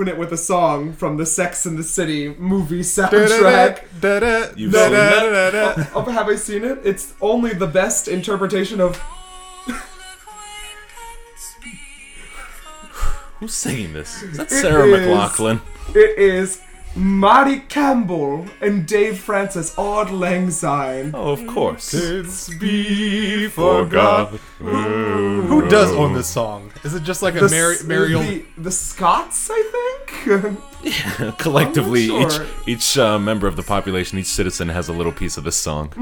gonna open it with a song from the Sex and the City movie soundtrack. You've No, seen that? Oh, oh, have I seen it? It's only the best interpretation of. Who's singing this? Is that It Sarah is- McLachlan? It is Marty Campbell and Dave Francis, Auld Lang Syne. Oh, of course. It's be Forgot. Who does own this song? Is it just like a The, Mary, s- Mariel? the, the Scots, I think. Collectively, sure. each each uh, member of the population, each citizen has a little piece of this song.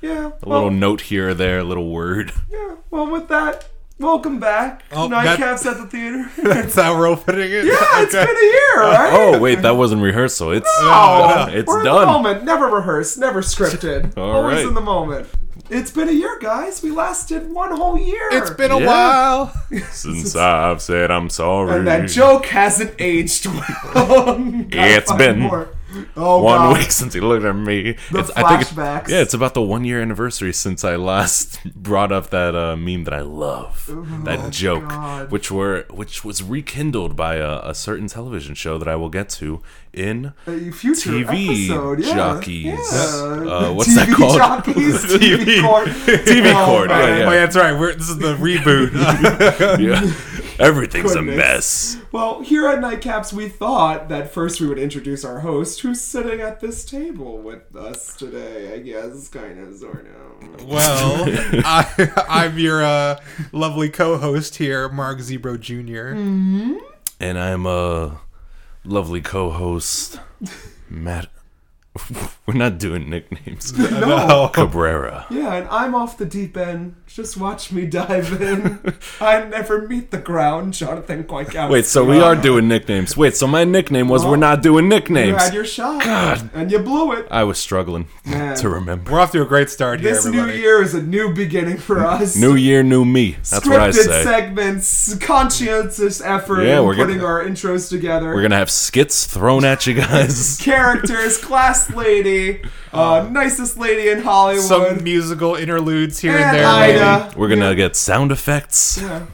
yeah. A well, little note here or there, a little word. Yeah. Well, with that, welcome back. Oh, that- Nightcaps at the theater. That's how we're opening it. yeah, it's Okay. been a year, uh, right? Oh, wait, that wasn't rehearsal. It's Oh, it's we're in done. the moment. Never rehearsed, never scripted. All Always right. in the moment. It's been a year, guys. We lasted one whole year. It's been a Yeah. while. Since I've said I'm sorry. and that joke hasn't aged well. Gotta It's find been more. Oh, one God. week since he looked at me. The It's- I think it- flashbacks. yeah, it's about the one year anniversary since I last brought up that uh, meme that I love, that joke, Oh, God. which were which was rekindled by a, a certain television show that I will get to in A future TV episode, yeah. jockeys. Yeah. Uh, what's TV that called? Jockeys, TV, TV court. TV Oh, court, yeah, yeah. Oh, yeah, that's right. We're, this is the reboot. yeah. Everything's a mess. Well, here at Nightcaps, we thought that first we would introduce our host, who's sitting at this table with us today. I guess, kind of, sort of. well, I, I'm your uh, lovely co-host here, Mark Zebro Jr. And I'm a lovely co-host, Matt. We're not doing nicknames. No. Cabrera. Yeah, and I'm off the deep end. Just watch me dive in. I never meet the ground, Jonathan Quaikowski. Wait, so we are doing nicknames. Wait, so my nickname was we're not doing Nicknames. You had your shot, God. and you blew it. I was struggling Man. to remember. We're off to a great start here, This new everybody. year is a new beginning for us. New year, new me. That's Scripted what I say. segments, conscientious effort Yeah, in we're gonna- putting our intros together. We're gonna have skits thrown at you guys. characters, class lady, uh, nicest lady in Hollywood. Some musical interludes here and, and there. Ida. We're gonna get sound effects, Yeah.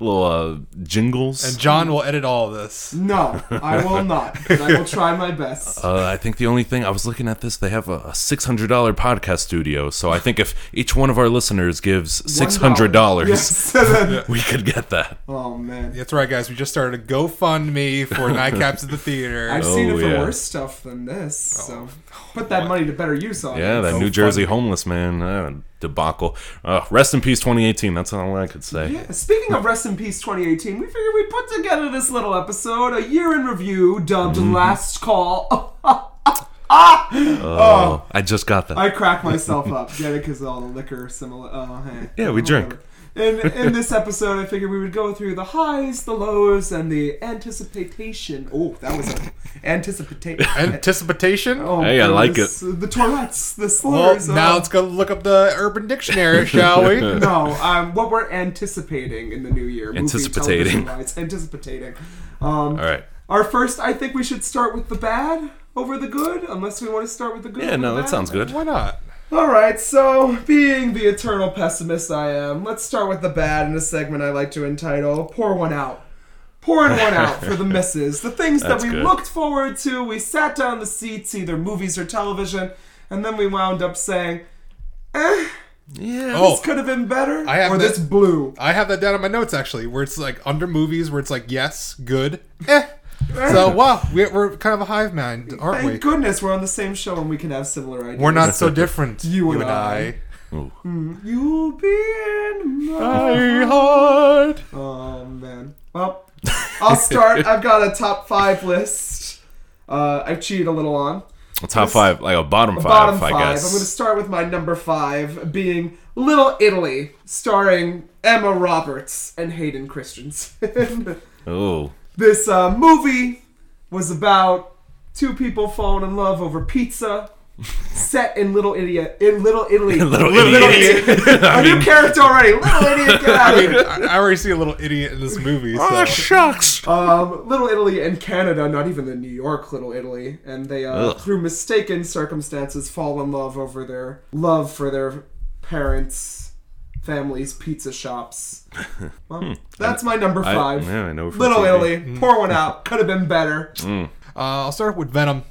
Little uh, jingles. And John will edit all of this. No, I will not. But I will try my best. Uh, I think the only thing I was looking at this, they have a, a six hundred dollar podcast studio. So I think if each one of our listeners gives six hundred dollars, Yes. we could get that. oh man, That's right, guys. We just started a GoFundMe for Nightcaps at the Theater. I've Oh, seen it for yeah. worse stuff than this. So put that money to better use on Yeah, it. that So New Jersey fun. homeless man uh, debacle. Uh, rest in peace, 2018. That's all I could say. Yeah, speaking of Rest in Peace 2018, we figured we'd put together this little episode, a year in review, dubbed Mm-hmm. Last Call. ah! Oh, I just got that. I crack myself up. Get it? Because all the liquor similar. Oh, hey. Yeah, we drink. Whatever. In, in this episode, I figured we would go through the highs, the lows, and the anticipation. Oh, that was a anticipation. Anticipation? Oh, Hey, I like it. The Tourette's, the well, now oh. let's go look up the Urban Dictionary, shall we? no, um, what we're anticipating in the new year. Anticipating. television-wise. Anticipating. Um, all right. Our first, I think we should start with the bad over the good, unless we want to start with the good. Yeah, no, the that bad. sounds good. Why not? All right, so being the eternal pessimist I am, let's start with the bad in a segment I like to entitle "Pour One Out." Pouring one out for the misses, the things that we good. looked forward to. We sat down the seats, either movies or television, and then we wound up saying, "Eh, Yeah. Oh, this could have been better," I have or this- "This blew." I have that down in my notes actually, where it's like under movies, where it's like yes, good, eh. So wow, we're, we're kind of a hive mind, aren't we? Thank we? goodness we're on the same show and we can have similar ideas. We're not so different. You and and I. You'll be in my My heart. Oh man. Well, I'll start. I've got a top five list. Uh, I've cheated a little on. A Top five, like a bottom five, Bottom I five. guess. I'm going to start with my number five, being Little Italy, starring Emma Roberts and Hayden Christensen. Oh, this uh, movie was about two people falling in love over pizza. Set in Little Idiot, in Little Italy. Little Idiot. a new character already. Little Idiot, get out I of mean, here. I I already see a little idiot in this movie. So. oh shucks. Um, Little Italy and Canada, not even the New York Little Italy, and they, uh, Ugh. through mistaken circumstances, fall in love over their love for their parents' family's pizza shops. Well, that's my number I- five. yeah, I know Little Italy, pour one out. Could have been better. Uh, I'll start with Venom.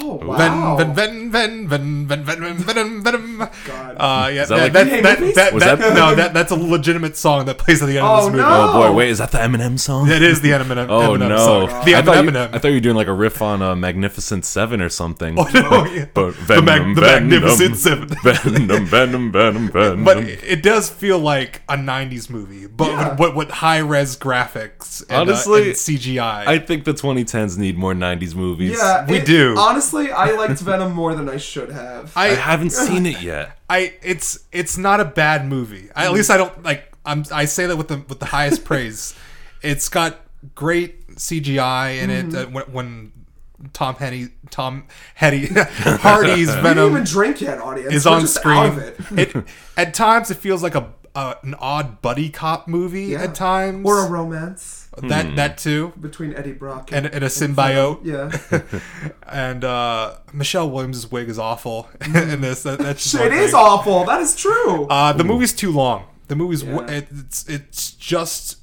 Oh wow! Ven, ven, ven, ven, ven, ven, ven, venom, venom. God. Uh, yeah, that that, like- that, that, that, Was that- that- no, that, that's a legitimate song that plays at the end Oh, of this movie. no. Oh boy, wait, is that the Eminem song? It is the Eminem. Oh Eminem no! song. The I, thought you, Eminem. I thought you were doing like a riff on uh, Magnificent Seven or something. Oh, no, yeah. But The Mag- the Magnificent Seven. Venom, Venom, Venom, Venom. But it does feel like a '90s movie, but Yeah. with, with high res graphics and, uh, Honestly, and CGI. I think the 2010s need more 90s movies. yeah, we it- do. Honestly, I liked Venom more than I should have. I I, haven't seen it yet. I, it's it's not a bad movie. I, at least I don't like. I'm. I say that with the with the highest praise. It's got great CGI in it. Uh, when, when Tom Henny, Tom Hetty, Hardy's we didn't Venom even drink yet, audience. is We're on just out screen. of it. it at times it feels like a, a an odd buddy cop movie. Yeah. At times, Or a romance that that too, between Eddie Brock and, and a symbiote. Yeah, And uh, Michelle Williams' wig is awful in this. That, that's just it one is thing. awful. That is true. Uh, the movie's too long. The movie's w Yeah. it's it's just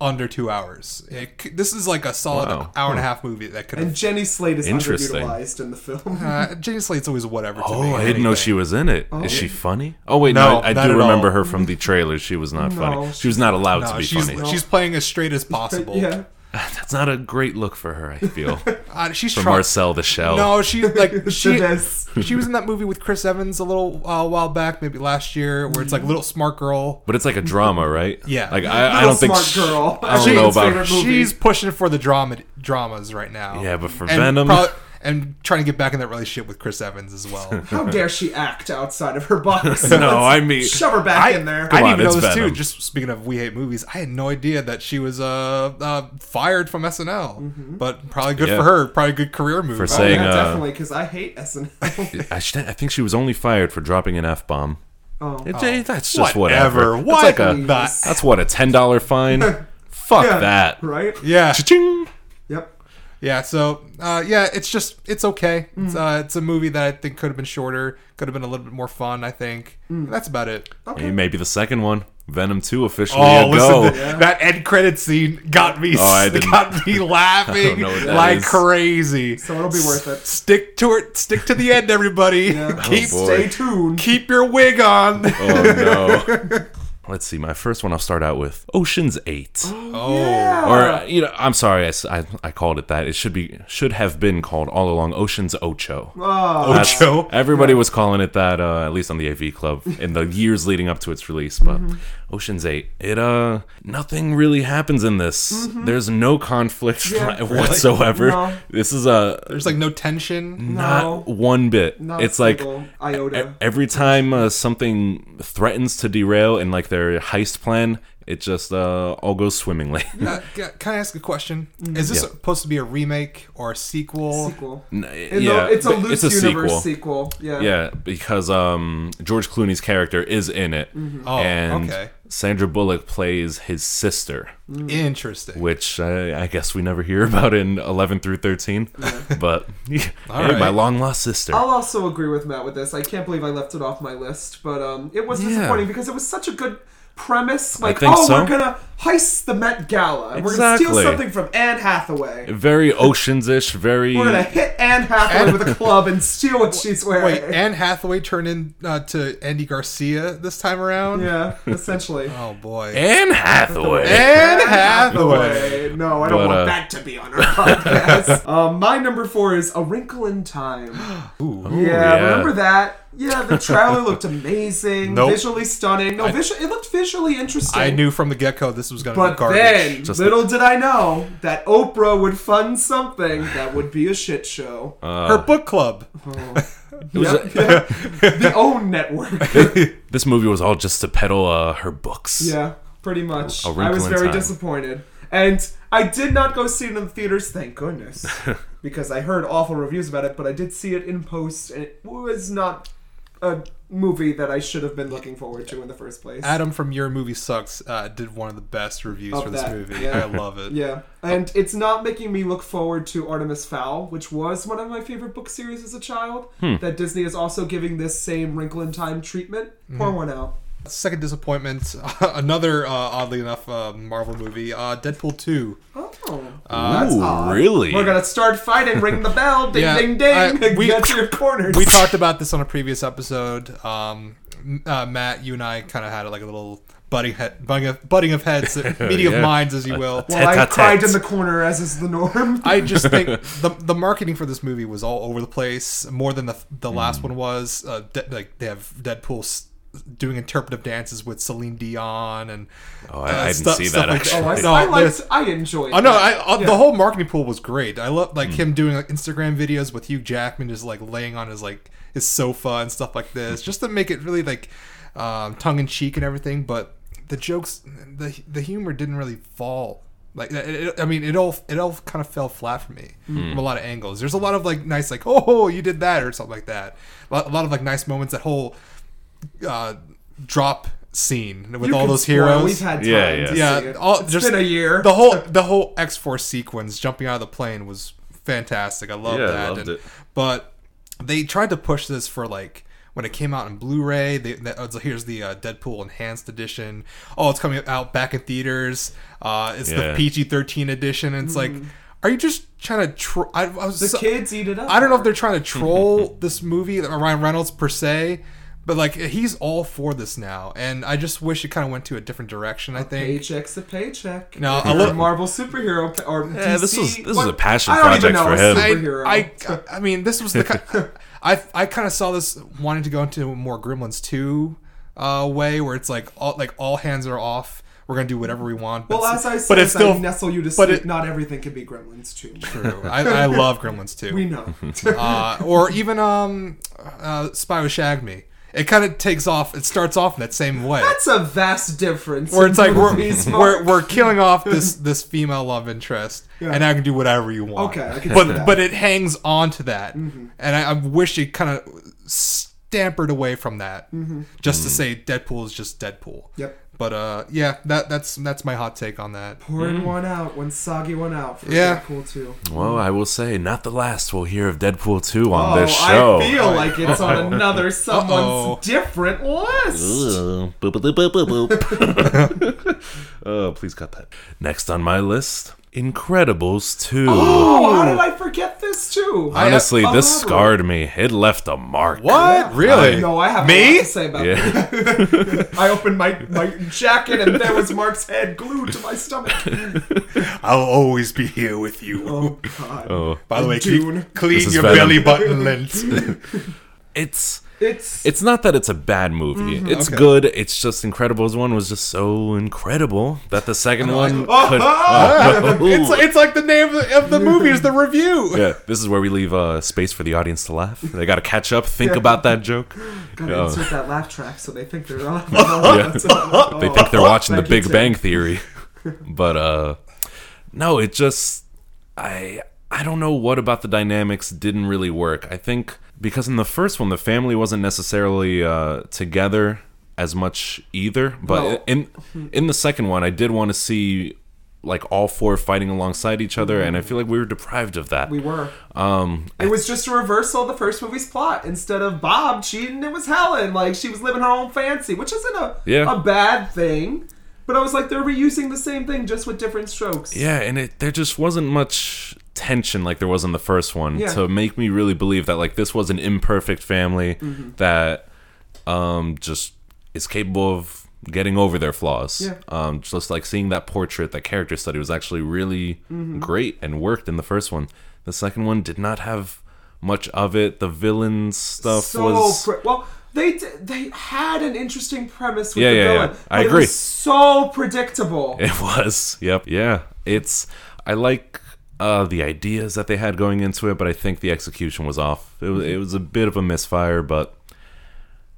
under two hours. It, this is like a solid Wow. hour and a half movie that could and have. Jenny Slate is underutilized in the film. Uh, Jenny Slate's always whatever. To Oh, me, I didn't know she was in it. Is she funny? Oh wait, No, no, I, I do remember all. her from the trailer. She was not No, funny. She was not allowed to be she's funny. she's playing as straight as possible. yeah, That's not a great look for her. I feel uh, she's for trying. Marcel the Shell. No, she like she she was in that movie with Chris Evans a little uh, while back, maybe last year, where it's like little smart girl. but it's like a drama, right? Yeah. Like I, I don't think smart sh- girl. I don't Shane's know about. favorite movie. She's pushing for the drama dramas right now. Yeah, but for and Venom- prob- and trying to get back in that relationship with Chris Evans as well. How dare she act outside of her box? No, I mean- shove her back in there. I Come didn't on, even know it's this too. Just speaking of we hate movies, I had no idea that she was uh, uh fired from SNL. Mm-hmm. But probably good Yeah. for her. Probably a good career move. For oh, saying, yeah, uh, definitely, because I hate SNL. I, should, I think she was only fired for dropping an f bomb. oh, that's just Whatever. whatever. What? That's like a That- that's what a ten dollar fine. Fuck Yeah, that. right? yeah, Cha-ching. Yep. yeah. So uh, yeah, it's just it's okay. It's Mm. uh, it's a movie that I think could have been shorter. Could have been a little bit more fun. I think Mm. that's about it. Maybe- Maybe the second one, Venom Two, officially Oh, a listen, go. to- that end credit scene got me Oh, I didn't- got me laughing know what that like is. crazy. So it'll be worth it. Stick to it. Stick to the end, everybody. Yeah. Keep Oh, boy. Stay tuned. keep your wig on. oh no. Let's see. My first one I'll start out with Ocean's Eight. Oh, Yeah. Or you know, I'm sorry, I I called it that. It should be should have been called all along Ocean's Ocho. Oh, That's- Ocho. Everybody was calling it that, uh, at least on the AV Club, in the years leading up to its release. But Mm-hmm. Ocean's Eight, it uh, nothing really happens in this. There's no conflict Mm-hmm. Yeah. whatsoever. No. This is a There's like no tension. not one bit. Not it's like iota. every time uh, something threatens to derail and like their heist plan, it just uh, all goes swimmingly. Uh, can I ask a question? Is this Yeah. supposed to be a remake or a sequel? sequel. N- yeah, the, it's a loose it's a universe sequel. sequel. Yeah. Yeah, because um, George Clooney's character is in it, Oh, and okay. Sandra Bullock plays his sister, Interesting. which I, I guess we never hear about in eleven through thirteen. But hey, right. my long lost sister. I'll also agree with Matt with this. I can't believe I left it off my list, but um, it was Yeah. disappointing because it was such a good premise. Like, think oh, so. we're gonna heist the Met Gala. and We're gonna steal something from Anne Hathaway. Very Oceans-ish. Very. We're gonna hit Anne Hathaway with a club and steal what she's wearing. Wait, Anne Hathaway turned in uh, to Andy Garcia this time around. yeah, essentially. Oh boy. Anne Hathaway. Anne Hathaway. No, I don't But, want uh, that to be on our podcast. um, my number four is A Wrinkle in Time. Ooh. yeah, yeah. remember that? Yeah, the trailer looked amazing, Nope. visually stunning. No, visual, it looked visually interesting. I knew from the get go this was going to be But garbage. then, Just little did I know that Oprah would fund something that would be a shit show. Uh, Her book club. Yep, yep. the OWN network. This movie was all just to peddle uh, her books. yeah, pretty much. A I Wrinkle was very Time. disappointed. And I did not go see it in the theaters, thank goodness. because I heard awful reviews about it, but I did see it in post, and it was not a movie that I should have been looking forward to in the first place. Adam from Your Movie Sucks uh, did one of the best reviews Of for this that, movie. yeah. I love it. Yeah, and it's not making me look forward to Artemis Fowl, which was one of my favorite book series as a child. Hmm. That Disney is also giving this same Wrinkle in Time treatment. Mm-hmm. Pour one out. Second disappointment, another uh, oddly enough uh, Marvel movie, uh, Deadpool two. Oh, Uh, that's Ooh, odd. really? We're gonna start fighting. Ring the bell. Ding, Yeah, ding, ding. I- we- Get to your corners. we talked about this on a previous episode. Um, uh, Matt, you and I kind of had like a little butting head, butting of, butting of heads, meeting of minds, as you will. Well, I Tete-a-tete. cried in the corner, as is the norm. I just think the the marketing for this movie was all over the place, more than the the last one was. Uh, like they have Deadpool s- doing interpretive dances with Celine Dion and Oh, I, uh, I didn't stuff- see that like actually. oh, I, No, I liked. I enjoyed. Oh no! that. I, uh, Yeah. the whole marketing pool was great. I love like him doing like Instagram videos with Hugh Jackman just like laying on his like his sofa and stuff like this, just to make it really like um, tongue in cheek and everything. But the jokes, the the humor didn't really fall. Like it, it- I mean, it all it all kind of fell flat for me from a lot of angles. There's a lot of like nice like oh you did that or something like that. A lot, a lot of like nice moments. That whole uh, drop scene with You all those spoil. heroes. We've had time Yeah, to yeah. see Yeah, it. all, It's just been a year. The whole the whole X Force sequence jumping out of the plane was fantastic. I love Yeah, that. loved And- it. But they tried to push this for like when it came out in Blu-ray. They, they, oh, so here's the uh, Deadpool enhanced edition. Oh, it's coming out back in theaters. Uh, it's the PG-13 edition. And it's like, are you just trying to? Tro- I, I was Mm. the so- kids eat it up. I don't know if they're trying to troll this movie, Ryan Reynolds per se, but like he's all for this now, and I just wish it kind of went to a different direction. I think. Paycheck's a paycheck. No, If a you're little- Marvel superhero pa- or Yeah, DC, this was- this was a passion I don't even project know for him. I, I, I mean, this was the kind. I, I kind of saw this wanting to go into more Gremlins two uh, way, where it's like all like all hands are off. We're gonna do whatever we want. But well, as I said, but it's still I nestle you to but sleep. it- not everything can be Gremlins too. true. I, I love Gremlins too. We know. uh, or even um, uh, Spy who Shagged Me. It kind of takes off. It starts off in that same way. That's a vast difference. where it's like we're, we're we're killing off this this female love interest, Yeah. and I can do whatever you want. Okay, I can see but that. Mm-hmm. but it hangs on to that, and I, I wish it kind of stampered away from that, just to say Deadpool is just Deadpool. Mm-hmm. Yep. But uh, yeah, that that's that's my hot take on that. pouring one out, one soggy one out for Yeah. Deadpool too. Well, I will say, not the last we'll hear of Deadpool 2 on Oh, this show. I feel like it's on another someone's Uh-oh. different list. Boop, boop, boop, boop, boop. oh, please cut that. Next on my list, Incredibles 2. Oh, how did I forget this too? Honestly, I- this elaborate. scarred me. It left a mark. What really? No, I have Me? a lot to say about Yeah. that. I opened my, my jacket and there was Mark's head glued to my stomach. I'll always be here with you. Oh God. Oh, By the way, Dune. clean, clean your Venom. belly button lint. it's It's it's not that it's a bad movie. It's Mm-hmm. okay. good. It's just Incredibles 1 was just so incredible that the second one could it's it's like the name of the, of the movie is the review. Yeah, this is where we leave uh, space for the audience to laugh. They got to catch up, think about that joke. gotta Oh. insert that laugh track so they think they're on. Yeah. they think they're watching The Big. Bang Theory. But uh no, it just I I don't know what about the dynamics didn't really work. I think because in the first one the family wasn't necessarily uh together as much either, but Well- in in the second one I did want to see like all four fighting alongside each other and I feel like we were deprived of that. We were. um It was just a reversal of the first movie's plot. Instead of Bob cheating, it was Helen. Like she was living her own fancy, which isn't a Yeah. a bad thing. But I was like, they're reusing the same thing just with different strokes. Yeah, and it there just wasn't much tension like there was in the first one Yeah. to make me really believe that like this was an imperfect family Mm-hmm. that um just is capable of getting over their flaws. Yeah. Um just like seeing that portrait, that character study was actually really Mm-hmm. great and worked in the first one. The second one did not have much of it. The villain stuff so was pre- well. They d- they had an interesting premise with Yeah, the yeah, yeah. villain. I but agree. Was so predictable. It was. Yep. Yeah. It's. I like uh, the ideas that they had going into it, but I think the execution was off. It was. It was a bit of a misfire, but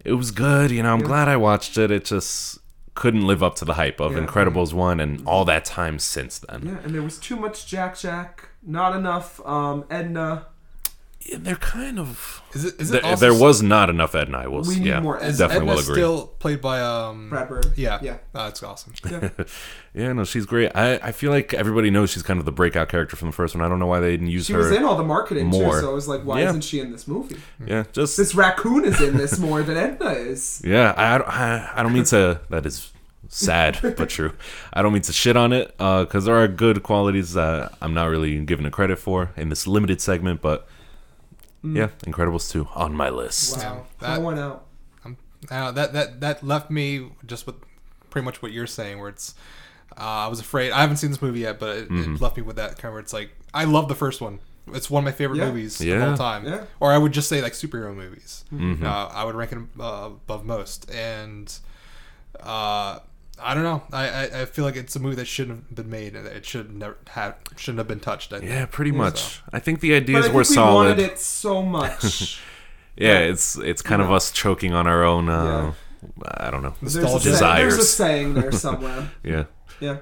it was good. You know, I'm glad I watched it. It just couldn't live up to the hype of Yeah. Incredibles one and all that time since then. Yeah, and there was too much Jack Jack, not enough um, Edna. Yeah, they're kind of. Is it? Is it? There, there was not enough Edna. I will. We need yeah, more Edna. Is definitely Edna will agree. still played by um Brad Bird. Yeah, Yeah. Oh, that's awesome. Yeah, no, she's great. I, I feel like everybody knows she's kind of the breakout character from the first one. I don't know why they didn't use She her. She was in all the marketing more. too, so I was like, why Yeah. isn't she in this movie? yeah, just This raccoon is in this more than Edna is. Yeah, I, I don't- I, I don't mean to. That is sad, but true. I don't mean to shit on it because there are good qualities that I'm not really giving it credit for in this limited segment. But yeah, Incredibles 2 on my list. Wow, that- that went out. Uh, that that that left me just with pretty much what you're saying, where it's. Uh, I was afraid. I haven't seen this movie yet, but it, Mm-hmm. it left me with that kind of where it's like I love the first one. It's one of my favorite Yeah. movies of Yeah. all time. Yeah. Or I would just say like superhero movies. Mm-hmm. Uh, I would rank it uh, above most, and uh, I don't know. I, I, I feel like it's a movie that shouldn't have been made. and It should never have shouldn't have been touched. I think. Yeah, pretty So- much. I think the But I ideas think were we solid. wanted it so much. Yeah, it's it's kind of Yeah. us choking on our own. Uh, I don't know. There's a, Nostalgia. saying, there's a saying there somewhere. Yeah. Yeah.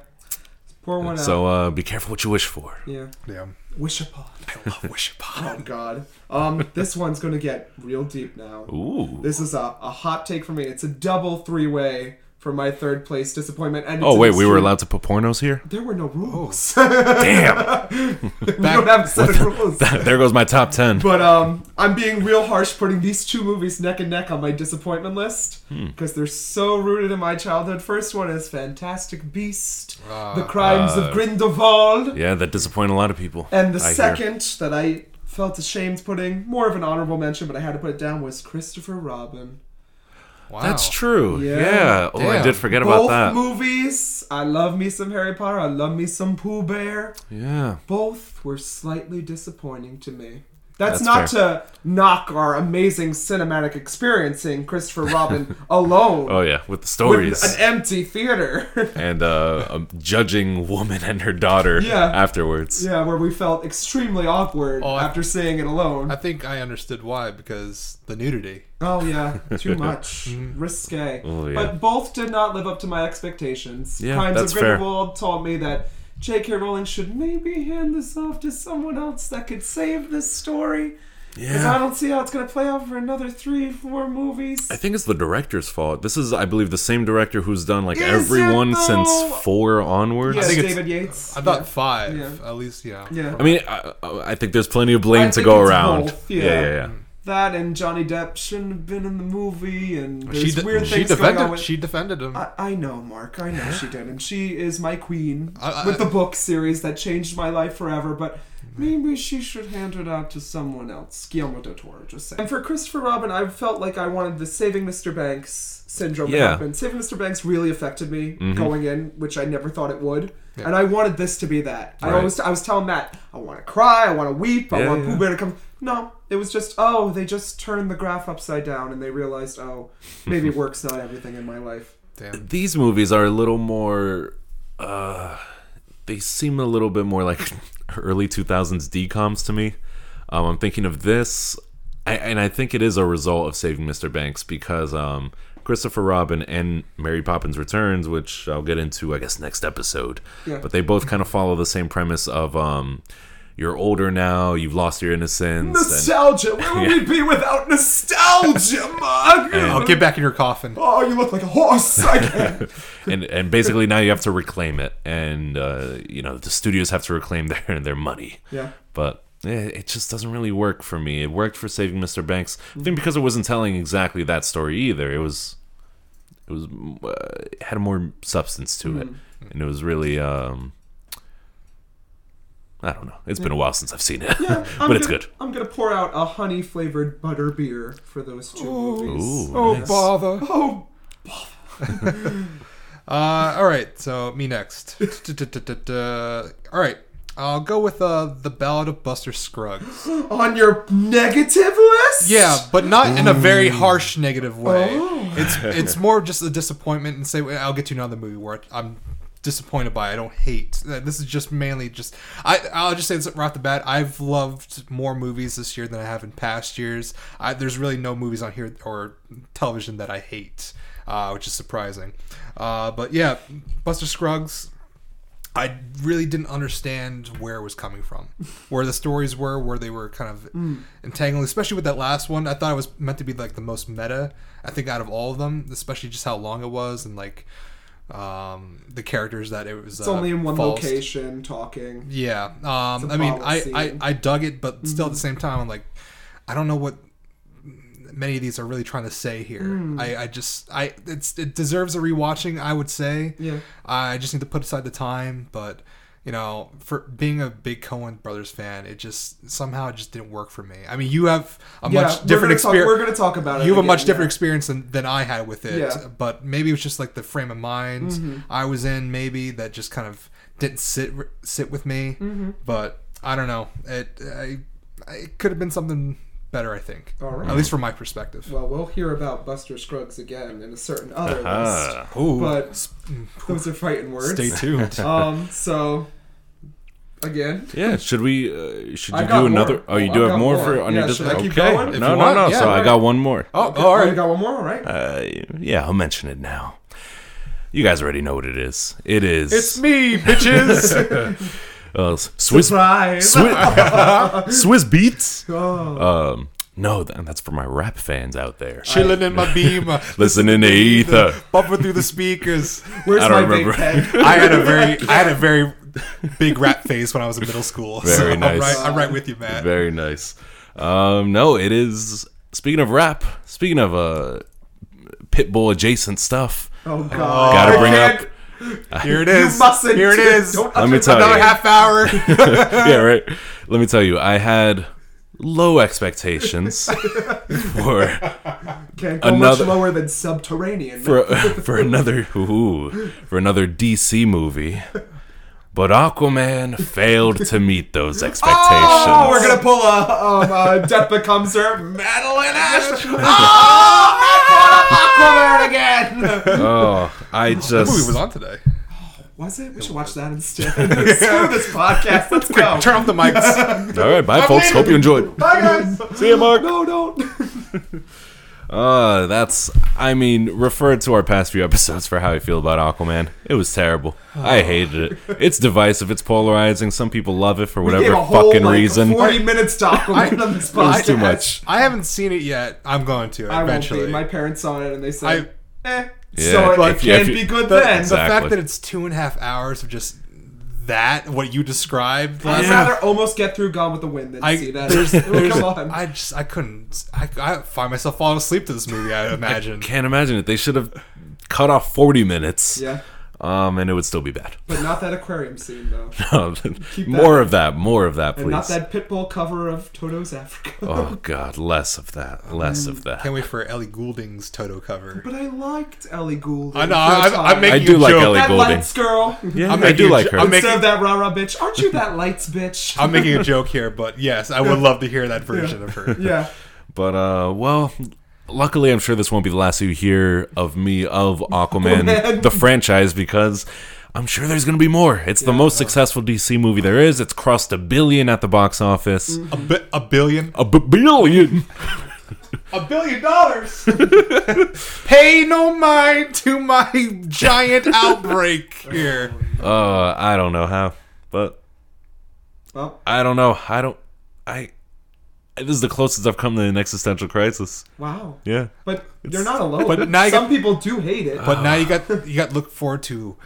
Pour one out. So uh, be careful what you wish for. yeah. Yeah. Wish upon. I love Wish upon. Oh God. Um, this one's gonna get real deep now. Ooh. This is a, a hot take for me. It's a double three way for my third place disappointment. And Oh wait, we were allowed to put pornos here. There were no rules. Damn. we don't have a set of rules. there goes my top ten. But um, I'm being real harsh putting these two movies neck and neck on my disappointment list Hmm. because they're so rooted in my childhood. First one is Fantastic Beast, Uh, The Crimes uh, of Grindelwald, Yeah, that disappointed a lot of people. and the I hear. second that I felt ashamed putting, more of an honorable mention, but I had to put it down, was Christopher Robin. Wow. That's true. Yeah. Yeah. Oh, I did forget Both about that. movies, I love me some Harry Potter. I love me some Pooh Bear. yeah. Both were slightly disappointing to me. That's, That's not fair. to knock our amazing cinematic experiencing Christopher Robin alone Oh yeah, with the stories, with stories an empty theater. and uh, a judging woman and her daughter Yeah. afterwards. yeah, where we felt extremely awkward Oh, I- after seeing it alone. I think I understood why because the nudity. oh yeah, too much, risque. Oh, yeah. But both did not live up to my expectations. Yeah, Crimes that's of fair. Grindelwald taught me that J.K. Rowling should maybe hand this off to someone else that could save this story. Because I don't see how it's going to play out for another three, four movies. I think it's the director's fault. This is, I believe, the same director who's done like Is everyone it, since four onwards. Yes, think it's- David Yates. I thought yeah. five, Yeah. at least. Yeah. Yeah. I mean, I, I think there's plenty of blame I to think go it's around. both, yeah, yeah. yeah, yeah. Hmm. That and Johnny Depp shouldn't have been in the movie, and there's She, de- weird she things going on defended. with. She defended him. I, I know, Mark. I know she did, and she is my queen I- I- with the book series that changed my life forever. But maybe she should hand it out to someone else. Guillermo del Toro, just saying. And for Christopher Robin, I felt like I wanted the Saving Mr. Banks syndrome to happen. Saving Mr. Banks really affected me Mhm. going in, which I never thought it would. Yeah. And I wanted this to be that. I Right. always, I was telling Matt, I want to cry, I want to weep, I Yeah, want yeah. Pooh Bear to come. No, it was just, oh, they just turned the graph upside down, and they realized, oh, maybe work's not everything in my life. Damn. These movies are a little more. Uh, they seem a little bit more like early 2000s DComs to me. Um, I'm thinking of this, I, and I think it is a result of Saving Mr. Banks because um, Christopher Robin and Mary Poppins Returns, which I'll get into, I guess, next episode. Yeah. But they both kind of follow the same premise of um, you're older now, you've lost your innocence. and- Nostalgia. Where would we be without nostalgia, Mark? Oh, get back in your coffin. Oh, you look like a horse. I can't. and and basically now you have to reclaim it, and uh, you know the studios have to reclaim their their money. yeah. But eh, it just doesn't really work for me. It worked for Saving Mr. Banks, I think because it wasn't telling exactly that story either. It was it was uh, it had more substance to it, and it was really um. I don't know. It's been a while since I've seen it, Yeah, but it's gonna- good. I'm gonna pour out a honey flavored butter beer for those two movies. Ooh, Oh nice. bother. Oh, Uh, all right, so me next. all right, I'll go with uh, the Ballad of Buster Scruggs. on your negative list? Yeah, but not in a very harsh negative way. Oh. It's it's more just a disappointment, and say I'll get to another movie where I'm disappointed by. I don't hate. This is just mainly just. I I'll just say this right off the bat. I've loved more movies this year than I have in past years. I, there's really no movies on here or television that I hate, uh, which is surprising. Uh, but yeah, Buster Scruggs. I really didn't understand where it was coming from, where the stories were, where they were kind of entangling. Especially with that last one, I thought it was meant to be like the most meta. I think out of all of them, especially just how long it was and like um, the characters that it was. It's only in one location talking. Yeah, um, I mean, I. I I dug it, but still at the same time, I'm like, I don't know what many of these are really trying to say here. Hmm. I, I just I it's it deserves a rewatching. I would say. Yeah. I just need to put aside the time, but you know, for being a big Coen Brothers fan, it just somehow it just didn't work for me. I mean, you have a Yeah, much different experience. we're gonna talk about it You have a much different yeah. experience than, than I had with it, Yeah. Mm-hmm. but maybe it was just like the frame of mind I was in, maybe that just kind of didn't sit sit with me. Mm-hmm. But I don't know. It I, it could have been something better. I think, All right. at least from my perspective. Well, we'll hear about Buster Scruggs again in a certain other list. Ah. Ooh, But those are fighting words. stay tuned. Um. So again, Yeah, should we? Uh, should you got do another? more. Oh, you Oh, do I've have got more more. for on your Yeah, dis- should I keep Okay, going? If no, you no, want, no. yeah, so I got one more. oh, okay, all you right. got one more, all right? Uh, yeah, I'll mention it now. You guys already know what it is. It is. It's me, bitches. uh, Swiss Surprise! Swiss, Swizz Beatz. Oh. Um, no, th- that's for my rap fans out there. Chilling in my beamer, Listening to Ether. bumping through the speakers. Where's I my don't big remember. pen? I had a very, I had a very big rap phase when I was in middle school. Very so nice. I'm right, I'm right with you, Matt. Very nice. Um, no, it is. Speaking of rap, speaking of uh, Pitbull adjacent stuff, Oh God! gotta bring can't- up. Here it You mustn't. Here it is. Don't Let me tell. Another you. half hour. yeah, right. Let me tell you, I had low expectations for Can't go Another- much lower than subterranean. for for another ooh, for another DC movie. But Aquaman failed to meet those expectations. Oh, we're gonna pull a um, uh, Death Becomes Her, Madeline Ash. Oh, Aquaman again. Oh, I just. The movie was on today. Was it? We should watch that instead. Screw this podcast. Let's go. Turn off the mics. all right. Bye, folks. Hope you enjoyed. Bye, guys. See you, Mark. No, don't. Uh, that's. I mean, refer to our past few episodes for how I feel about Aquaman. It was terrible. I hated it. It's divisive. It's polarizing. Some people love it for We whatever gave a whole, fucking like, reason. Forty minutes to Aquaman on this It was too much. I haven't seen it yet. I'm going to I won't eventually. be. My parents saw it and they said, "Eh." Yeah, so it, but if you- can't you- be good the, then. the Exactly. fact that it's two and a half hours of just that, what you described, I'd last rather almost get through Gone with the Wind than I, see that. there's, there's, come on. I just, I couldn't, I, I find myself falling asleep to this movie. I imagine. Can't imagine it. They should have cut off 40 minutes. yeah, Um, and it would still be bad. but not that aquarium scene though, no, more of that. More of that, and please. not that Pitbull cover of Toto's Africa. Oh God, less of that. Less of that. Can't wait for Ellie Goulding's Toto cover. But I liked Ellie Goulding. I know. I, I, I'm making I do a like joke. Ellie that Goulding. lights girl. Yeah, I'm I do like her. I'm Instead making- of that rah rah bitch, aren't you that lights bitch? I'm making a joke here, but yes, I would love to hear that version of her. yeah. But uh, well, luckily, I'm sure this won't be the last you hear of me of Aquaman, the franchise, because I'm sure there's gonna be more. It's the most successful DC movie there is. It's crossed a billion at the box office. A, bi- a billion. A b- billion. A billion dollars. Pay no mind to my giant outbreak here. Uh, I don't know how, but Well, I don't know. I don't. I. This is the closest I've come to an existential crisis. wow. Yeah. But you're not alone. But now you Some got- people do hate it. But now you ah. got you got to look forward to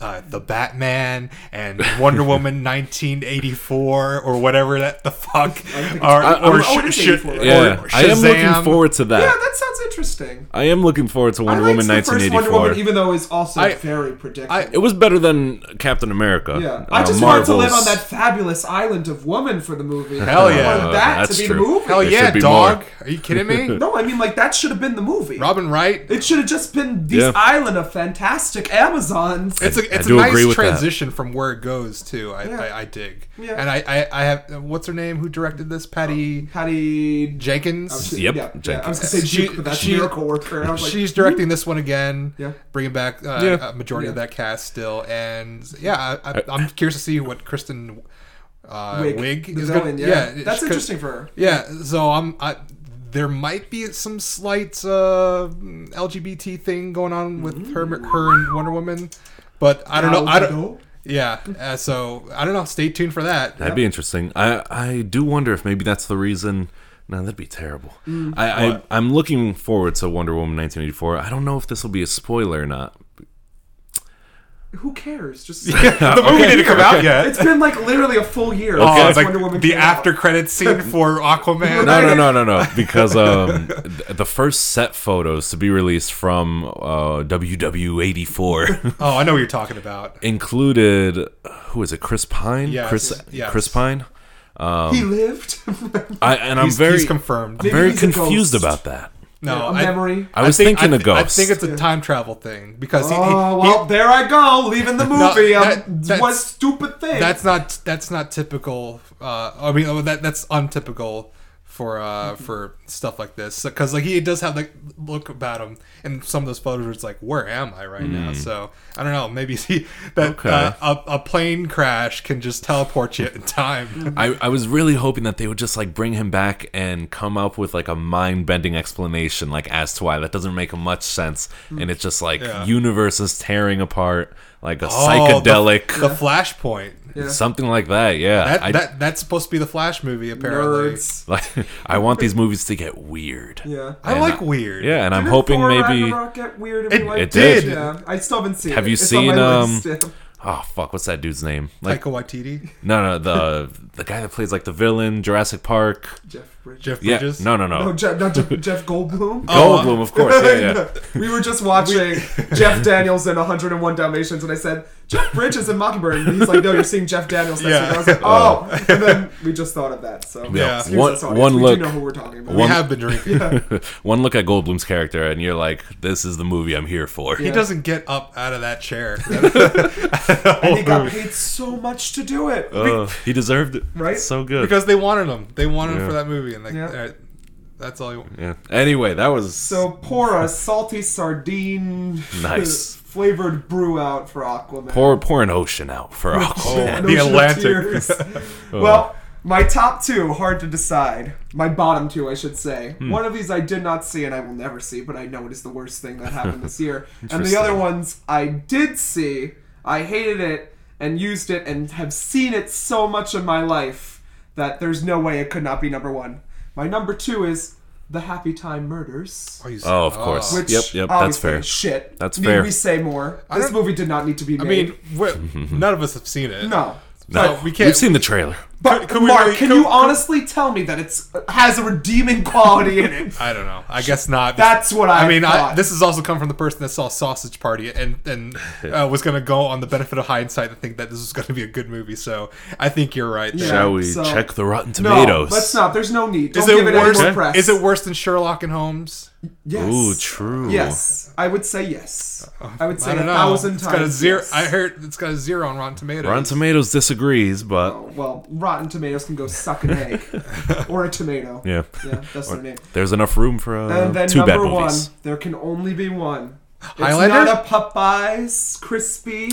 uh, the Batman and Wonder Woman 1984 or whatever that the fuck think or, it's- or, sh- sh- Yeah. or I am looking forward to that. yeah, that sounds interesting. I am looking forward to Wonder I liked Woman the first Wonder 1984. Woman, even though it's also I- very predictable. I- it was better than Captain America. yeah, I Uh, just wanted to live on that fabulous island of woman for the movie. Hell I yeah. wanted that That's to be true. the movie. Hell yeah, dog! more. Are you kidding me? No, I mean like that should have been the movie. Robin Wright. It should have just been this Yeah. island of fantastic Amazons. It's a I it's a nice with that. transition from where it goes too. I, Yeah. I, I dig. Yeah. And I, I I have what's her name? Who directed this? Patty Patty Jenkins. Yep, Yeah, yeah. I was gonna say She- but that's she- Miracle Worker. And I was like, She's directing this one again. Yeah. bringing back uh, Yeah. a majority of that cast still, and yeah, I, I, I'm curious to see what Kristen uh, Wiig, Wiig, the is villain, gonna, yeah. yeah, that's interesting for her. Yeah, so I'm. I, there might be some slight uh, LGBT thing going on with her, her and Wonder Woman, but I don't know. I don't. Yeah. Uh, so I don't know. Stay tuned for that. That'd be interesting. I I do wonder if maybe that's the reason. No, that'd be terrible. Mm. I, I I'm looking forward to Wonder Woman 1984. I don't know if this will be a spoiler or not. Who cares? Just the movie didn't come out yet. it's been like literally a full year Oh, since it's like Wonder Woman the came out. after credits scene for Aquaman. No, no, no, no, no. Because um, the first set photos to be released from uh, WW84 Oh, I know what you're talking about. included who is it? Chris Pine. Yes, Chris yes. Chris Pine. he lived. I and I'm He's, very he's confirmed. I'm very confused about that. No, a I- memory. I was think- thinking I a thi- I think it's a time travel thing because he, he- Oh he- well, there I go, leaving the movie. that- um, that's- what stupid thing? that's not that's not typical. Uh, I mean, oh, that that's untypical for uh for stuff like this because like he does have the look about him in some of those photos. It's like, where am I right now? So I don't know. Maybe he that. Okay. uh, a, a plane crash can just teleport you in time. I, I was really hoping that they would just like bring him back and come up with like a mind bending explanation, like as to why that doesn't make much sense, and it's just like Yeah. universes tearing apart, like a Oh, psychedelic, the, the Flashpoint. Yeah. something like that. Yeah, That, I, that that's supposed to be the Flash movie apparently. Nerds. like I want these movies to get weird. Yeah. I And like I- weird. Yeah, and I'm hoping Thor maybe. Get weird It- we liked it did. Yeah, I still haven't seen Have it. you It's seen, on um. Oh fuck, what's that dude's name? Like Taika Waititi, no, no, the the guy that plays like the villain, Jurassic Park. Jeff Bridges? Jeff Yeah, Bridges. no, no, no. No, Jeff, not Jeff, Jeff Goldblum. Oh, Goldblum, of course. Yeah, yeah. we were just watching Jeff Daniels in 101 Dalmatians, and I said Jeff Bridges in Mockingbird, and he's like, "No, you're seeing Jeff Daniels next Yeah. week." And I was like, "Oh," and then we just thought of that. So Yeah. excuse One- us, one we look- do know who we're talking about. We have been drinking. One look at Goldblum's character, and you're like, "This is the movie I'm here for." He doesn't get up out of that chair. and he got oh. paid so much to do it. Ugh, he deserved it. Right? So good. because they wanted him. They wanted him for that movie, and like, Yeah. alright, that's all. He, yeah. Anyway, that was So pour a salty sardine Nice. flavored brew out for Aquaman. pour pour an ocean out for Oh, Aquaman. an The Atlantic. tears. well, my top two, hard to decide. My bottom two, I should say. Hmm. One of these I did not see and I will never see, but I know it is the worst thing that happened this year. and the other ones I did see, I hated it and used it and have seen it so much in my life that there's no way it could not be number one. My number two is The Happy Time Murders. Oh, you- Oh, of course. Which Yep, yep, that's fair. Shit. That's fair. Need fair. we say more? I This movie did not need to be made. I mean, none of us have seen it. no. So we can't. We've seen the trailer. But Could- could Mark, really- can could- you could- honestly tell me that it's has a redeeming quality in it? I don't know. I guess not. That's what I I mean, I, thought. this has also come from the person that saw Sausage Party and and uh, was going to go on the benefit of hindsight and think that this was going to be a good movie. So I think you're right. there. Shall we so- check the Rotten Tomatoes? No, Tomatoes? let's not. There's no need. Don't Is it give it worse? any more press. Is it worse than Sherlock and Holmes? Yes. Ooh, true. Yes, I would say yes. I would say I a don't know. thousand It's times. got a zero. yes. I heard it's got a zero on Rotten Tomatoes. Rotten Tomatoes disagrees, but Oh, well, Rotten Tomatoes can go suck an egg or a tomato. yeah, Yeah, that's their name. there's enough room for uh, And then two bad number one, there can only be one. It's Highlander? not a Popeyes crispy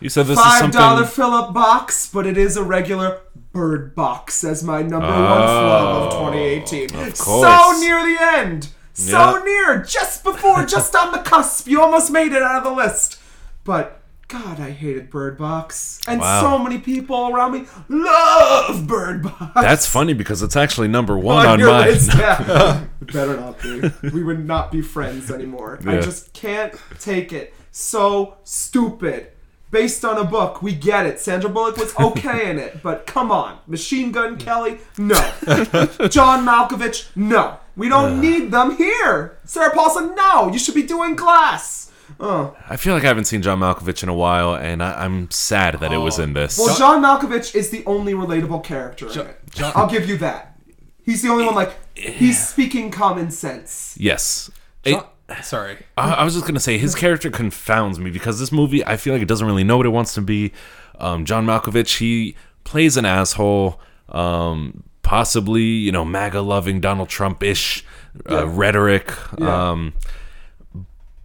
You said this is five dollar something. fill-up box, but it is a regular bird box as my number one flub of 2018. of So near the end, so Yeah. near, just before, just on the cusp. You almost made it out of the list, but. God, I hated Bird Box, and Wow. so many people around me love Bird Box. That's funny because it's actually number one on on mine. list. Yeah. Better not be. We would not be friends anymore. I just can't take it. So stupid. Based on a book, we get it. Sandra Bullock was okay in it, but come on. Machine Gun Kelly, no. John Malkovich, no. We don't uh. need them here. Sarah Paulson, no. You should be doing Glass. Oh. I feel like I haven't seen John Malkovich in a while, and I, I'm sad that it was in this. Well, John Malkovich is the only relatable character in it. John- I'll give you that. He's the only one like he's speaking common sense. yes. It- Sorry. I, I was just gonna say his character confounds me because this movie I feel like it doesn't really know what it wants to be. Um, John Malkovich he plays an asshole, um, possibly you know MAGA loving Donald Trump ish uh, Yeah. rhetoric. Yeah. Um,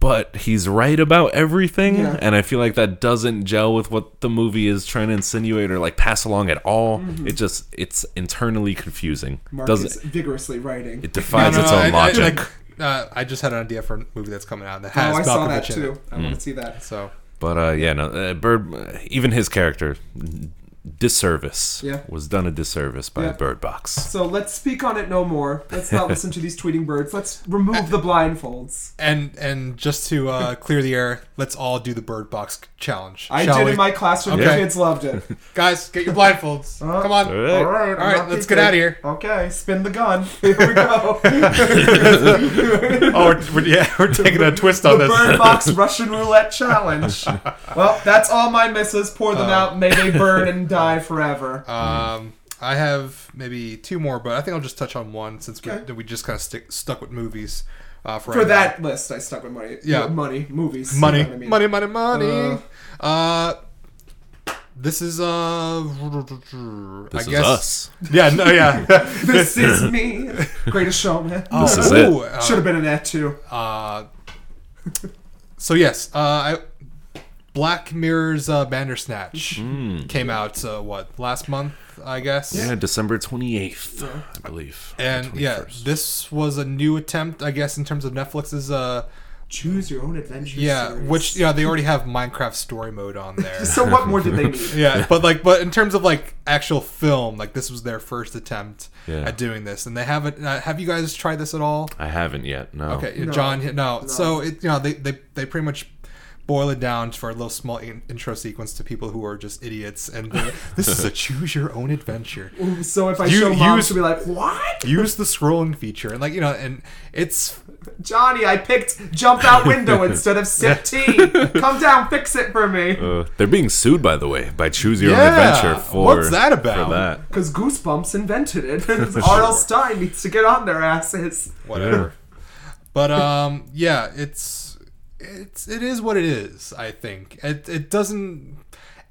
but he's right about everything, Yeah. and I feel like that doesn't gel with what the movie is trying to insinuate or like pass along at all. It just it's internally confusing. Mm-hmm. Mark Doesn't is vigorously writing. it defies its No, own no, I- I- logic? I, uh, I just had an idea for a movie that's coming out that oh, has I saw that in too. I want to see that. So But uh, yeah, no, uh, Bird, even his character, disservice Yeah. was done a disservice by Yeah. Bird Box. So let's speak on it no more. Let's not listen to these tweeting birds. Let's remove the blindfolds. And and just to uh, clear the air, let's all do the bird box challenge. I did we? in my classroom. The kids loved it. Guys, get your blindfolds. Uh, Come on. All right. All right, All right, I'm not let's get out of here. Okay, spin the gun. Here we go. Oh, we're, we're, yeah, we're taking a twist on the this. Bird Box Russian Roulette Challenge. Well, that's all my misses. Pour them out. May they burn and die forever. Um, I have maybe two more, but I think I'll just touch on one since we, Okay. we just kind of stick stuck with movies. Uh, for, For right that list, I stuck with money. Yeah. money, movies. now. money, you know what I mean? money, money, money. Uh, Uh, this is uh, This I is guess. us. Yeah, no, yeah. This is me, Greatest Showman. This is it. Ooh, uh, Should have been an et too. Uh, so yes, uh, I, Black Mirror's uh, Bandersnatch came out uh, what last month, I guess. Yeah, December 28th, I believe. And yeah, this was a new attempt, I guess, in terms of Netflix's. Uh, Choose your own adventure. yeah, series. which yeah, they already have Minecraft story mode on there. So what more did they need? yeah, but like, but in terms of like actual film, like this was their first attempt Yeah. at doing this, and they haven't. Uh, have you guys tried this at all? I haven't yet. No. Okay, No. John. No. So it you know they they they pretty much boil it down for a little small in- intro sequence to people who are just idiots, and they're- this is a choose your own adventure. So if I You- show mom, use- she'll be like, "What, Use the scrolling feature, and like you know, and it's Johnny? I picked jump out window instead of sip tea. Come down, fix it for me." Uh, they're being sued, by the way, by Choose Your Yeah, Own Adventure for what's that about? For that. Because Goosebumps invented it. R.L. Stine needs to get on their asses. whatever. But um, yeah, it's it's it is what it is. I think it it doesn't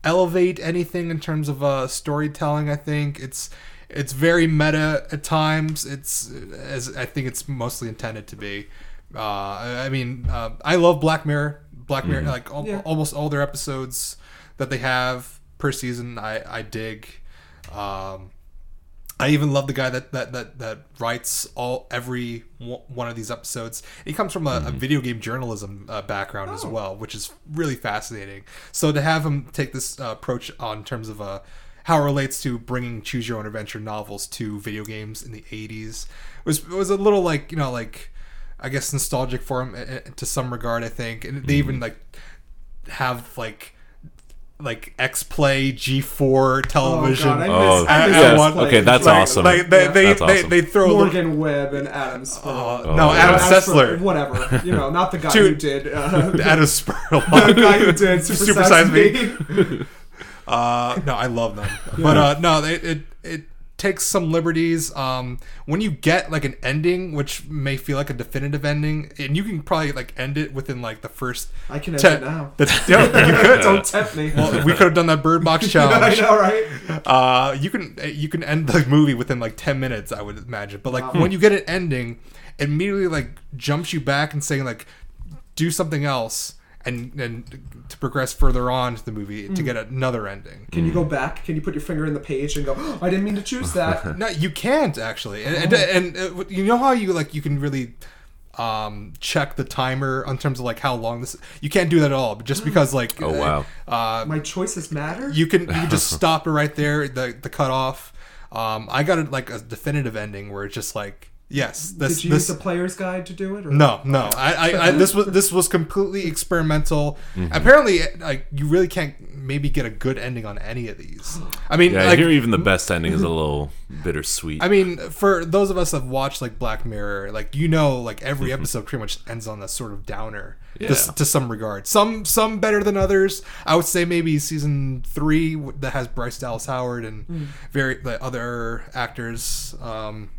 elevate anything in terms of uh, storytelling. I think it's it's very meta at times. It's as I think it's mostly intended to be. Uh, I I mean, uh, I love Black Mirror. Black Mirror, like al- Yeah. almost all their episodes that they have per season, I I dig. Um, I even love the guy that that that, that writes all every one one of these episodes. He comes from a, a video game journalism uh, background as Oh. well, which is really fascinating. So to have him take this uh, approach on terms of uh, how it relates to bringing choose your own adventure novels to video games in the '80s was was a little like you know like I guess nostalgic for him uh, uh, to some regard. I think, and they even like have like like X Play G4 television. Oh, God, I Oh, I miss I- I X want- Play. okay, that's Like, awesome. Like they they, That's they, awesome. they throw a little, Morgan Webb and Adam Spurlock. uh, no Oh. Adam Adam Sessler, Spur- whatever. You know, not the guy Dude. who did. Uh, Adam the guy who did Super, Super Size Size Me. Uh, no, I love them, but uh, no, it, it it takes some liberties. Um, when you get like an ending, which may feel like a definitive ending, and you can probably like end it within like the first. I can end ten- it now. The, yeah, you could. Don't tempt me. Well, we could have done that Bird Box challenge. I know, right? Uh, you can you can end the movie within like ten minutes, I would imagine. But like Wow. when you get an ending, it immediately like jumps you back and saying like, do something else, and and to progress further on to the movie to get another ending. Can you go back? Can you put your finger in the page and go, oh, I didn't mean to choose that? No, you can't actually, and and, Oh. and, uh, you know how you like you can really um check the timer in terms of like how long this you can't do that at all but just because like Oh, wow. uh My choices matter? you can you can just stop it right there the the cutoff um i got it like a definitive ending where it's just like yes this Did you this use the player's guide to do it? Or? no no I, I i this was this was completely experimental mm-hmm. apparently like you really can't maybe get a good ending on any of these i mean Yeah, I hear even the best ending is a little bittersweet. I mean, for those of us that have watched like Black Mirror, like you know, like every mm-hmm. episode pretty much ends on a sort of downer, to, Yeah. to some regard. Some some better than others. I would say maybe season three that has Bryce Dallas Howard and mm. very the other actors um,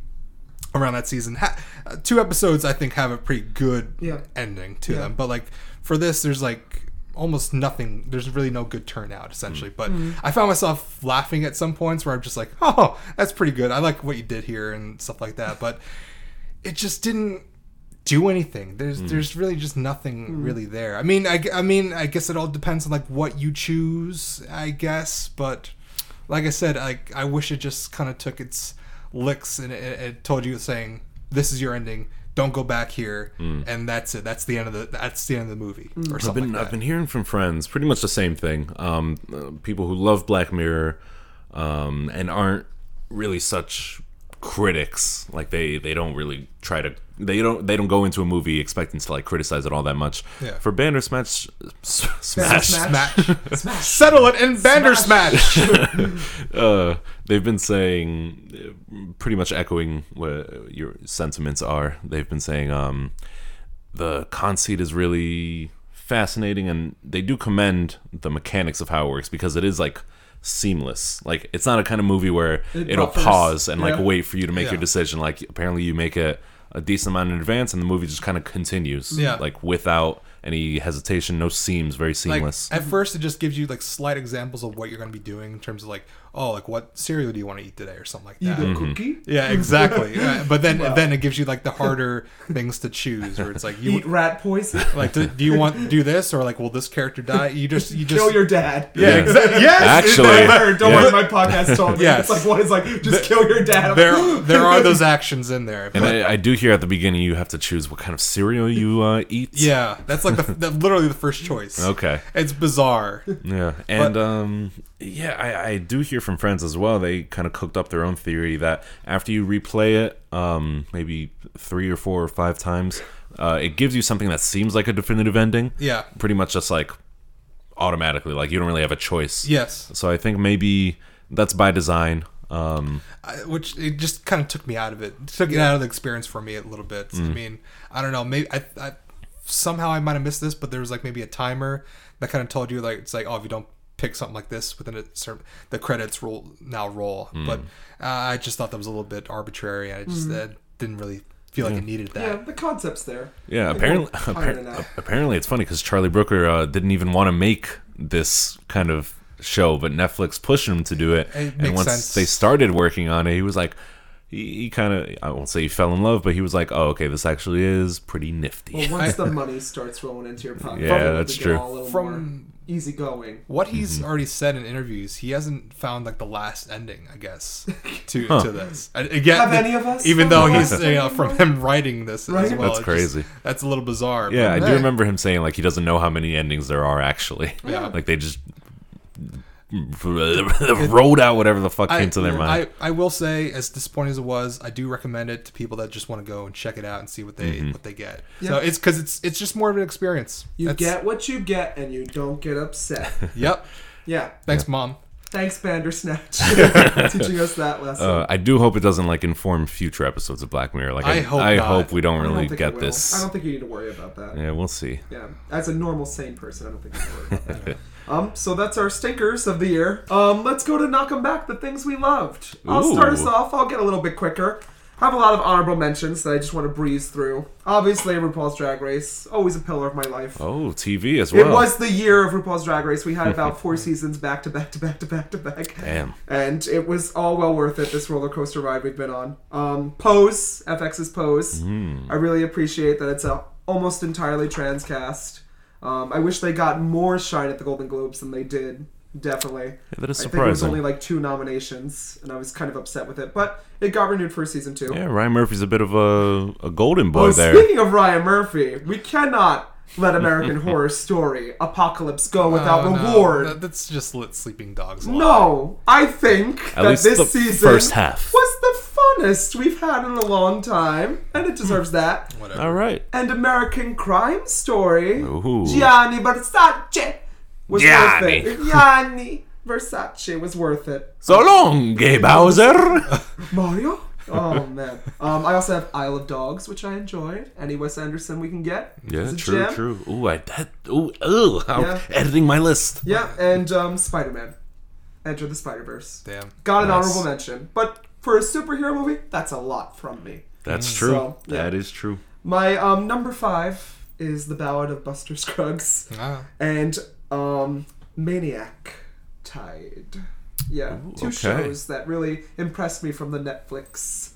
around that season. Ha- uh, two episodes I think have a pretty good Yeah. ending to Yeah. them, but like for this, there's like almost nothing. There's really no good turnout essentially. Mm. But mm. I found myself laughing at some points where I'm just like, oh, that's pretty good. I like what you did here and stuff like that. But it just didn't do anything. There's mm. there's really just nothing really there. I mean, I, I mean, I guess it all depends on like what you choose. I guess, but like I said, like I wish it just kind of took its licks and it, it told you saying this is your ending. don't go back here, and that's it. That's the end of the that's the end of the movie or Mm. I've something been like I've been hearing from friends pretty much the same thing. Um, uh, people who love Black Mirror, um, and aren't really such critics. Like they they don't really try to they don't they don't go into a movie expecting to like criticize it all that much. Yeah. For Bandersnatch, s- smash. Smash. Smash. Smash. Settle it in Bandersmatch. uh, they've been saying, uh, pretty much echoing what your sentiments are. They've been saying um, the conceit is really fascinating, and they do commend the mechanics of how it works because it is like seamless. Like it's not a kind of movie where It will pause and like Yeah. wait for you to make Yeah. your decision. Like apparently you make it a decent amount in advance, and the movie just kind of continues. Yeah. like without any hesitation, no seams, very like seamless. at first, it just gives you like slight examples of what you're going to be doing in terms of like, oh, like what cereal do you want to eat today or something like Eat that. a Mm-hmm. cookie. Yeah, exactly. Uh, but then Wow. then it gives you like the harder things to choose, where it's like you Eat rat poison. like do, do you want to do this or like will this character die? You just you just Kill your dad. yeah, Yeah. exactly. Yes, Actually- Don't Yeah. worry, my podcast told me. Yes. It's like what is like just kill your dad. I'm there like, there are those actions in there. And but- I, I do hear at the beginning you have to choose what kind of cereal you uh, eat. yeah, that's like the, the literally the first choice. Okay. It's bizarre. Yeah. And um yeah, I, I do hear from friends as well. They kind of cooked up their own theory that after you replay it, um, maybe three or four or five times, uh, it gives you something that seems like a definitive ending. Yeah. Pretty much just like automatically, like you don't really have a choice. Yes. So I think maybe that's by design. Um, I, which it just kind of took me out of it. Took it out of the experience for me a little bit. Mm. I mean, I don't know. Maybe I, I somehow I might have missed this, but there was like maybe a timer that kind of told you like it's like oh if you don't pick something like this within a certain the credits roll now roll. Mm. But uh, I just thought that was a little bit arbitrary. and I just uh, didn't really feel like it needed that. yeah, the concept's there. Yeah, They apparently, won't appar- apparently it's funny because Charlie Brooker uh, didn't even want to make this kind of show, but Netflix pushed him to do it. It and once sense. they started working on it, he was like, he, he kind of, I won't say he fell in love, but he was like, oh, okay, this actually is pretty nifty. Well, once the money starts rolling into your pocket, Yeah, that's true. all a From- more easy going. What he's Mm-hmm. already said in interviews, he hasn't found like the last ending, I guess, to to this. And again, Have any of us even found though the he's last you know ending, from though? him writing this Right? as well. That's it's crazy. Just, that's a little bizarre. yeah, I but do hey, remember him saying like he doesn't know how many endings there are actually. Yeah. like they just rolled out whatever the fuck I, came to their mind. I, I will say, as disappointing as it was, I do recommend it to people that just want to go and check it out and see what they Mm-hmm. what they get. Yeah. So it's because it's it's just more of an experience. You That's- get what you get, and you don't get upset. Yep. yeah. Thanks, mom. Thanks, Bandersnatch, teaching us that lesson. Uh, I do hope it doesn't like inform future episodes of Black Mirror. Like I, I hope I not. hope we don't I don't really get this. I don't think you need to worry about that. Yeah, we'll see. Yeah, as a normal sane person, I don't think you need to worry about that. Um, so that's our stinkers of the year. Um, let's go to knock 'em back. The things we loved. I'll start us off. I'll get a little bit quicker. I have a lot of honorable mentions that I just want to breeze through. Obviously, RuPaul's Drag Race, always a pillar of my life. Oh, TV as well. It was the year of RuPaul's Drag Race. We had about four seasons back to back to back to back to back. Damn. And it was all well worth it, this roller coaster ride we've been on. Um, Pose, FX's Pose. Mm. I really appreciate that it's a almost entirely trans cast. Um, I wish they got more shine at the Golden Globes than they did. Definitely. that is surprising. I think it was only like two nominations, and I was kind of upset with it. But it got renewed for a season two. Yeah, Ryan Murphy's a bit of a, a golden boy Oh, there. speaking of Ryan Murphy, we cannot let American Horror Story Apocalypse go without Oh, no. reward. That- that's just let sleeping dogs lie. No, I think At that least this the season first half. was the funnest we've had in a long time, and it deserves that. Whatever. All right. And American Crime Story, Ooh. Gianni Versace was Gianni. worth it. Gianni Versace was worth it. So long, Gay Bowser. Mario. Oh man. Um, I also have Isle of Dogs, which I enjoyed. Any Wes Anderson we can get. yeah, true, gem. true. Ooh, I that. Ooh, ooh, I'm Yeah. editing my list. Yeah, and um, Spider Man. Enter the Spider Verse. Damn. Got an Nice. honorable mention, but for a superhero movie, that's a lot from me. That's Mm. true. So, yeah. That is true. My um, number five is the Ballad of Buster Scruggs Ah. and um, Maniac Tide. Yeah, two okay. shows that really impressed me from the Netflix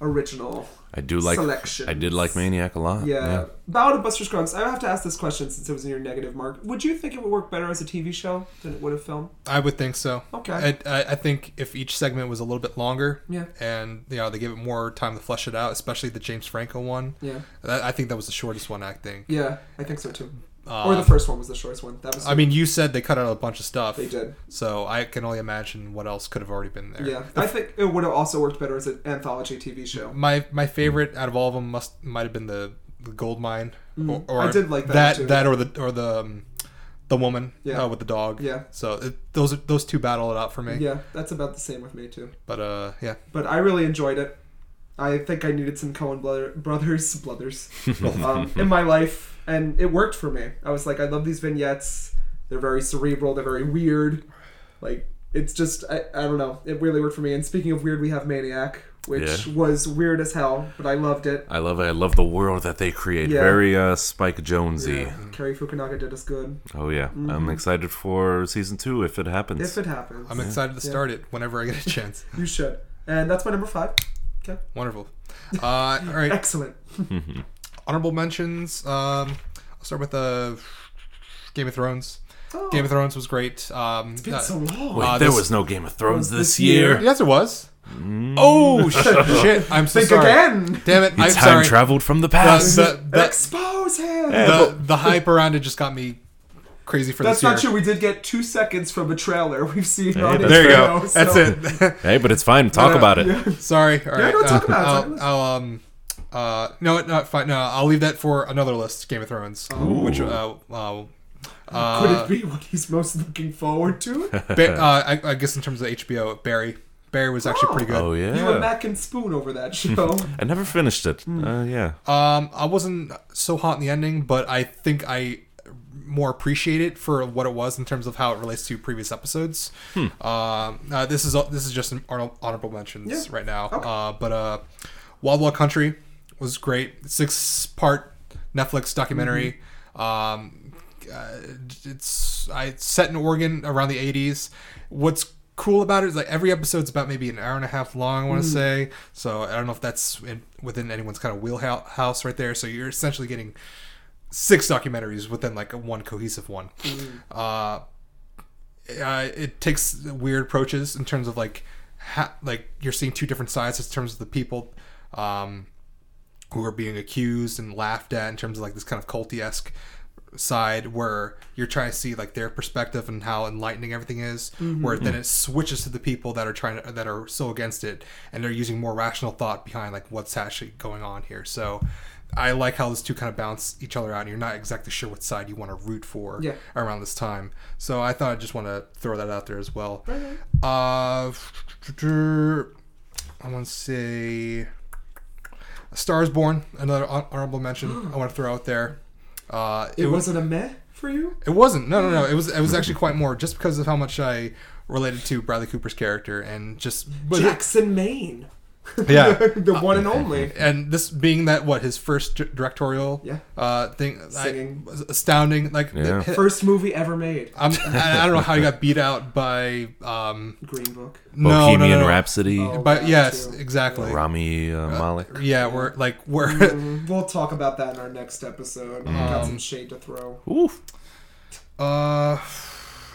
original. I do like. Selections. I did like Maniac a lot. Yeah. Bow to Buster Scruggs. I have to ask this question since it was in your negative mark. Would you think it would work better as a TV show than it would a film? I would think so. Okay. I, I, I think if each segment was a little bit longer, Yeah. and you know they gave it more time to flesh it out, especially the James Franco one. Yeah. That, I think that was the shortest one. I think. Yeah, I think so too. Uh, or the first one was the shortest one. That was. I mean, you said they cut out a bunch of stuff. they did. So I can only imagine what else could have already been there. Yeah, I think it would have also worked better as an anthology TV show. My my favorite out of all of them must might have been the, the gold mine. Mm. Or, I did like that that too. that or the or the um, the woman Yeah. uh, with the dog. Yeah. So it, those those two battle it out for me. Yeah, that's about the same with me too. But uh yeah. But I really enjoyed it. I think I needed some Coen brother, brothers, brothers, um, in my life, and it worked for me. I was like, I love these vignettes. They're very cerebral. They're very weird. Like it's just, I, I don't know. It really worked for me. And speaking of weird, we have Maniac, which Yeah. was weird as hell, but I loved it. I love it. I love the world that they create. Yeah. Very uh, Spike Jonesy. Yeah, Cary Fukunaga did us good. Oh yeah, I'm excited for season two if it happens. If it happens, I'm excited to Yeah. start it whenever I get a chance. you should. And that's my number five. Wonderful. Uh, all right. Excellent. Honorable mentions. Um, I'll start with the Game of Thrones. Oh, Game of Thrones was great. Um, it's been uh, so long. Wait, Uh, there this- was no Game of Thrones this this year. year. yes, it was. Oh sh- shit! I'm so Think sorry. again. Damn it! I'm Time sorry. traveled from the The, past. the, the, Expose him. the, the hype around it just got me crazy for That's this year. not true. We did get two seconds from a trailer we've seen Hey, on that's There you HBO, go. so- That's it. hey, but it's fine. Talk no, about it. Yeah. Sorry. All right. no, talk uh, about it. I'll, I'll um uh no no fine no I'll leave that for another list. Game of Thrones, which uh, uh, uh Could it be what he's most looking forward to? Ba- uh, I, I guess in terms of HBO, Barry. Barry was actually pretty good. Oh yeah, You and yeah. Mac and Spoon over that show. I never finished it. Uh, yeah. Um, I wasn't so hot in the ending, but I think I more appreciate it for what it was in terms of how it relates to previous episodes. Um, uh, this is this is just an honorable mentions Yeah. right now. Okay. Uh, but uh, Wild Wild Country was great. Six part Netflix documentary. Um, uh, it's I it's set in Oregon around the '80s. What's cool about it is like every episode's about maybe an hour and a half long. I want to say. So I don't know if that's in, within anyone's kind of wheelhouse right there. So you're essentially getting six documentaries within like a one cohesive one. Uh, uh, it takes weird approaches in terms of like ha- like you're seeing two different sides in terms of the people um, who are being accused and laughed at in terms of like this kind of culty esque side where you're trying to see like their perspective and how enlightening everything is where then it switches to the people that are trying to that are so against it and they're using more rational thought behind like what's actually going on here. So i like how those two kind of bounce each other out and you're not exactly sure what side you want to root for Yeah. around this time so i thought i just want to throw that out there as well uh i want to say Stars Born, another hon- mention I want to throw out there. Uh, It wa- wasn't a meh for you? It wasn't. No, no, no. It was. It was actually quite more, just because of how much I related to Bradley Cooper's character and just. but- Jackson Maine. Yeah. the one and only. And this being that what his first directorial Yeah. uh, thing, Singing. I, astounding. Like, Yeah. the- First movie ever made. I'm, I I don't know how he got beat out by. Um, Green Book. no, no, Bohemian no, no. Rhapsody, Oh. But that yes, too. exactly. Rami uh, Malek. Yeah, we're like we're. Mm, we'll talk about that in our next episode. Um, Got some shade to throw. Oof. Uh,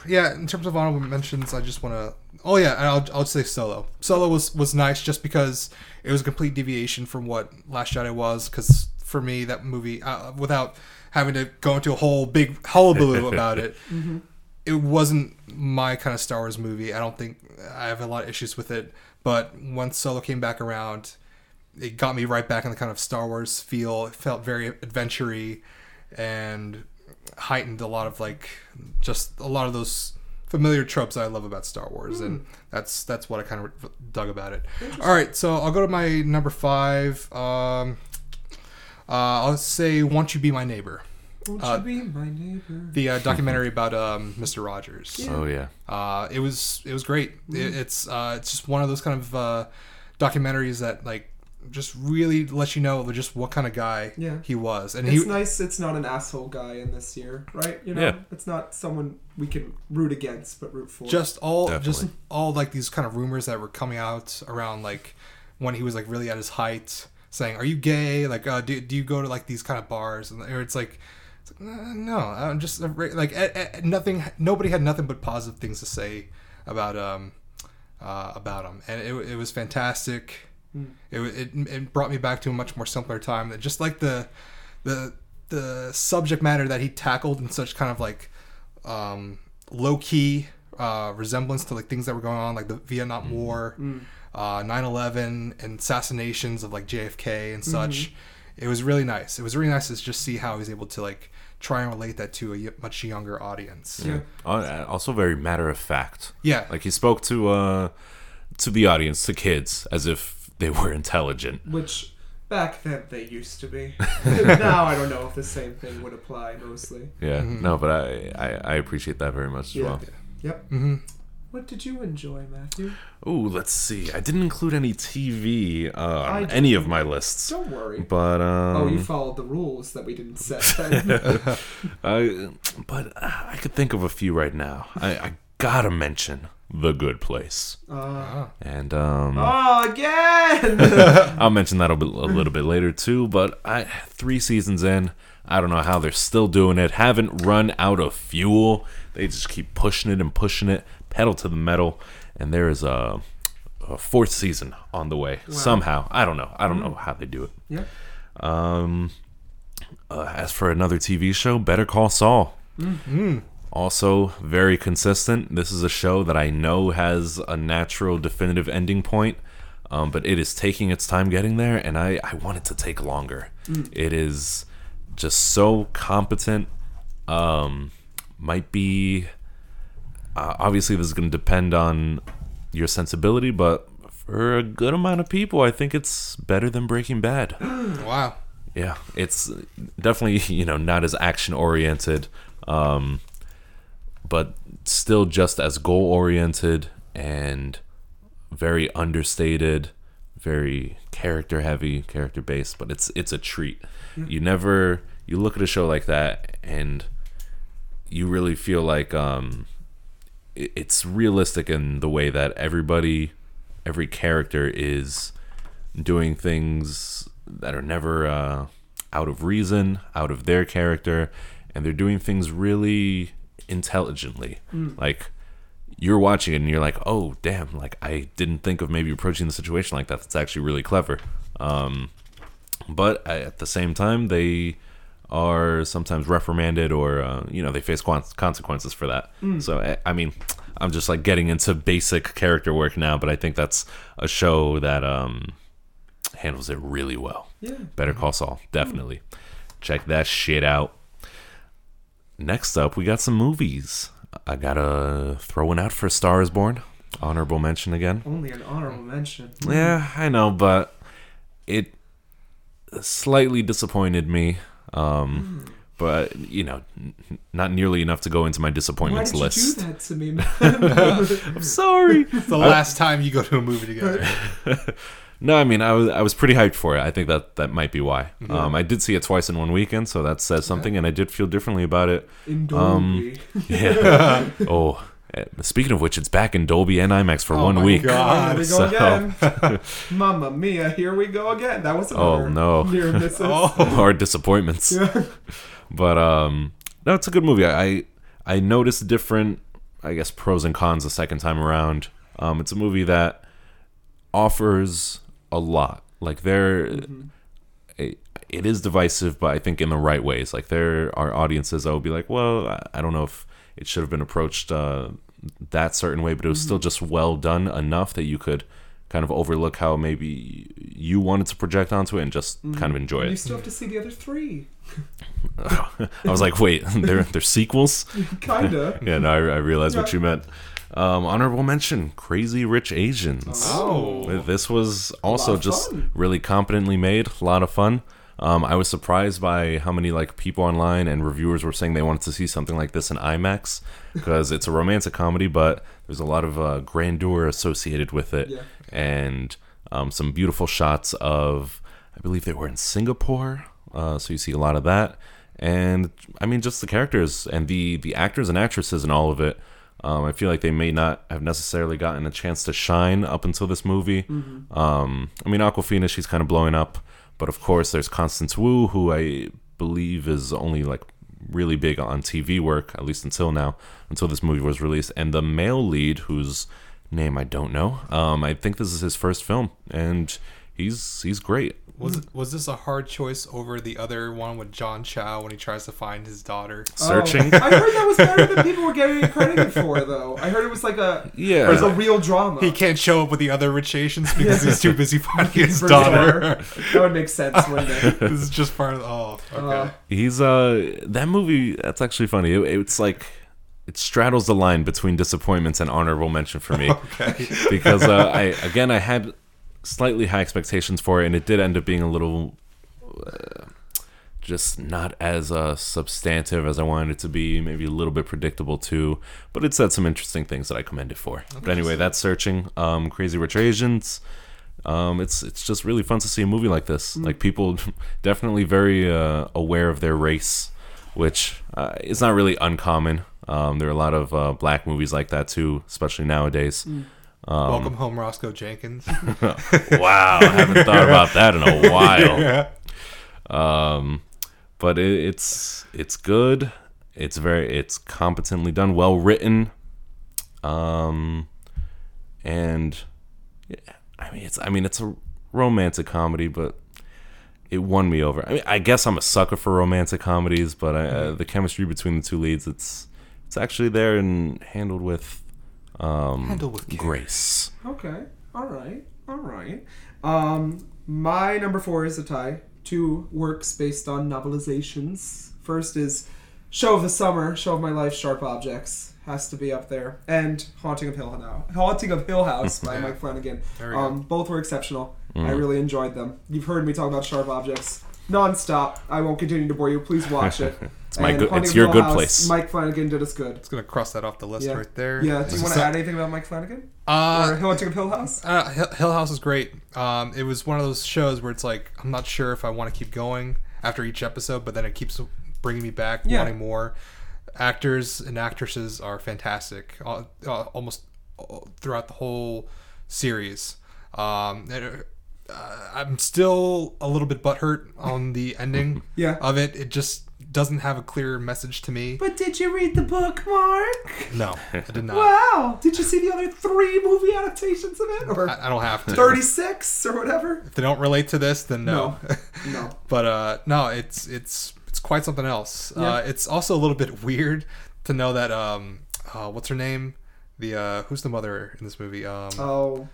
yeah. In terms of honorable mentions, I just want to. Oh yeah, and I'll I'll say Solo. Solo was was nice just because it was a complete deviation from what Last Jedi was. Because for me, that movie, uh, without having to go into a whole big hullabaloo about it, it wasn't my kind of Star Wars movie. I don't think I have a lot of issues with it. But once Solo came back around, it got me right back in the kind of Star Wars feel. It felt very adventure-y and heightened a lot of like just a lot of those familiar tropes that I love about Star Wars, and that's that's what I kind of dug about it. All right, so I'll go to my number five. Um, uh, I'll say "Won't You Be My Neighbor," Won't uh, you be my neighbor? the uh, documentary about um, Mr. Rogers. Oh yeah. Uh, it was it was great. It, it's uh, it's just one of those kind of uh, documentaries that like just really let you know just what kind of guy Yeah. he was, and It's he nice it's not an asshole guy in this year, right? You know, Yeah. it's not someone we can root against, but root for. just all just all like these kind of rumors that were coming out around like when he was like really at his height, saying, "Are you gay? Like, uh, do do you go to like these kind of bars?" And or it's like. it's like, "Uh, No, I'm just like nothing. Nobody had nothing but positive things to say about um uh, about him, and it, it was fantastic. It, it it brought me back to a much more simpler time. That just like the the the subject matter that he tackled in such kind of like um, low key uh, resemblance to like things that were going on, like the Vietnam War, uh, 9/11, and assassinations of like JFK and such. It was really nice. It was really nice to just see how he was able to like try and relate that to a much younger audience. Yeah. Uh, Also, very matter of fact. Yeah. Like he spoke to uh to the audience, to kids, as if they were intelligent. Which back then they used to be. now I don't know if the same thing would apply mostly. Yeah. No, but I, I I appreciate that very much as Yeah. well. Yep. Mm-hmm. What did you enjoy, Matthew? Ooh, let's see. I didn't include any TV uh, on any of my lists, Don't worry. but um, oh, you followed the rules that we didn't set. Then. I, but uh, I could think of a few right now. I, I gotta mention The Good Place, uh, and um, oh, again! I'll mention that a, bit, a little bit later too. But I three seasons in, I don't know how they're still doing it. Haven't run out of fuel. They just keep pushing it and pushing it, pedal to the metal. And there is a, a fourth season on the way somehow. I don't know. I don't know how they do it. yeah. Um, uh, as for another TV show, Better Call Saul. Also, very consistent. This is a show that I know has a natural, definitive ending point, um, but it is taking its time getting there, and I, I want it to take longer. It is just so competent. Um, might be. Uh, obviously, this is going to depend on your sensibility, but for a good amount of people, I think it's better than Breaking Bad. Wow. Yeah, it's definitely you know not as action oriented, um, but still just as goal oriented and very understated, very character heavy, character based. But it's it's a treat. You never you look at a show like that and you really feel like um, it- it's realistic in the way that everybody, every character is doing things that are never uh, out of reason, out of their character, and they're doing things really intelligently. Like you're watching it and you're like, oh damn, like I didn't think of maybe approaching the situation like that. That's actually really clever. Um, but at the same time, they are sometimes reprimanded or uh, you know they face consequences for that. So I, I mean, I'm just like getting into basic character work now, but I think that's a show that um, handles it really well. Yeah. Better Call Saul, definitely. Check that shit out. Next up, we got some movies. I gotta throw one out for Star is Born. Honorable mention again. Only an honorable mention. Yeah, I know, but it slightly disappointed me. Um, but you know, n- not nearly enough to go into my Why disappointments did you list. do that to me. I'm sorry. It's the last time you go to a movie together. No, I mean, I was I was pretty hyped for it. I think that that might be why. Um, I did see it twice in one weekend, so that says something, and I did feel differently about it. In Um, Dolby. Yeah. oh, eh, speaking of which, it's back in Dolby and IMAX for Oh one my week. God. here we go so- again. Mamma mia, here we go again. That was Oh, no. near misses. Oh. or disappointments. Yeah. But um, no, it's a good movie. I I noticed different, I guess, pros and cons the second time around. Um, it's a movie that offers a lot. Like there, it, mm-hmm. it is divisive, but I think in the right ways. Like there are audiences that will be like, well, I, don't know if it should have been approached uh, that certain way, but it was still mm-hmm. just well done enough that you could kind of overlook how maybe you wanted to project onto it and just mm-hmm. kind of enjoy it. You still have to see the other three. I was like, wait, they're they're sequels? Kinda. Yeah, no, I, I realized what you meant. Um, honorable mention: Crazy Rich Asians. Oh. This was also just fun. really competently made. A lot of fun. Um, I was surprised by how many like people online and reviewers were saying they wanted to see something like this in IMAX because it's a romantic comedy, but there's a lot of uh, grandeur associated with it, Yeah. and um, some beautiful shots of. I believe they were in Singapore, uh, so you see a lot of that, and I mean just the characters and the the actors and actresses and all of it Um, I feel like they may not have necessarily gotten a chance to shine up until this movie. Um, I mean, Awkwafina, she's kind of blowing up, but of course, there's Constance Wu, who I believe is only like really big on TV work, at least until now, until this movie was released. And the male lead, whose name I don't know, um, I think this is his first film, and he's he's great. Was it, was this a hard choice over the other one with John Cho when he tries to find his daughter? Searching. Oh, I heard that was better than people were getting it credited for, though. I heard it was like a Yeah. it was a real drama. He can't show up with the other rich Asians because he's too busy finding his For his daughter. That would make sense, wouldn't it? this is just part of. Oh, okay. Uh, He's uh that movie. That's actually funny. It, it's like it straddles the line between disappointments and honorable mention for me okay. because uh, I again I had slightly high expectations for it, and it did end up being a little. Uh, just not as uh, substantive as I wanted it to be. Maybe a little bit predictable too, but it said some interesting things that I commend it for. But anyway, that's searching. Um, Crazy Rich Asians. Um, it's it's just really fun to see a movie like this. Like people definitely very uh, aware of their race, which uh, is not really uncommon. Um, there are a lot of uh, black movies like that too, especially nowadays. Welcome home, Roscoe Jenkins. Wow, I haven't thought about that in a while. Yeah. Um, but it, it's it's good. It's very it's competently done, well written. Um, and yeah, I mean it's I mean it's a romantic comedy, but it won me over. I mean, I guess I'm a sucker for romantic comedies, but I, uh, the chemistry between the two leads, it's it's actually there and handled with um, Handled with care. grace. okay. All right. All right. Um, my number four is a tie. Two works based on novelizations. First is Show of the Summer, Show of My Life, Sharp Objects. Has to be up there. And Haunting of Hill House. Haunting of Hill House by Mike Flanagan. There we Um, both were exceptional. I really enjoyed them. You've heard me talk about Sharp Objects nonstop. I won't continue to bore you. Please watch it. It's my And good- it's of your Hill good House, place. Mike Flanagan did us good. It's gonna cross that off the list Yeah. right there. Yeah. Do you want to add anything about Mike Flanagan? or Uh, Haunting of Hill House? uh, Hill, Hill House is great. Um, it was one of those shows where it's like I'm not sure if I want to keep going after each episode, but then it keeps bringing me back, Yeah. wanting more. Actors and actresses are fantastic, uh, uh, almost uh, throughout the whole series. Um, and, uh, I'm still a little bit butthurt on the ending Yeah. of it. It just doesn't have a clear message to me. But did you read the book, Mark? No, I did not. Wow! Did you see the other three movie adaptations of it, or I, I don't have to. thirty-six, or whatever? If they don't relate to this, then no. No. but uh, no, it's it's it's quite something else. Yeah. Uh, it's also a little bit weird to know that um, uh, what's her name? The uh, who's the mother in this movie? Um, Oh,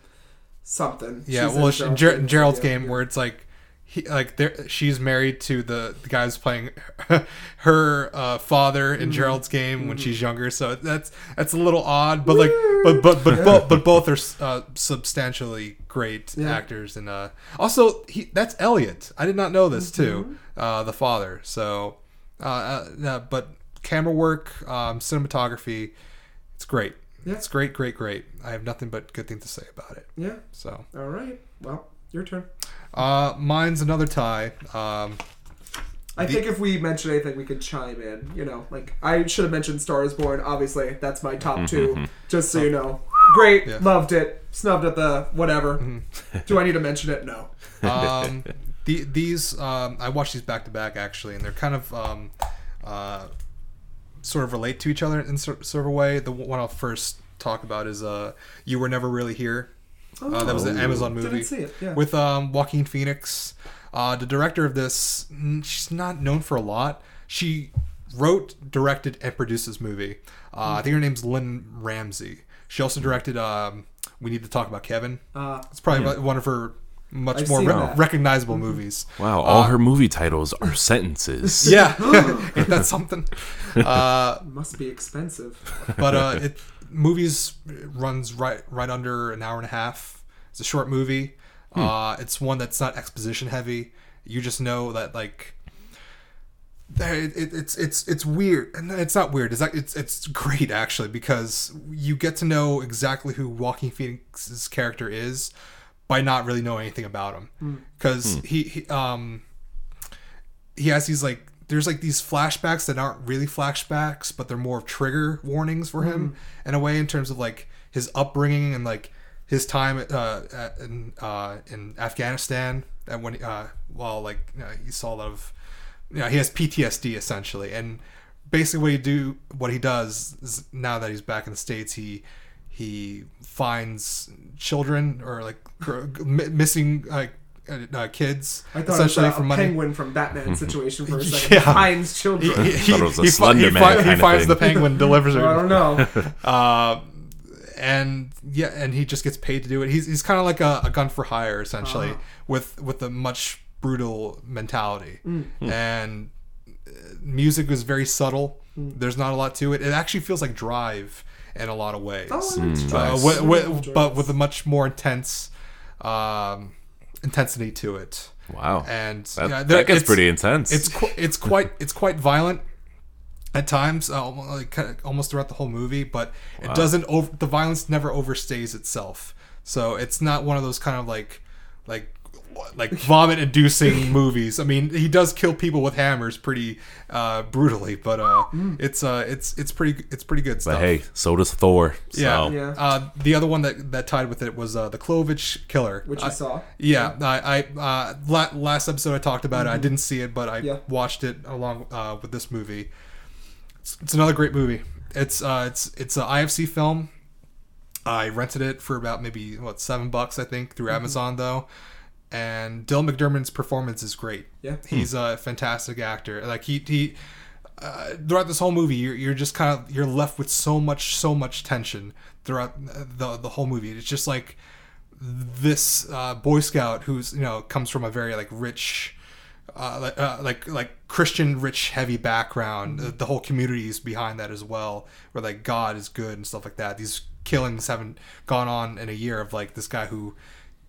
something. yeah, She's well, in she, Gerald's Ger- Game. Gerald's game where it's like. He, like there, she's married to the, the guy who's playing her uh, father Mm-hmm. in Gerald's game when she's younger. So that's that's a little odd, but like, but but but but, but both are uh, substantially great Yeah. actors, and uh, also he that's Elliot. I did not know this Mm-hmm. too, uh, the father. So, uh, uh, but camera work, um, cinematography, it's great. Yeah. It's great, great, great. I have nothing but good things to say about it. Yeah. So, All right. Well, your turn. uh, mine's another tie. Um, I The- think if we mention anything, we could chime in. You know, like I should have mentioned *Star Is Born*. Obviously, that's my top two. Just so you know, great, Yeah. loved it, snubbed at the whatever. Do I need to mention it? No. um, the, these um, I watched these back to back actually, and they're kind of um, uh, sort of relate to each other in sort, sort of a way. The one I'll first talk about is uh, "You Were Never Really Here." Uh, that was an Oh, Amazon movie Didn't see it. Yeah. with um, Joaquin Phoenix. Uh, the director of this, mm, she's not known for a lot. She wrote, directed, and produced this movie. Uh, I think her name's Lynne Ramsay. She also directed um, "We Need to Talk About Kevin." uh, It's probably one of her much I've more seen re- that. recognizable movies. Wow, all her movie titles are sentences. Yeah, ain't that something? Uh, must be expensive. but uh, it movies runs right right under an hour and a half. It's a short movie. Uh, it's one that's not exposition heavy. You just know that like. there- It, it, it's it's it's weird, and it's not weird. It's like it's it's great actually because you get to know exactly who Joaquin Phoenix's character is by not really knowing anything about him. Because he, he um he has these like there's like these flashbacks that aren't really flashbacks, but they're more of trigger warnings for him in a way in terms of like his upbringing and like his time uh, at, in uh, in Afghanistan and when uh, while like you know, he saw a lot of you know, he has PTSD essentially. And basically what he do what he does is now that he's back in the states he he finds children or like gr- m- missing like uh, uh, kids I thought essentially it was for a money penguin from Batman situation for a second. Yeah. Finds children. he, he, Thought it was a he, fi- he, fi- he finds the penguin delivers it I don't know. uh, and yeah, and he just gets paid to do it. He's he's kind of like a, a gun for hire essentially, Uh-huh. with with a much brutal mentality. Mm. And uh, music was very subtle. Mm. There's not a lot to it. It actually feels like Drive in a lot of ways, Oh, that's uh, nice. wi- wi- but with a much more intense um, intensity to it. Wow. And That, yeah, that gets it's- pretty intense. it's qu- it's quite it's quite violent at times, uh, like almost throughout the whole movie. But it doesn't over the violence never overstays itself. So it's not one of those kind of like like like vomit inducing movies. I mean, he does kill people with hammers pretty uh, brutally, but uh, it's uh it's it's pretty it's pretty good stuff. but hey, so does Thor. So. Yeah. Yeah. Uh, the other one that, that tied with it was uh, the Clovehitch Killer, Which I you saw. Yeah, I, I uh, la- last episode I talked about it. I didn't see it, but I Mm-hmm. Yeah. watched it along uh, with this movie. It's, it's another great movie. It's uh, it's it's an IFC film. I rented it for about maybe what seven bucks I think through Mm-hmm. Amazon though, and Dylan McDermott's performance is great. Yeah. he's a fantastic actor. Like he he uh, throughout this whole movie, you're, you're just kind of you're left with so much so much tension throughout the the whole movie. It's just like this uh, Boy Scout who's you know comes from a very like rich, uh, like, uh, like like Christian rich heavy background. The, the whole community is behind that as well, where like God is good and stuff like that. These killings haven't gone on in a year of like this guy who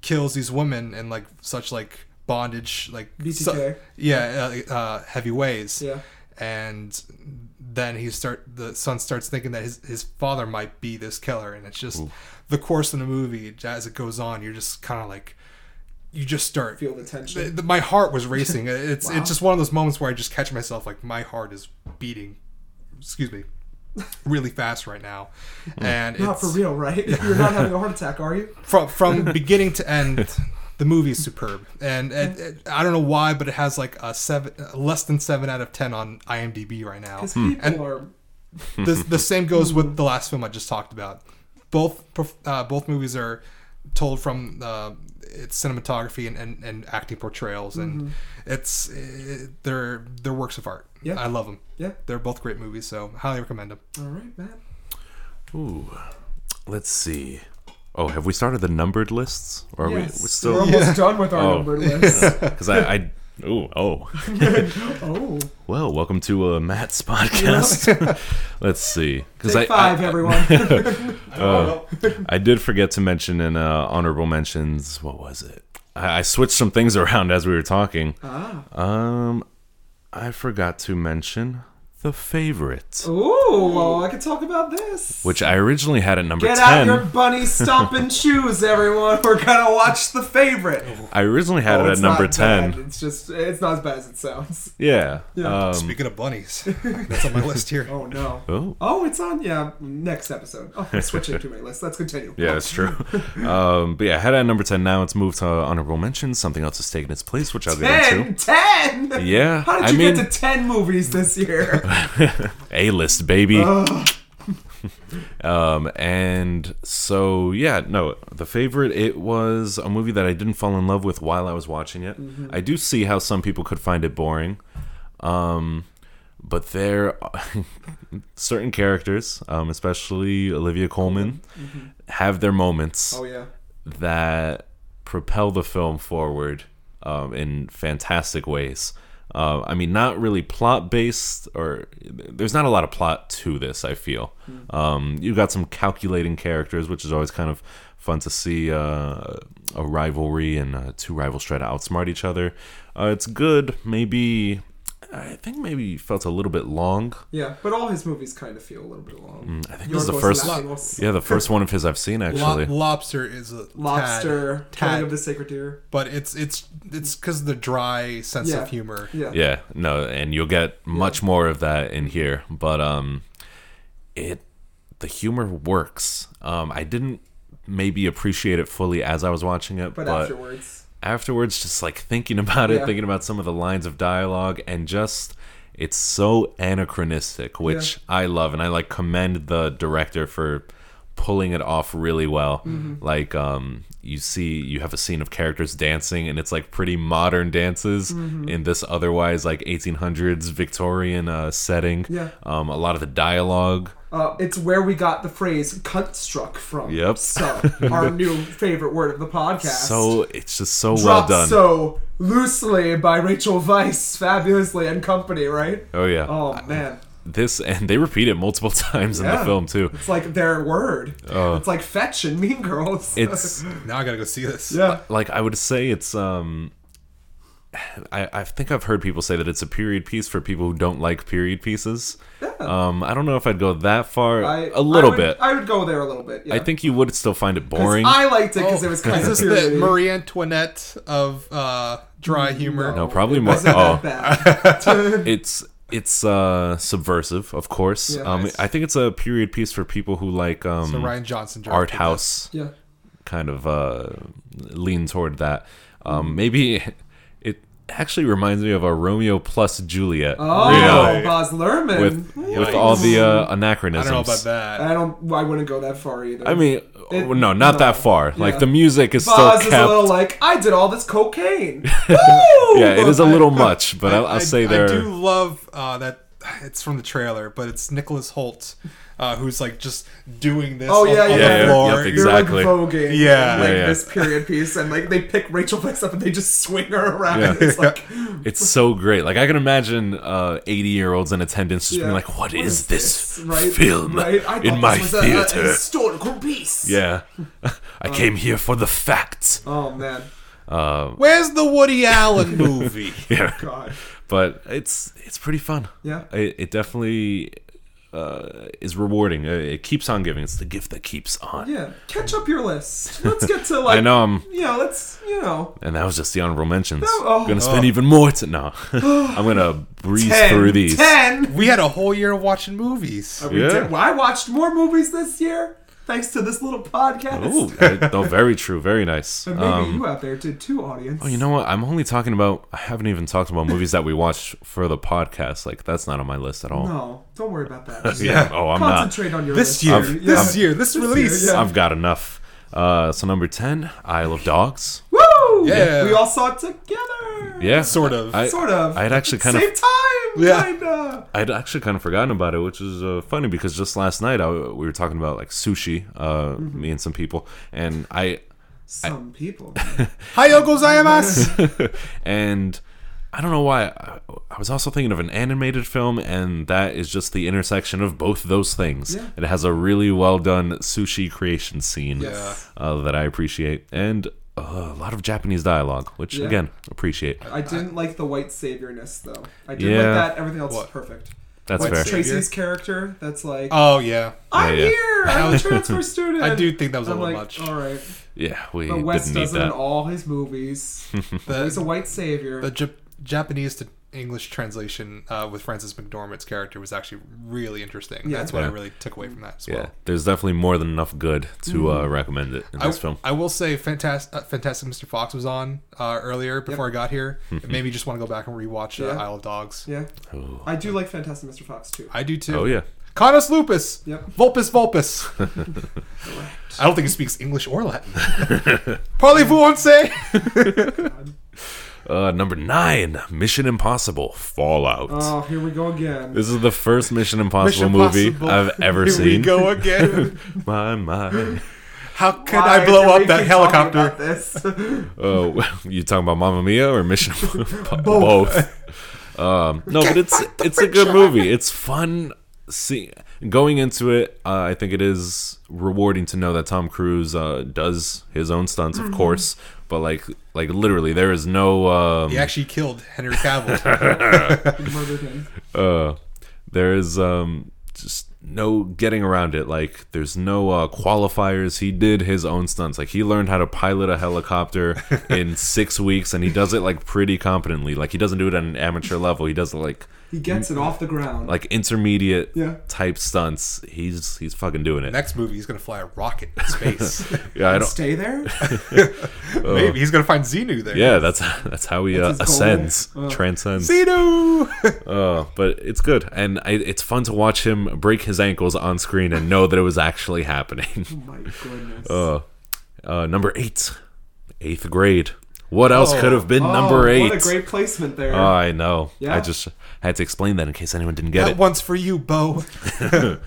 kills these women in like such like bondage like BTK. su- yeah uh, uh, heavy ways Yeah. and then he start the son starts thinking that his, his father might be this killer and it's just the course in the movie as it goes on you're just kind of like you just start Feel the tension. the- the- my heart was racing it's Wow. it's just one of those moments where i just catch myself like my heart is beating excuse me really fast right now and Not it's, for real, right? You're not having a heart attack, are you? from from beginning to end the movie is superb and it, it, i don't know why but it has like a seven less than seven out of ten on imdb right now Because people And- are. the, the same goes with the last film I just talked about. Both uh, both movies are told from uh, its cinematography and, and, and acting portrayals, and it's uh they're they're works of art. Yeah. I love them. Yeah. They're both great movies, so highly recommend them. All right, Matt. Ooh. Let's see. Oh, have we started the numbered lists? Or are we yes. we're We're still almost done with our Oh. numbered list. because I, I ooh oh oh. well welcome to uh, Matt's podcast. Let's see because I, five, I, everyone. uh, I did forget to mention in uh, honorable mentions what was it? I, I switched some things around as we were talking. ah. Um, I forgot to mention the favorite, Ooh, well, I could talk about this. which I originally had at number Get out your bunny stomping shoes, everyone. We're gonna watch the favorite. I originally had Oh, it at number ten. bad. It's just, it's not as bad as it sounds. Yeah. Yeah. Um, Speaking of bunnies, that's on my list here. Oh no. oh. Oh, it's on. Yeah, next episode. Oh, I'm switching to my list. Let's continue. Yeah, that's true. um, but yeah, I had it at number 10. Now it's moved to honorable mentions. Something else has taken its place, which I'll get Ten, into. ten. Yeah, How did I you mean- get to ten movies this year? A list, baby. Um, and so, yeah, no, the favorite, it was a movie that I didn't fall in love with while I was watching it. Mm-hmm. I do see how some people could find it boring. Um, but there are certain characters, um, especially Olivia Colman, have their moments. oh yeah. that propel the film forward um, in fantastic ways. Uh, I mean, not really plot based, or there's not a lot of plot to this. I feel um, you got some calculating characters, which is always kind of fun to see uh, a rivalry and uh, two rivals try to outsmart each other. Uh, it's good. Maybe I think maybe felt a little bit long. Yeah, but all his movies kind of feel a little bit long. I think this is the first. Lanthimos, Yeah, the first one of his I've seen Lo- actually. lobster is a Lobster, tad, Killing of the Sacred Deer. but it's it's it's because the dry sense Yeah. of humor. Yeah. Yeah, no, and you'll get much more of that in here, but um, it the humor works. Um, I didn't maybe appreciate it fully as I was watching it, But, but, afterwards, afterwards, just like thinking about it, Yeah. thinking about some of the lines of dialogue, and just it's so anachronistic, which I love, and I like commend the director for pulling it off really well. Mm-hmm. Like, um, you see, you have a scene of characters dancing, and it's like pretty modern dances Mm-hmm. in this otherwise like 1800s Victorian uh, setting. Yeah. Um, a lot of the dialogue. uh, it's where we got the phrase "cunt struck" from. Yep. So, our new favorite word of the podcast. So it's just so well done. so loosely by Rachel Weisz, fabulously and company, right? oh yeah. Oh man, This and they repeat it multiple times in the film too. it's like their word. It's like fetch and Mean Girls. It's Now I gotta go see this. yeah. like I would say it's um I, I think I've heard people say that it's a period piece for people who don't like period pieces. Um, I don't know if I'd go that far. I, a little I would- bit. I would go there a little bit. Yeah. I think you would still find it boring. I liked it because Oh, it was kind is of this the. Marie Antoinette of uh, dry humor? No, probably more- It wasn't oh. that bad. it's it's uh subversive, of course. Yeah. um, Nice. I think it's a period piece for people who like um So Rian Johnson art house yeah. kind of uh lean toward that. Um, maybe actually reminds me of a Romeo plus Juliet. Oh, you know, Baz Luhrmann. with with all the uh, anachronisms. I don't know about that. I don't. I wouldn't go that far either. I mean, It- oh, no, not no. that far. Yeah. Like the music is Baz still is a kept. little like I did all this cocaine. Woo! yeah, it is a little much, but I'll, I'll I, say I do love uh, that. It's from the trailer, but it's Nicholas Hoult, uh, who's like just doing this Oh, on, yeah, on yeah, the yeah. floor. Yep, You're Exactly. like voguing, Yeah. like Yeah, yeah. this period piece, and like they pick Rachel Weisz up and they just swing her around. Yeah. It's like It's so great. Like I can imagine uh, eighty year olds in attendance just Yeah. being like, "What is this, Right? film Right? I thought in this my was a- a theater?" historical piece. yeah, I came here for the facts. Oh man, Where's the Woody Allen movie? Yeah, God. but it's it's pretty fun. Yeah. it, it definitely uh, is rewarding. Uh, It keeps on giving. It's the gift that keeps on. Yeah, catch up your list. Let's get to like I know I'm You know, let's you know. And that was just the honorable mentions. oh. gonna spend even more to no. I'm gonna breeze 10, through these. Ten. we had a whole year of watching movies. We Yeah. did- well, I watched more movies this year thanks to this little podcast. Oh, I- no, very true, very nice. And maybe Um, you out there did too, audience. oh, you know what? I'm only talking about. I haven't even talked about movies that we watched for the podcast. Like that's not on my list at all. No, don't worry about that. Just Yeah. Oh, I'm not. Concentrate on your This list. year, I've- this I've- year, this release. year, yeah. I've got enough. Uh, so number ten, Isle of Dogs. Woo! Yeah. We all saw it together. Yeah, Sort of. I, Sort of. I had actually kind of Same time. Yeah. Kinda. I'd actually kind of forgotten about it, which is uh, funny because just last night I, we were talking about like sushi, uh, Mm-hmm. me and some people, and I Some people. Hayo gozaimasu. and I don't know why I, I was also thinking of an animated film, and that is just the intersection of both those things. Yeah. It has a really well done sushi creation scene Yeah. uh, that I appreciate, and uh, a lot of Japanese dialogue, which Yeah. again appreciate. I didn't like the white saviorness though. I did Yeah. like that. Everything else What? is perfect. That's White fair. savior? Tracy's character. That's like. Oh yeah, I'm Yeah, yeah. here. I'm a transfer student. I do think that was a I'm little like, much. all right. Yeah, we But West didn't need does it in all his movies. The, He's a white savior. the Jap- Japanese to English translation uh, with Frances McDormand's character was actually really interesting. Yeah. That's what I really took away from that as Yeah, there's definitely more than enough good to Mm-hmm. uh, recommend it in I, this film. I will say, Fantastic, uh, Fantastic Mr. Fox was on uh, earlier before I got here. It made me just want to go back and rewatch uh, Yeah. Isle of Dogs. yeah. Oh. I do like Fantastic Mr. Fox too. I do too. oh yeah, Canis lupus. Yep. Vulpes vulpes. I don't think he speaks English or Latin. Parlez-vous français? Uh, number nine, Mission Impossible: Fallout. Oh, here we go again. This is the first Mission Impossible Mission movie Impossible. I've ever seen. Here we go again. My my. How could Why I blow up that helicopter? about This? Oh, you talking about Mamma Mia or Mission? Impossible? Both. Um, no, but it's it's a good movie. It's fun. See, going into it, uh, I think it is rewarding to know that Tom Cruise uh, does his own stunts, Mm-hmm. of course, but like like literally there is no um, He actually killed Henry Cavill. Murdered him. uh there is um just no getting around it. Like there's no uh qualifiers. He did his own stunts. Like he learned how to pilot a helicopter in six weeks and he does it like pretty competently. Like he doesn't do it at an amateur level. He does it like He gets it off the ground. like intermediate Yeah. type stunts he's he's fucking doing it Next movie, he's gonna fly a rocket in space. yeah i don't Stay there. Maybe he's gonna find Xenu there. yeah that's that's how he uh, That's his goal. ascends Uh. transcends Xenu. Uh, but it's good, and I, it's fun to watch him break his ankles on screen and know that it was actually happening. oh my goodness. uh, uh, number eight, eighth grade. What else Oh. could have been Oh, number eight? What a great placement there. Oh, I know. Yeah? I just had to explain that in case anyone didn't get it. That it. one's for you, Bo.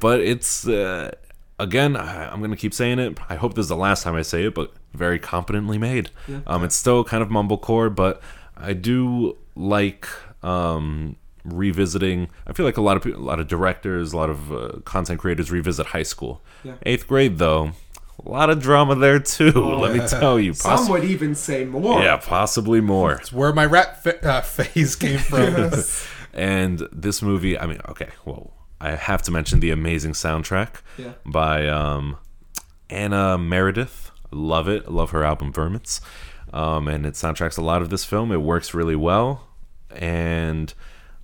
But it's uh, again, I, I'm gonna keep saying it. I hope this is the last time I say it, but very competently made. Um, it's still kind of mumblecore, but I do like um revisiting. I feel like a lot of people, a lot of directors, a lot of uh, content creators revisit high school. Yeah. Eighth grade though, a lot of drama there too. let me tell you. Some would even say more. yeah, possibly more. It's where my rap fa- uh, phase came from. Yes. And this movie, I mean, okay, well, I have to mention the amazing soundtrack Yeah. by um, Anna Meredith. Love it. Love her album Varmints. Um, and it soundtracks a lot of this film. It works really well. And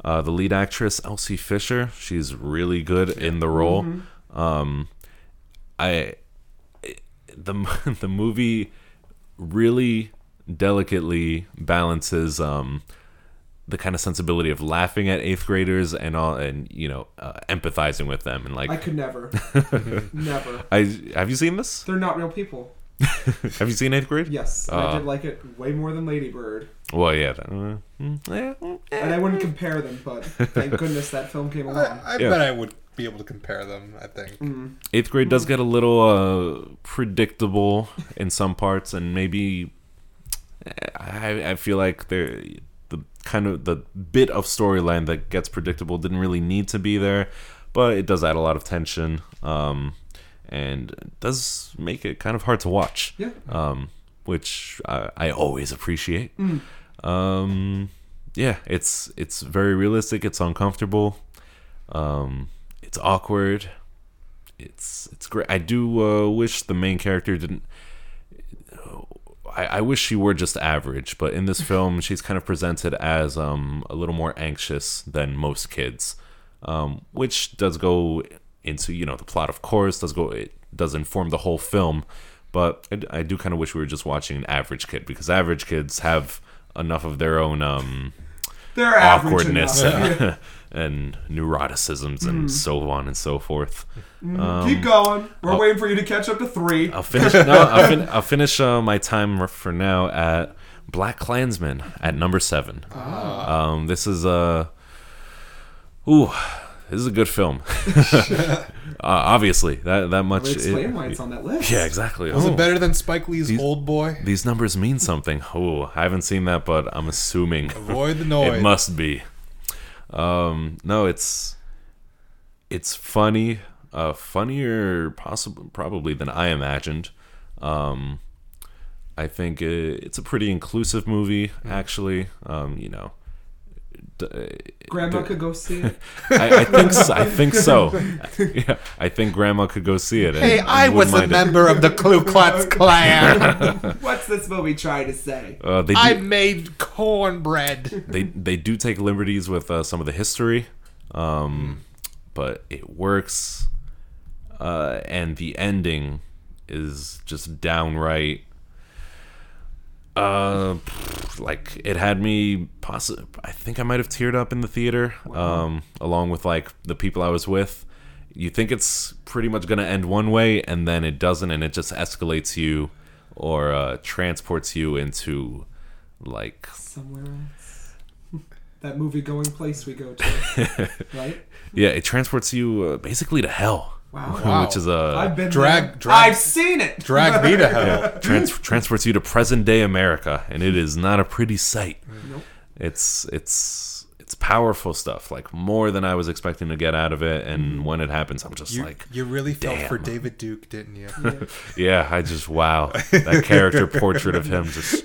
uh, the lead actress, Elsie Fisher, she's really good in the role. Um, I the the movie really delicately balances um, the kind of sensibility of laughing at eighth graders and all, and you know, uh, empathizing with them and like I could never. never. I have you seen this? They're not real people. Have you seen Eighth Grade? Yes. and Uh. I did like it way more than Ladybird. Well, yeah. that- uh, yeah, mm, And I wouldn't compare them, but thank goodness that film came I, along. I Yeah. bet I would be able to compare them. I think. Eighth Grade does get a little uh, predictable in some parts, and maybe I, I feel like there the kind of the bit of storyline that gets predictable didn't really need to be there, but it does add a lot of tension. Um, and does make it kind of hard to watch. Yeah. um, which I, I always appreciate. Um, yeah, it's it's very realistic. It's uncomfortable. Um, it's awkward. It's it's great. I do uh, wish the main character didn't. I, I wish she were just average, but in this film, she's kind of presented as um, a little more anxious than most kids, um, which does go into you know the plot, of course, does go it does inform the whole film, but I, I do kind of wish we were just watching an average kid because average kids have enough of their own um, They're awkwardness enough. and, and neuroticisms and so on and so forth. Keep going. We're waiting for you to catch up to three. I'll finish. No, I'll, fin- I'll finish uh, my time for now at BlacKkKlansman at number seven. Ah. Um, this is a, ooh, this is a good film. uh, obviously, that that much. We'll explain it- why it's on that list. yeah, exactly. Was Oh, it better than Spike Lee's These- Old Boy? These numbers mean something. Oh, I haven't seen that, but I'm assuming Avoid the noise. it must be. Um, no, it's it's funny, uh, funnier, possibly probably than I imagined. Um, I think it, it's a pretty inclusive movie, actually. Um, you know, d- Grandma could go see it. I, I think so, I think so. yeah, I think Grandma could go see it. and- Hey, and I wouldn't was a mind it. member of the Ku Klux Klan. What's this movie trying to say? Uh, they do, I made cornbread. they they do take liberties with uh, some of the history, um, but it works. Uh, and the ending is just downright. Uh, like it had me. Possi- I think I might have teared up in the theater, um, along with like the people I was with. You think it's pretty much gonna end one way, and then it doesn't, and it just escalates you, or uh, transports you into like Somewhere else. that movie going place we go to. right? Yeah, it transports you uh, basically to hell, Wow. Wow. which is a I've been Drag- there. drag- I've seen it. Drag me to hell. trans- transports you to present day America, and it is not a pretty sight. Nope. It's it's it's it's powerful stuff, like more than I was expecting to get out of it. Mm-hmm. And when it happens, I'm just You, like, you really felt for. David Duke, didn't you? yeah, I just wow, that character portrait of him just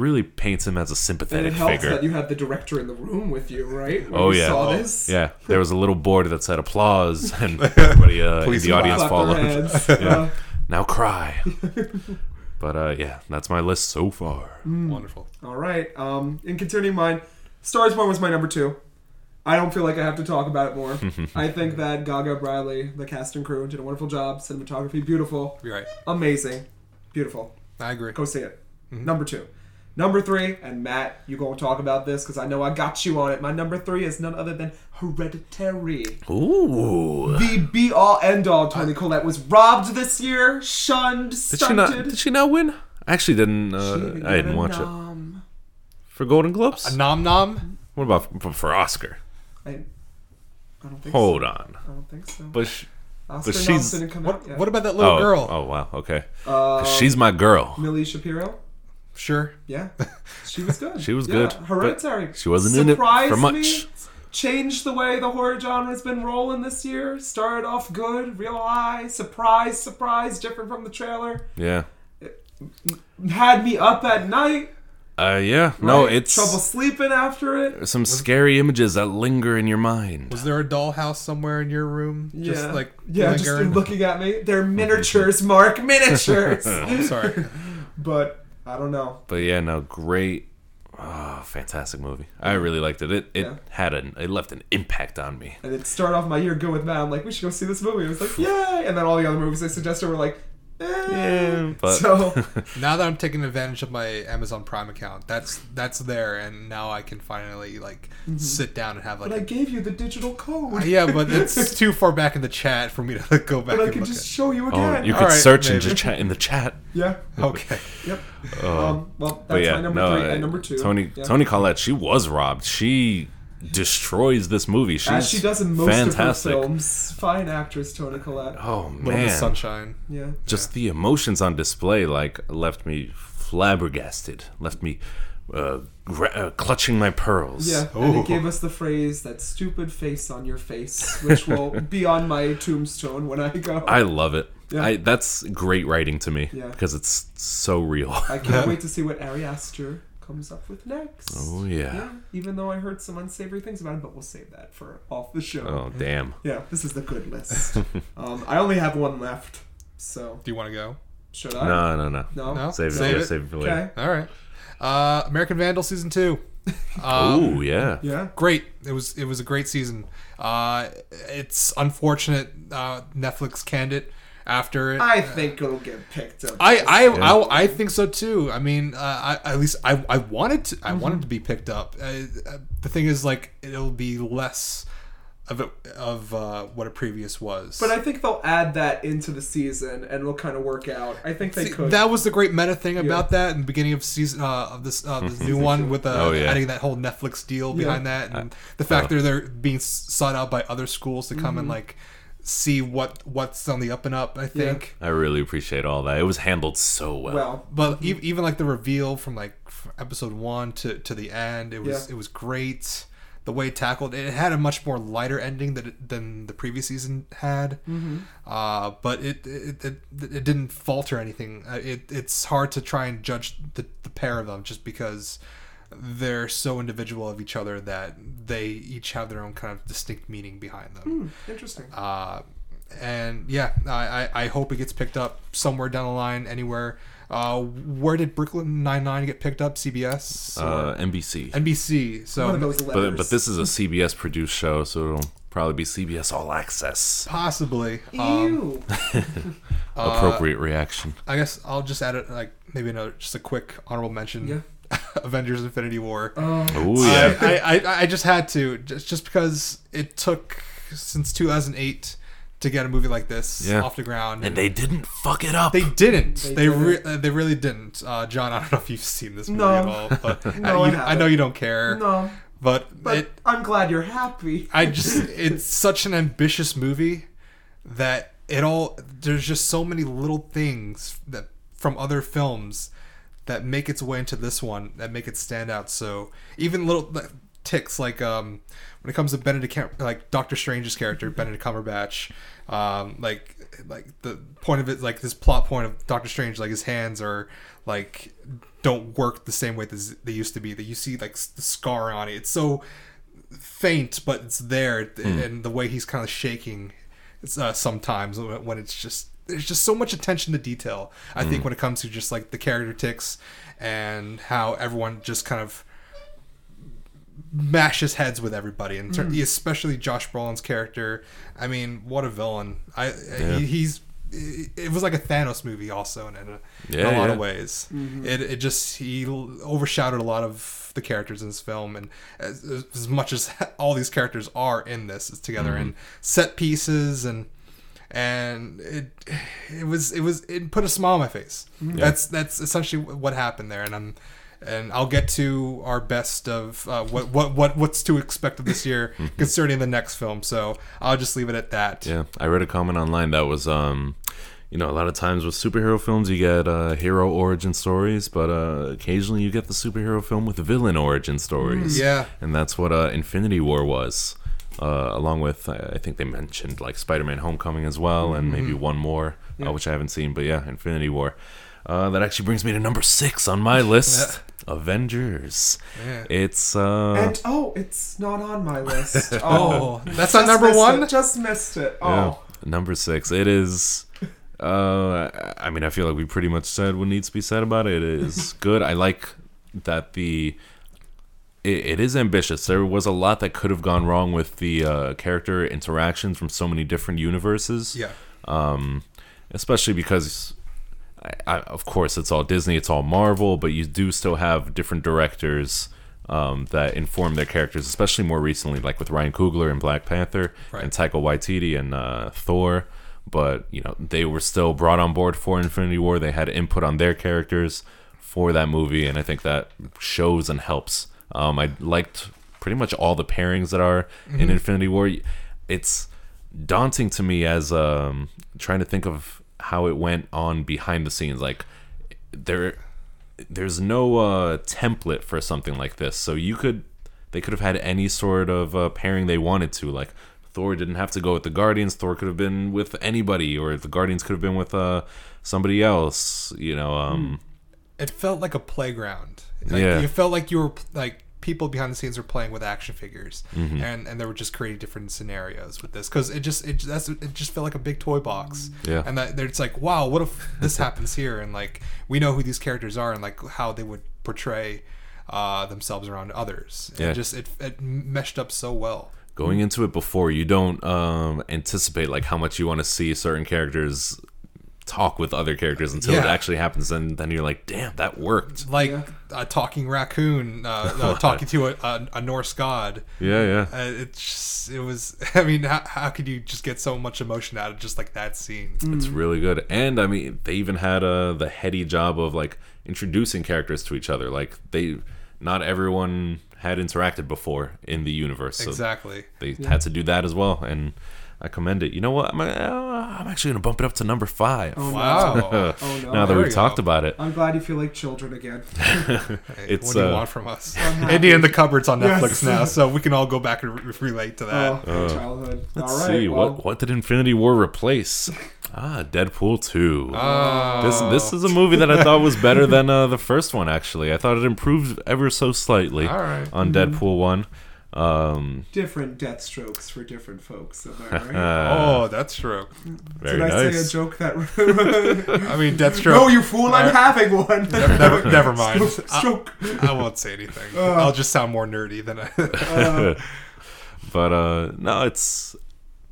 really paints him as a And sympathetic it helps figure. that you had the director in the room with you, right? When Oh you yeah, Saw this. yeah. There was a little board that said applause, and everybody uh, in Please the audience Clap their followed. Yeah. Uh, Now cry. but uh, yeah, that's my list so far. Wonderful. all right. Um, in continuing mine, Stars Born was my number two. I don't feel like I have to talk about it more. I think that Gaga Bradley, the cast and crew, did a wonderful job. Cinematography, beautiful, You're right. amazing, beautiful. I agree. Go see it. Number two. Number three, and Matt, you gonna talk about this because I know I got you on it. My number three is none other than Hereditary. Ooh. The be all end all Toni Collette was robbed this year, shunned, Did she stunted. not? Did she not win? I actually didn't. Uh, She didn't I didn't get a watch it for Golden Globes. A nom nom. What about for, for Oscar? I, I don't think Hold so. on, I don't think so. but sh- Oscar she's- noms didn't come out What yet. What about that little oh, girl? Oh wow, okay. Uh, She's my girl. Millie Shapiro. Sure. Yeah, she was good. She was Yeah, good, Hereditary. She wasn't in it Surprised for much. Me, changed the way the horror genre's been rolling this year. Started off good, real high, surprise, surprise, different from the trailer. Yeah. It Had me up at night. Uh, yeah. No, it's trouble sleeping after it. some scary images that linger in your mind. Was there a dollhouse somewhere in your room? Yeah, Just like yeah, just looking at me. They're miniatures, Mark, miniatures. I'm sorry. but I don't know. But yeah, no, great, oh, fantastic movie. I really liked it. It it Yeah. had an it left an impact on me. And it started off my year good with Matt. I'm like, we should go see this movie. I was like, yay! And then all the other movies I suggested were like. Yeah, but so now that I'm taking advantage of my Amazon Prime account, that's that's there, and now I can finally like sit down and have like. But I a- gave you the digital code. yeah, but it's too far back in the chat for me to go back But I and can look just at. show you again. oh, again. you All could right, search and maybe. just chat in the chat. yeah. Okay. Yep. Oh. um. Well, that's yeah, my number no, three uh, and number two. Toni Yeah. Toni Collette, she was robbed. She destroys this movie. She's As she does in most fantastic. of her films. Fine actress Toni Collette. Oh Little Miss man, Sunshine. Yeah. just the emotions on display like left me flabbergasted. Left me uh, gra- uh, clutching my pearls. Yeah, and Ooh. it gave us the phrase "that stupid face on your face," which will be on my tombstone when I go. I love it. Yeah. I, that's great writing to me Yeah. because it's so real. I can't wait to see what Ari Aster comes up with next. Oh yeah. Yeah, even though I heard some unsavory things about him, but we'll save that for off the show. Oh damn. Yeah, this is the good list. um, I only have one left, so Do you want to go? should I? No, no, no. No? No? Save it. Save yeah, it. Save it for later. Okay. All right. Uh, American Vandal season two. Um, Oh yeah. Yeah. great. It was it was a great season. Uh, it's unfortunate uh, Netflix canned it after it. I think it'll get picked up. I I, Yeah. I, I think so too. I mean, uh, I, at least I, I wanted to I wanted to be picked up. Uh, uh, the thing is, like, it'll be less of it of uh, what a previous was. but I think they'll add that into the season, and it'll kind of work out. I think they See, could. that was the great meta thing about that in the beginning of season uh, of this uh, this new one with uh, Oh, yeah. adding that whole Netflix deal behind that and the fact that they're being sought out by other schools to come and like see what what's on the up and up. I think. I really appreciate all that. It was handled so well. well, But e- even like the reveal from like episode one to, to the end, it was Yeah. it was great. The way it tackled it had a much more lighter ending than than the previous season had. Uh, but it it, it it didn't falter anything. Uh, It it's hard to try and judge the, the pair of them just because they're so individual of each other that they each have their own kind of distinct meaning behind them. interesting. Uh, and yeah, I, I, I hope it gets picked up somewhere down the line, anywhere. Uh, where did Brooklyn Nine Nine get picked up? CBS, uh, NBC. NBC. So One of those letters. But but this is a CBS produced show, so it'll probably be CBS All Access. possibly. Um, Ew. Appropriate reaction. I guess I'll just add it like maybe another just a quick honorable mention. Yeah. Avengers: Infinity War. Oh, Oh yeah. I, I, I, I just had to just just because it took since 2008 to get a movie like this Yeah. off the ground. and they didn't fuck it up. They didn't. They They didn't. uh, they really didn't. Uh, John, I don't know if you've seen this movie No. at all, but No, I you, I, know you don't care. no, But, but it, I'm glad you're happy. I just it's such an ambitious movie that it all there's just so many little things that from other films that make its way into this one that make it stand out. So even little ticks like um when it comes to Benedict like Doctor Strange's character Benedict Cumberbatch um like like the point of it like this plot point of Doctor Strange like his hands are like don't work the same way as they used to be. That you see like the scar on it. It's so faint but it's there and the way he's kind of shaking uh, sometimes when it's just there's just so much attention to detail i think mm. when it comes to just like the character ticks and how everyone just kind of mashes heads with everybody and ter- mm. especially josh brolin's character i mean what a villain i he, he's it was like a Thanos movie, also in, a, in a lot yeah. of ways. Mm-hmm. It, it just he overshadowed a lot of the characters in this film, and as, as much as all these characters are in this is together Mm-hmm. in set pieces and and it it was it was it put a smile on my face. That's that's essentially what happened there, and I'm and I'll get to our best of uh, what what what what's to expect of this year concerning the next film. So I'll just leave it at that. Yeah, I read a comment online that was, um, you know, a lot of times with superhero films you get uh, hero origin stories, but uh, occasionally you get the superhero film with villain origin stories. Yeah. and that's what uh, Infinity War was. Uh, along with, I think they mentioned like Spider-Man: Homecoming as well, and maybe one more, uh, which I haven't seen. But yeah, Infinity War. Uh, that actually brings me to number six on my list. Avengers. Yeah. It's uh, And oh, it's not on my list. Oh, that's not number one. It, just missed it. Yeah, Oh, number six. It is. Uh, I mean, I feel like we pretty much said what needs to be said about it. It is good. I like that the. It, it is ambitious. There was a lot that could have gone wrong with the uh, character interactions from so many different universes. Yeah. Um, especially because, I, I, of course, it's all Disney, it's all Marvel, but you do still have different directors um, that inform their characters, especially more recently, like with Ryan Coogler and Black Panther Right. and Taika Waititi and uh, Thor. But you know, they were still brought on board for Infinity War. They had input on their characters for that movie, and I think that shows and helps. Um, I liked pretty much all the pairings that are in Infinity War. It's daunting to me as um, trying to think of how it went on behind the scenes. Like there, there's no uh, template for something like this, so you could they could have had any sort of uh, pairing they wanted to. Like Thor didn't have to go with the Guardians. Thor could have been with anybody, or the Guardians could have been with uh, somebody else. You know, um, it felt like a playground. Like, Yeah. you felt like you were like people behind the scenes were playing with action figures, Mm-hmm. and and they were just creating different scenarios with this because it just it that's it just felt like a big toy box. Yeah. and that it's like wow, what if this happens here? And like we know who these characters are and like how they would portray uh, themselves around others. Yeah. It just it it meshed up so well. going into it before you don't um, anticipate like how much you want to see certain characters talk with other characters until it actually happens and then you're like damn that worked Like Yeah. a talking raccoon uh, uh, talking to a, a, a Norse god. yeah yeah Uh, it's just, it was. I mean, how, how could you just get so much emotion out of just like that scene? It's really good. And I mean, they even had uh, the heady job of like introducing characters to each other. Like they, not everyone had interacted before in the universe, so exactly. they had to do that as well. And I commend it. You know what? I'm, uh, I'm actually gonna bump it up to number five. oh Wow. no. Oh no. now that there we've talked go. about it, I'm glad you feel like children again. Hey, It's, what do you uh, want from us? Indie in the cupboards on Netflix Yes. now, so we can all go back and re- relate to that. Oh, childhood. let's All right. see well, what what did Infinity War replace? Ah, Deadpool two. Oh. This this is a movie that I thought was better than uh, the first one. Actually, I thought it improved ever so slightly All right. on Deadpool one. Um, different death strokes for different folks. Am I right? oh, that's true. very Did I say a joke that? I mean, Deathstroke. no, you fool! I'm Uh, having one. never, never mind. Stroke. I, I won't say anything. Uh. I'll just sound more nerdy than I. Uh, but uh, no, it's.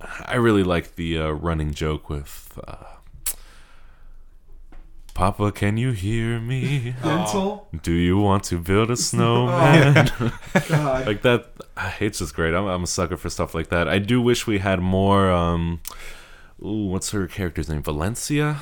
I really like the uh, running joke with. Papa, can you hear me? dental. Do you want to build a snowman? God. like that it's just great I'm, I'm a sucker for stuff like that i do wish we had more um ooh, what's her character's name valencia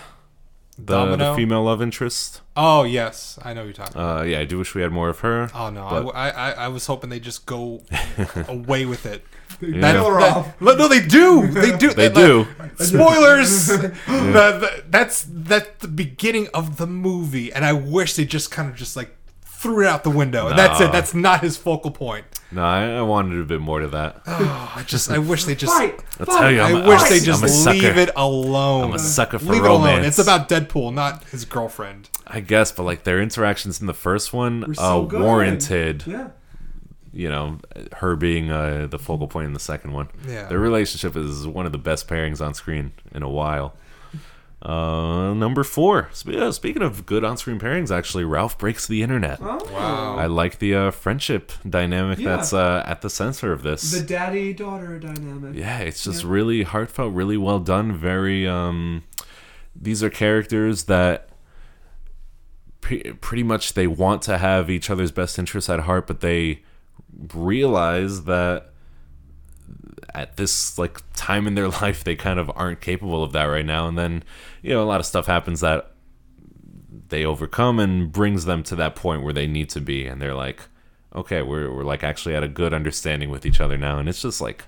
the, the female love interest oh yes, I know who you're talking. about. uh yeah i do wish we had more of her Oh no, I but- w I I, I, was hoping they just go away with it. They Yeah. kill her That- off. no, they do. They do. they That- do Spoilers. The- the- that's that's the beginning of the movie, and I wish they just kind of just like threw it out the window. And that's it. That's not his focal point. No, I, I wanted a bit more to that. Oh, I just I wish they just Fight! I'll tell you, I I'm a- wish I'm they just sucker. leave it alone. I'm a sucker for leave it alone. romance. It's about Deadpool, not his girlfriend. I guess, but like their interactions in the first one Were uh, so good. warranted. Yeah. You know, her being uh, the focal point in the second one. Yeah. Their relationship is one of the best pairings on screen in a while. Uh, number four. Sp- yeah, speaking of good on-screen pairings, actually, Ralph breaks the internet. Oh. Wow. I like the uh, friendship dynamic Yeah. that's uh, at the center of this. The daddy daughter dynamic. Yeah, it's just Yeah. really heartfelt, really well done. Very, um, these are characters that pre- pretty much they want to have each other's best interests at heart, but they realize that at this like time in their life they kind of aren't capable of that right now. And then you know a lot of stuff happens that they overcome and brings them to that point where they need to be, and they're like, okay, we're we're like actually at a good understanding with each other now, and it's just like.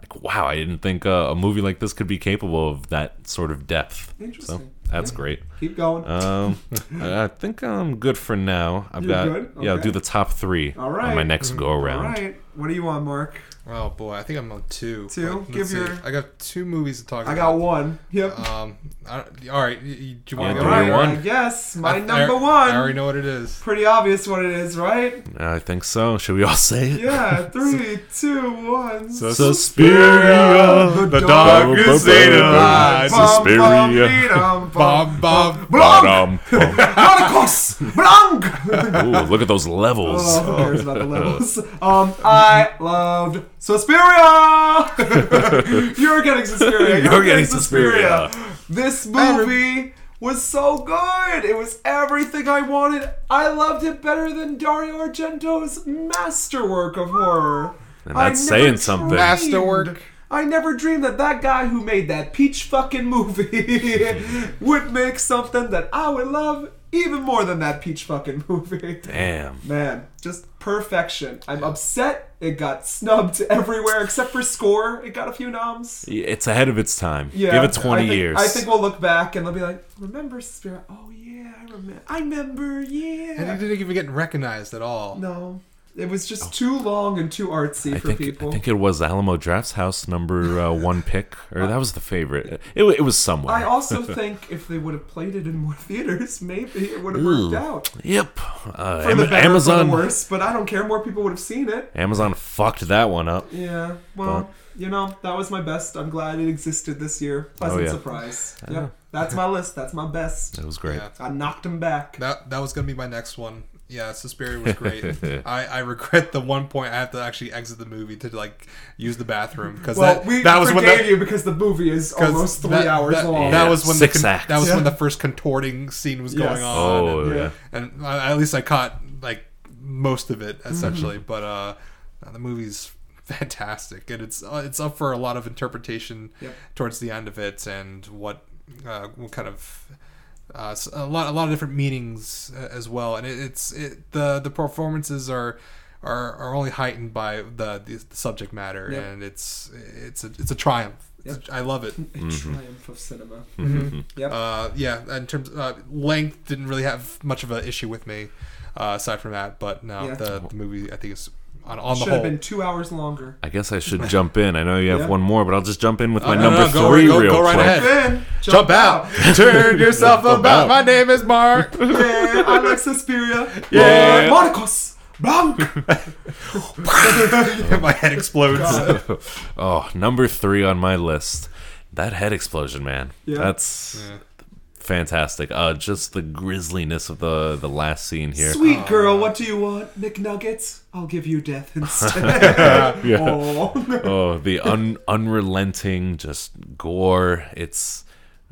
Like wow, I didn't think uh, a movie like this could be capable of that sort of depth. So Interesting. That's great. Keep going. Um, I I think I'm good for now. I've You're got good? yeah. I'll Okay. do the top three All right. on my next go All around. right. What do you want, Mark? Oh boy, I think I'm on two. Two? Give see. your- I got two movies to talk about. I about. got one. Yep. Um, I, all right. You, you, do you want to go? your one. I guess my I- number I, one. I already know what it is. Pretty obvious what it is, right? I think so. Should we all say it? Yeah. Three, two, one. Suspiria, The darkest saint of night. Bum, bum, Suspiria. beedum, bum. Bob, Bob. Blanc! Ba-dum, bum. Monaco's! Blanc! Ooh, look at those levels. Oh, who cares about the levels? Um, I loved Suspiria! You're getting Suspiria. You're, You're getting getting Suspiria. Suspiria. This movie was so good. It was everything I wanted. I loved it better than Dario Argento's masterwork of horror. And that's never saying something. dreamed- Masterwork. I never dreamed that that guy who made that peach fucking movie would make something that I would love even more than that peach fucking movie. Damn. Man, just perfection. I'm upset it got snubbed everywhere except for score. It got a few noms. It's ahead of its time. Yeah, Give it 20 I think, years. I think we'll look back and they'll be like, "Remember Spirit? Oh yeah, I remember. I remember. Yeah. And Yeah." he didn't even get recognized at all. No, it was just too long and too artsy I for think, people. I think it was Alamo Drafthouse number uh, one pick, or that was the favorite. It, it was somewhere. I also think if they would have played it in more theaters, maybe it would have worked out. Yep. Uh, For Am- the better, Amazon. for the worse, but I don't care. More people would have seen it. Amazon fucked that one up. Yeah, well, you know, that was my best. I'm glad it existed this year. Pleasant Oh, yeah. surprise. Yep, that's my list. That's my best. It was great. Yeah. I knocked him back. That that was gonna be my next one. Yeah, Suspiria was great. I, I regret the one point I have to actually exit the movie to like use the bathroom because Well, that we that was when the, you because the movie is 'cause almost three that- hours that, long. That Yeah, was when six the acts. that was Yeah. when the first contorting scene was Yes. going on. Oh, and, yeah. and I, at least I caught like most of it essentially. Mm-hmm. But uh, the movie's fantastic, and it's uh, it's up for a lot of interpretation Yep. towards the end of it, and what uh, what kind of uh, s- a lot a lot of different meanings uh, as well. And it, it's it, the the performances are. Are, are only heightened by the, the, the subject matter, Yep. and it's it's a it's a triumph. It's a- I love it. A triumph of cinema. Mm-hmm. Yep. Uh, yeah, in terms uh, length, didn't really have much of an issue with me. Uh, aside from that, but no, Yeah. the, the movie I think is on, on the Should whole. have been two hours longer. I guess I should jump in. I know you have Yeah. one more, but I'll just jump in with my no, number no, go three go- real go right quick. ahead. Then Jump out! Turn yourself about. My name is Mark. Yeah, I like Suspiria. Yeah. Monaco's Blanc. My head explodes. oh, number three on my list. That head explosion, man. Yeah. That's Yeah. Fantastic. Uh, just the grisliness of the the last scene here. Sweet girl, what do you want? McNuggets? I'll give you death instead. Yeah. Aw. oh, the un- unrelenting just gore. It's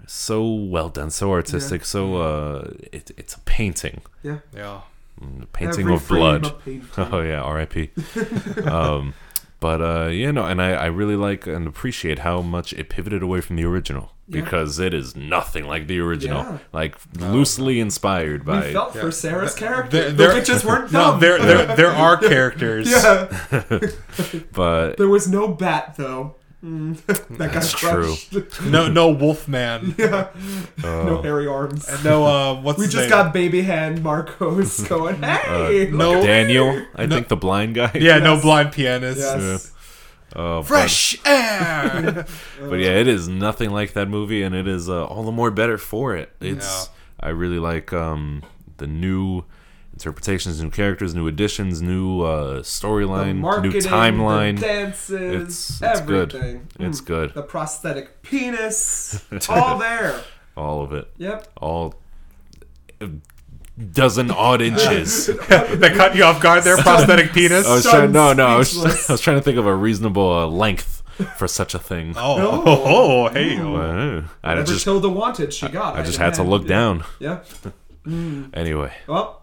so well done, so artistic, so uh, it, it's a painting, yeah. yeah. Mm, painting Every of frame blood. a painting. Oh yeah, R.I.P. um, but uh, you know, and I, I really like and appreciate how much it pivoted away from the original Yeah. because it is nothing like the original, Yeah. like loosely inspired by. We by. felt Yeah. for Sarah's character. There- the there- witches weren't No, dumb. there, there, there are characters. yeah. but There was no bat though. that got That's true. crushed. No, no Wolfman. no hairy arms. And No, uh, what's we his just name? got baby hand Marcos going, hey, look no- Daniel, I No. think the blind guy. Yeah, no blind pianist. Yes. Uh, but- Fresh air. But yeah, it is nothing like that movie, and it is uh, all the more better for it. It's I really like um, the new interpretations, new characters, new additions, new uh, storyline, new timeline. the dances, It's- it's good. everything. It's Mm. good, The prosthetic penis, all there. all of it, Yep. all a dozen odd inches. that cut you off guard there, prosthetic penis. I was trying. No, no, I was. I was trying to think of a reasonable uh, length for such a thing. Oh, oh, oh, hey. oh. Uh, I Whatever just, Tilda wanted, she got. I just had to look down. Yeah. Anyway, Well,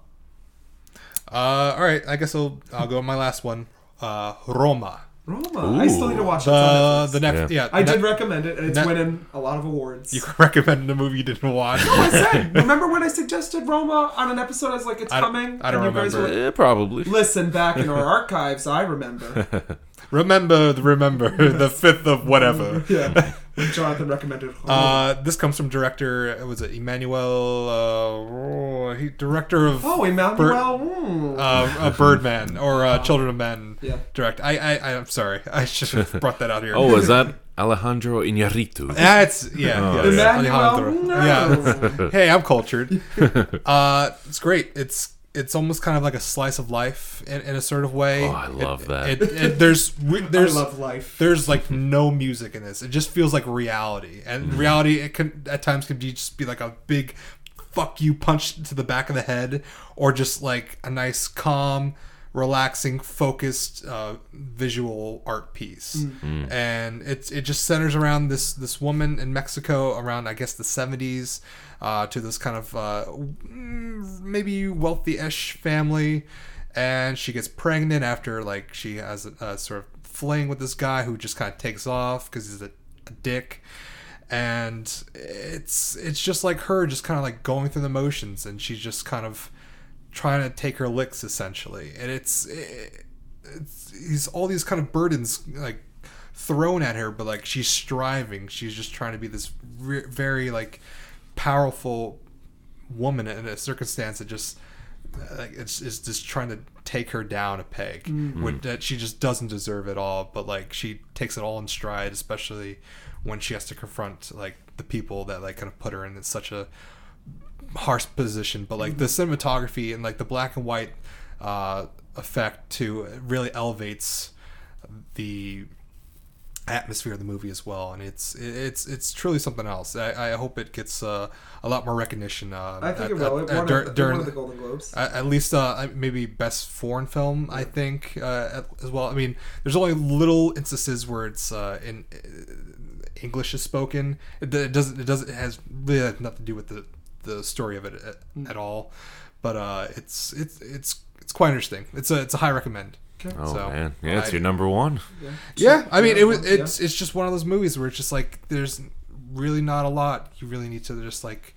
Uh, all right, I guess I'll I'll go with my last one. Uh, Roma. Roma. I still need to watch it. The the next Yeah. yeah. I ne- did recommend it, and it's Net- winning a lot of awards. You recommended a movie you didn't watch. No, I said, remember when I suggested Roma on an episode? I was like, it's I coming. I don't and you guys remember. were- eh, probably. Listen back in our archives. I remember. Remember, the remember the fifth of whatever. Yeah. When Jonathan recommended. Roma. Uh, this comes from director. Was it Emmanuel? Uh, oh, he director of oh, Emmanuel. mm. uh, uh, Birdman or uh, Children of Men. Yeah. Direct. I, I, I I'm sorry. I should have brought that out here. Oh, is that Alejandro Iñárritu? That's yeah. Oh, yes, yeah. Emmanuel. Alejandro. No. Yeah. Hey, I'm cultured. uh, it's great. It's it's almost kind of like a slice of life in, in a sort of way. Oh, I love It- that. It, it, there's there's I love life. there's like no music in this. It just feels like reality, and Mm-hmm. reality it can at times can be just be like a big fuck you punch to the back of the head, or just like a nice calm, relaxing, focused uh, visual art piece. Mm. And it's it just centers around this this woman in Mexico around I guess the seventies. Uh, to this kind of uh, mm, maybe wealthy-ish family, and she gets pregnant after like she has a, a sort of fling with this guy who just kind of takes off because he's a, a dick. And it's it's just like her just kind of like going through the motions and she's just kind of trying to take her licks essentially. And it's it's he's all these kind of burdens like thrown at her but like she's striving. She's just trying to be this re- very like powerful woman in a circumstance that just like it's, it's just trying to take her down a peg. When that she just doesn't deserve it all but like she takes it all in stride especially when she has to confront like the people that like kind of put her in such a harsh position. But like the cinematography and like the black and white uh effect too really elevates the atmosphere of the movie as well and it's it's it's truly something else. I, I hope it gets uh, a lot more recognition uh, I think at- it will. at- at- won, dur- a, it during the Golden Globes. at, least uh, maybe best foreign film i think uh, at- as well. I mean there's only little instances where it's uh, in uh, english is spoken. It, it doesn't it doesn't it has really has nothing to do with the the story of it at, at all. But uh, it's it's it's it's quite interesting. It's a it's a high recommend Oh So, man, yeah, it's I- your number one. yeah i mean it was Yeah. it's it's just one of those movies where it's just like there's really not a lot you really need to just like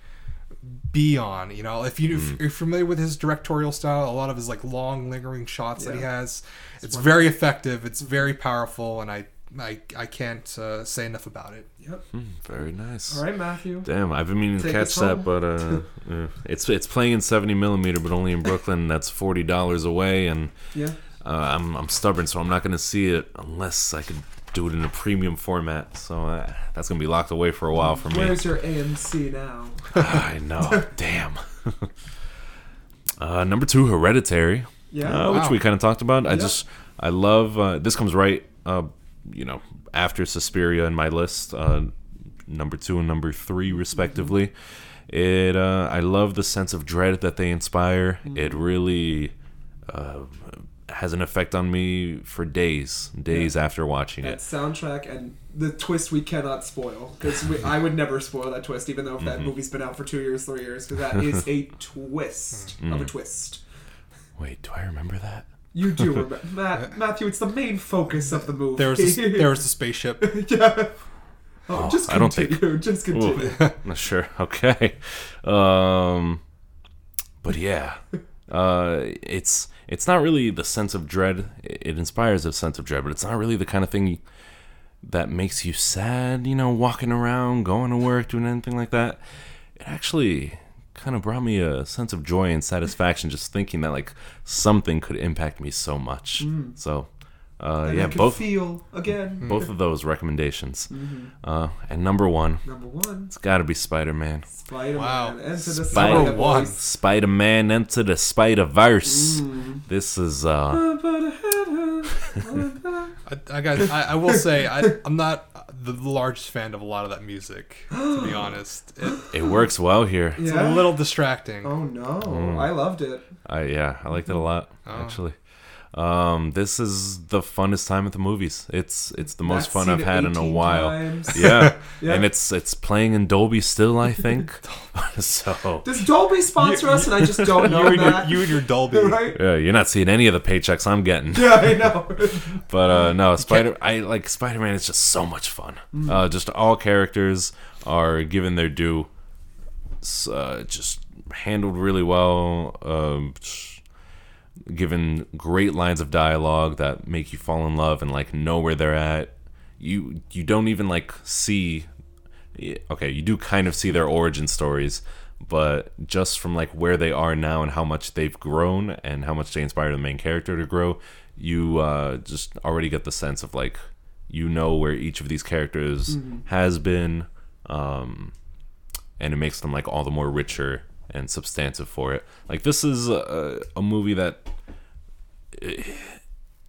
be on you know if you if you're familiar with his directorial style a lot of his like long lingering shots that he has it's very effective it's very powerful and i i, I can't uh, say enough about it Yep. Very nice. All right, Matthew. Damn, I've been meaning to catch that, but uh, uh, it's it's playing in seventy millimeter, but only in Brooklyn. That's forty dollars away, and Yeah. Uh, I'm I'm stubborn, so I'm not gonna see it unless I could do it in a premium format. So uh, that's gonna be locked away for a while for me. Where's your AMC now? I know. Damn. uh, number two, Hereditary. Yeah. uh, which Wow. we kind of talked about. I Yep. just I love uh, this comes right, uh, you know, after Suspiria in my list, uh, number two and number three respectively. It uh, I love the sense of dread that they inspire. It really uh, has an effect on me for days, days after watching that it. soundtrack and the twist we cannot spoil because I would never spoil that twist, even though if Mm-hmm. that movie's been out for two years, three years, because that is a twist Mm. of a twist. Wait, do I remember that? You do remember, Matt, Matthew. It's the main focus of the movie. there was this, there was the spaceship yeah. Oh, just I don't continue. think- Just Ooh, continue. not sure. Okay. Um, but yeah, uh, it's it's not really the sense of dread. It inspires a sense of dread, but it's not really the kind of thing that makes you sad, you know, walking around, going to work, doing anything like that. It actually kind of brought me a sense of joy and satisfaction just thinking that like something could impact me so much. Mm. So, uh, And yeah, I can both feel again. both of those recommendations. Mm-hmm. Uh, and number one, Number one, it's got to be Spider Man. Spider-Man. Wow. Enter the Spider- Number one. Spider Man into the Spider Verse. Mm. This is uh, I, I got. I, I will say I, I'm not the largest fan of a lot of that music. To be honest, it, it works well here. it's a little distracting. Oh no! Mm. I loved it. I yeah, I liked it a lot Oh. actually. Um, this is the funnest time at the movies. It's it's the most I've fun I've had in a while. times. Yeah. Yeah. and it's it's playing in Dolby still, I think. so Does Dolby sponsor us? And I just don't know you, and your, that. you and your Dolby. right? yeah, you're not seeing any of the paychecks I'm getting. Yeah, I know. But uh, no, Spider. I like Spider Man. is just so much fun. Mm. Uh, just all characters are given their due. Uh, just handled really well. Um, given great lines of dialogue that make you fall in love and like know where they're at. You you don't even like see. Okay, you do kind of see their origin stories, but just from like where they are now and how much they've grown and how much they inspire the main character to grow, you uh, just already get the sense of like you know where each of these characters has been, um, and it makes them like all the more richer and substantive for it. Like this is a, a movie that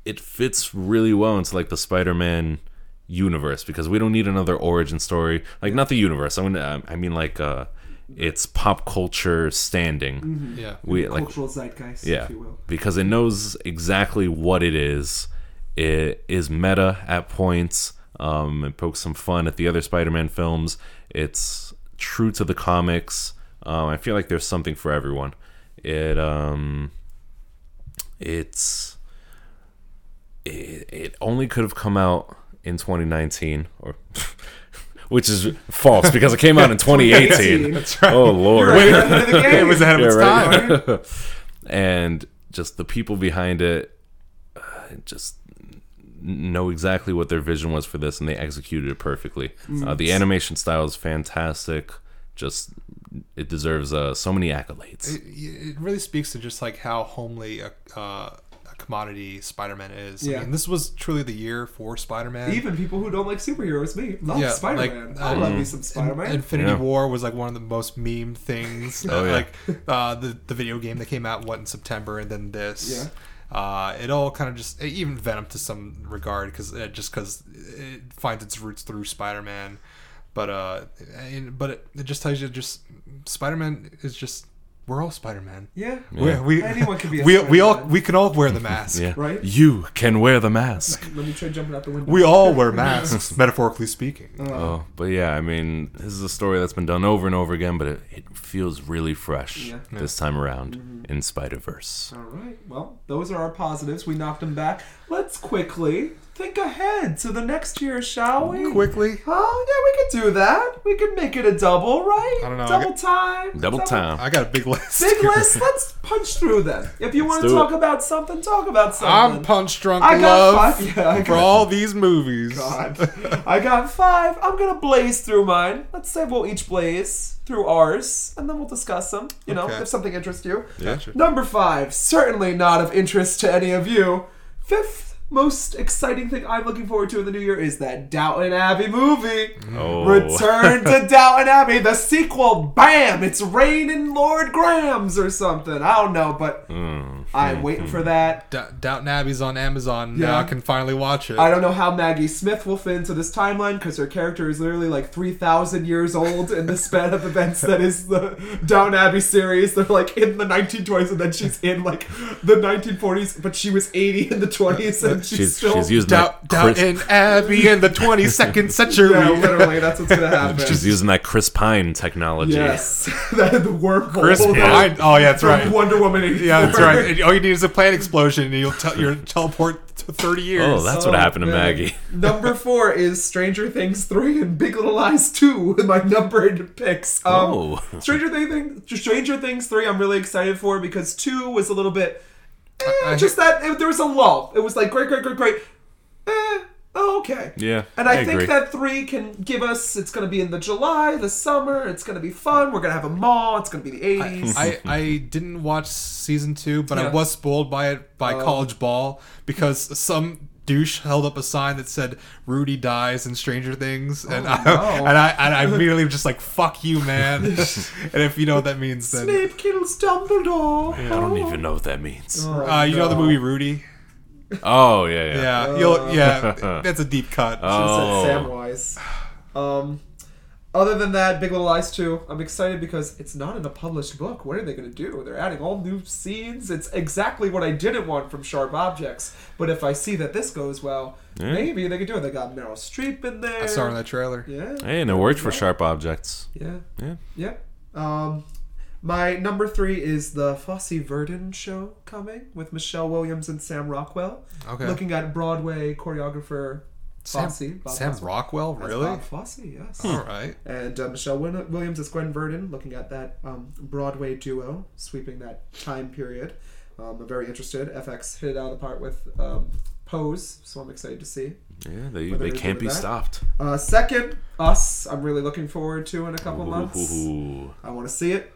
it fits really well into like the Spider-Man universe because we don't need another origin story. Like not the universe. I mean, uh, I mean like uh, it's pop culture standing. Yeah. We like Cultural zeitgeist, yeah if you will. because it knows exactly what it is. It is meta at points. Um, it pokes some fun at the other Spider-Man films. It's true to the comics. Um, I feel like there's something for everyone. It um, it's it, it only could have come out in 2019 or which is false because it came out in 2018 That's right. oh lord Right ahead of the game. It was ahead of its right. time. and just the people behind it uh, just know exactly what their vision was for this and they executed it perfectly uh, the animation style is fantastic just it deserves uh, so many accolades It, it really speaks to just like how homely a, uh, a commodity Spider-Man is. Yeah. I mean, this was truly the year for Spider-Man. Even people who don't like superheroes, me love Yeah, Spider-Man. like, I uh, love me some Spider-Man. Infinity Yeah. War was like one of the most meme things. Oh, yeah. Like uh, the the video game that came out what in September, and then this. Uh, it all kind of just even Venom to some regard because uh, just because it finds its roots through Spider-Man, but uh, and, but it, it just tells you just Spider-Man is just we're all Spider-Man. yeah. We, we, Anyone can be a we, we all Spider-Man. we can all wear the mask. yeah Right? you can wear the mask Let me try jumping out the window. We all wear masks, metaphorically speaking. oh but yeah i mean this is a story that's been done over and over again but it, it feels really fresh Yeah. this time around in spider-verse All right. Well, those are our positives. We knocked them back. Let's quickly think ahead to the next year, shall we? Quickly, Oh, yeah, we could do that. We could make it a double, right? I don't know, I Double got- time. double time I got a big list. Big list. Let's punch through them. If you want to do talk it. about something, talk about something. I'm punch drunk I got love five. Yeah, I for got all these movies. God. I got five. I'm gonna blaze through mine. Let's say we'll each blaze through ours, and then we'll discuss them. You know, Okay. if something interests you. Gotcha. Number five, certainly not of interest to any of you. Fifth most exciting thing I'm looking forward to in the new year is that Downton Abbey movie. oh Return to Downton Abbey, the sequel. Bam! It's Rain raining Lord Grams or something. I don't know, but Mm. I'm waiting for that. D- Downton Abbey's on Amazon now. Yeah. I can finally watch it. I don't know how Maggie Smith will fit into this timeline because her character is literally like 3,000 years old in the span of events that is the Downton Abbey series. They're like in the 1920s and then she's in like the 1940s, but she was 80 in the 20s and she's, she's, still. she's using Down- that Chris, Downton Abbey in the 22nd century. yeah, literally, that's what's gonna happen. she's using that Chris Pine technology yes, that the wormhole. Chris Pine. Oh yeah, that's right. Wonder Woman Yeah, that's right. And All you need is a plant explosion, and you'll te- you'll teleport to 30 years. oh that's what Oh, happened to man. maggie Number four is Stranger Things 3 and Big Little Lies 2 with my numbered picks. Um, Oh. Stranger Things, Stranger Things 3 I'm really excited for because 2 was a little bit, eh, I- just that, it, there was a lull. It was like, great, great, great, great. Eh, Oh, okay. Yeah, And I, I think agree. that three can give us. It's going to be in the July, the summer. It's going to be fun. We're going to have a mall. It's going to be the eighties. I, I didn't watch season two, but I was spoiled by it by Oh. College Ball because some douche held up a sign that said "Rudy dies in Stranger Things," and I, Oh, no. and I and I immediately was just like "fuck you, man." and if you know what that means, then Snape kills Dumbledore. I don't even know what that means. Oh, uh, you know the movie Rudy. Oh yeah, yeah. Yeah, you'll yeah. That's a deep cut. Oh. Said Samwise. Um, other than that, Big Little Lies 2, I'm excited because it's not in a published book. What are they going to do? They're adding all new scenes. It's exactly what I didn't want from Sharp Objects. But if I see that this goes well, Yeah. maybe they could do it. They got Meryl Streep in there. I saw her in that trailer. Yeah. Hey, and it worked for sharp objects. Yeah. Yeah. Yeah. Um, my number three is the Fosse Verdon show coming with Michelle Williams and Sam Rockwell. Okay. Looking at Broadway choreographer Sam, Fosse. Bob Sam Fosse. Rockwell, really? Bob Fosse, yes. All right. And uh, Michelle Win- Williams as Gwen Verdon, looking at that um, Broadway duo, sweeping that time period. Um, I'm very interested. FX hit it out of the park with um, Pose, so I'm excited to see. Yeah, they, they can't be that. stopped. Uh, second, Us, I'm really looking forward to in a couple months. I want to see it.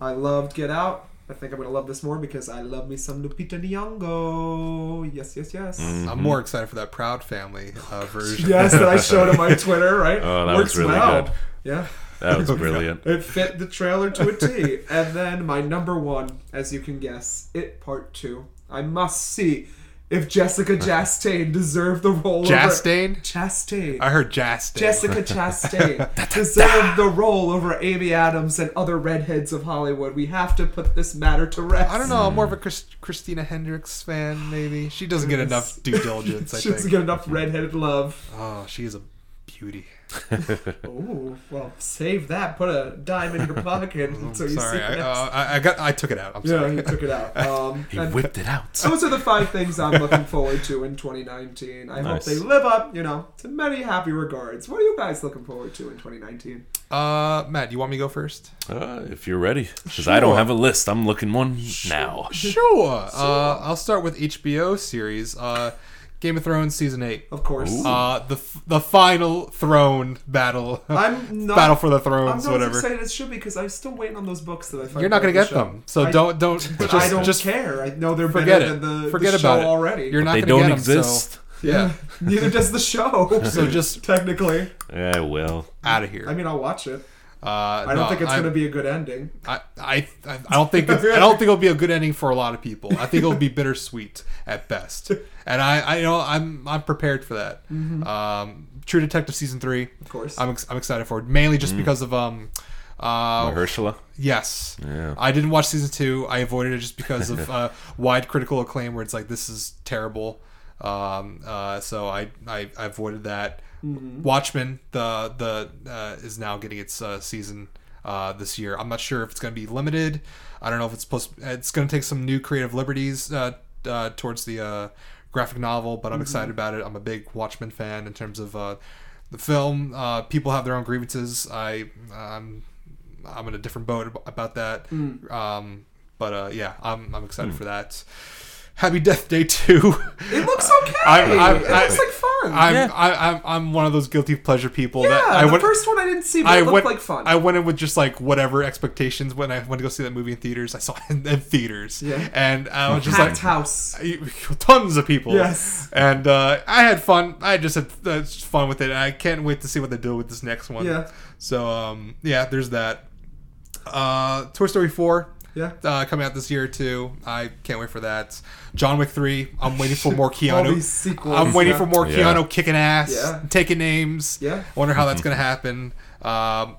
I loved Get Out. I think I'm going to love this more because I love me some Lupita Nyong'o. Yes, yes, yes. Mm. I'm more excited for that Proud Family uh, version. Yes, that I showed on my Twitter, right? Oh, that Works was really well. good. Yeah. That was brilliant. It fit the trailer to a T. and then my number one, as you can guess, It Part 2. I must see if Jessica Chastain deserved the role Chastain? over... Chastain. I heard Chastain. Jessica Chastain deserved the role over Amy Adams and other redheads of Hollywood. We have to put this matter to rest. I don't know. I'm more of a Chris, Christina Hendricks fan. Maybe she doesn't get enough due diligence. I She doesn't get enough redheaded love. Oh, she is a beauty. Oh, well, save that. Put a dime in your pocket until you Sorry, see I, uh, I, I got. I took it out. I'm yeah, sorry. you took it out. Um, He and whipped it out. those are the five things I'm looking forward to in 2019. I hope they live up, you know, to many happy regards. What are you guys looking forward to in 2019? Uh, Matt, you want me to go first? Uh, if you're ready, because I don't have a list. I'm looking one now. Sure. Uh, I'll start with HBO series. Uh, Game of Thrones season eight. Of course. Ooh. Uh, the the final throne battle. I'm not battle for the I'm thrones, not whatever. as excited as should be because I'm still waiting on those books that I find. You're not gonna get the show. them, so I- don't don't just I don't just care. I know they're forget better it. than the, Forget the about it. already. You're not They gonna don't get 'em, exist. So, yeah. Neither does the show. So just technically, Yeah, will. out of here. I mean, I'll watch it. Uh, I don't think it's going to be a good ending. I, I, I don't think it's, I don't think it'll be a good ending for a lot of people. I think it'll be bittersweet at best, and I, I you know I'm I'm prepared for that. Um, True Detective season three, Of course. I'm ex- I'm excited for it mainly just because of um, uh, Mahershala. yes, Yeah. I didn't watch season two. I avoided it just because of uh, wide critical acclaim, where it's like this is terrible. Um, uh, so I, I I avoided that. Watchmen the the uh, is now getting its uh, season uh, this year. I'm not sure if it's going to be limited. I don't know if it's supposed. It's going to take some new creative liberties uh, uh, towards the uh, graphic novel, but I'm excited about it. I'm a big Watchmen fan in terms of uh, the film. Uh, people have their own grievances. I I'm I'm in a different boat about that. Um, but uh, yeah, I'm I'm excited for that. Happy Death Day two. It looks okay. I'm- I'm- it I- looks like fun. I'm, Yeah. I, I'm I'm one of those guilty pleasure people yeah, that I the went. first one I didn't see, but I it looked went like fun. I went in with just like whatever expectations when I went to go see that movie in theaters. I saw it in, in theaters, Yeah. and I was just Packed like house. tons of people. Yes. and uh, I had fun. I just had uh, just fun with it. I can't wait to see what they do with this next one. Yeah. So um, yeah, there's that. Uh, Toy Story four. Yeah. Uh, coming out this year too. I can't wait for that. John Wick three. I'm waiting for more All Keanu. these sequels. I'm waiting yeah. for more Yeah. Keanu kicking ass, Yeah. taking names. Yeah. Wonder how that's gonna happen. Um,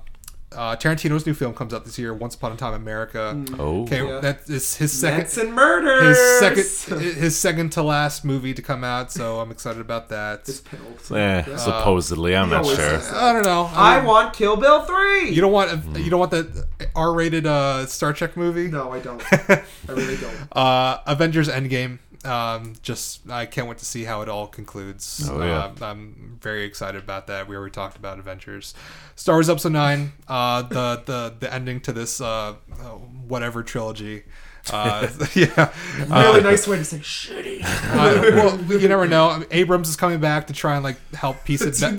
uh, Tarantino's new film comes out this year, Once Upon a Time in America. Oh. Okay, Mm. Yeah. that is his second, Manson murders. his second, his second to last movie to come out. So I'm excited about that. His penultimate. Eh, Yeah. supposedly, I'm He not sure. does. I don't know. I mean, want Kill Bill three. You don't want you don't want the R-rated uh, Star Trek movie. No, I don't. I really don't. Uh, Avengers Endgame. Um, just I can't wait to see how it all concludes. Oh, yeah. Uh, I'm very excited about that. We already talked about Adventures, Star Wars Episode Nine. Uh, the the the ending to this uh, uh, whatever trilogy. Uh, yeah. Really nice way to say shitty. Uh, well, you never know. I mean, Abrams is coming back to try and like help piece it back.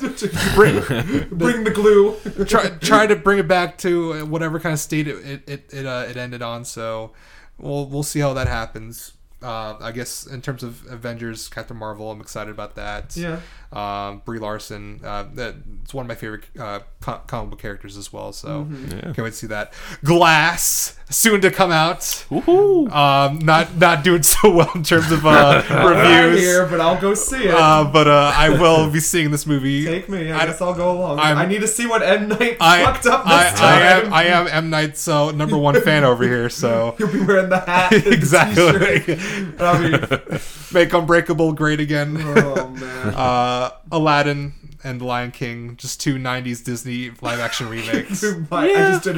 bring, bring the glue. try, try to bring it back to whatever kind of state it it it, it, uh, it ended on. So we'll we'll see how that happens. Uh, I guess in terms of Avengers, Captain Marvel, I'm excited about that. Yeah. Um, Brie Larson, uh, it's one of my favorite uh, comic book characters as well. So Mm-hmm. Yeah. can't wait to see that. Glass soon to come out. Woohoo! Um, not not doing so well in terms of uh, Not reviews. here, but I'll go see it. Uh, but uh, I will be seeing this movie. Take me. I, I- guess I'll go along. I'm- i need to see what M Night I, fucked up this I, time. I am I am M Night's uh, number one fan over here. So You'll be wearing the hat. and the exactly, t-shirt. I mean, make Unbreakable great again. oh man. Uh, Aladdin and The Lion King, just two '90s Disney live action remakes. I, I just did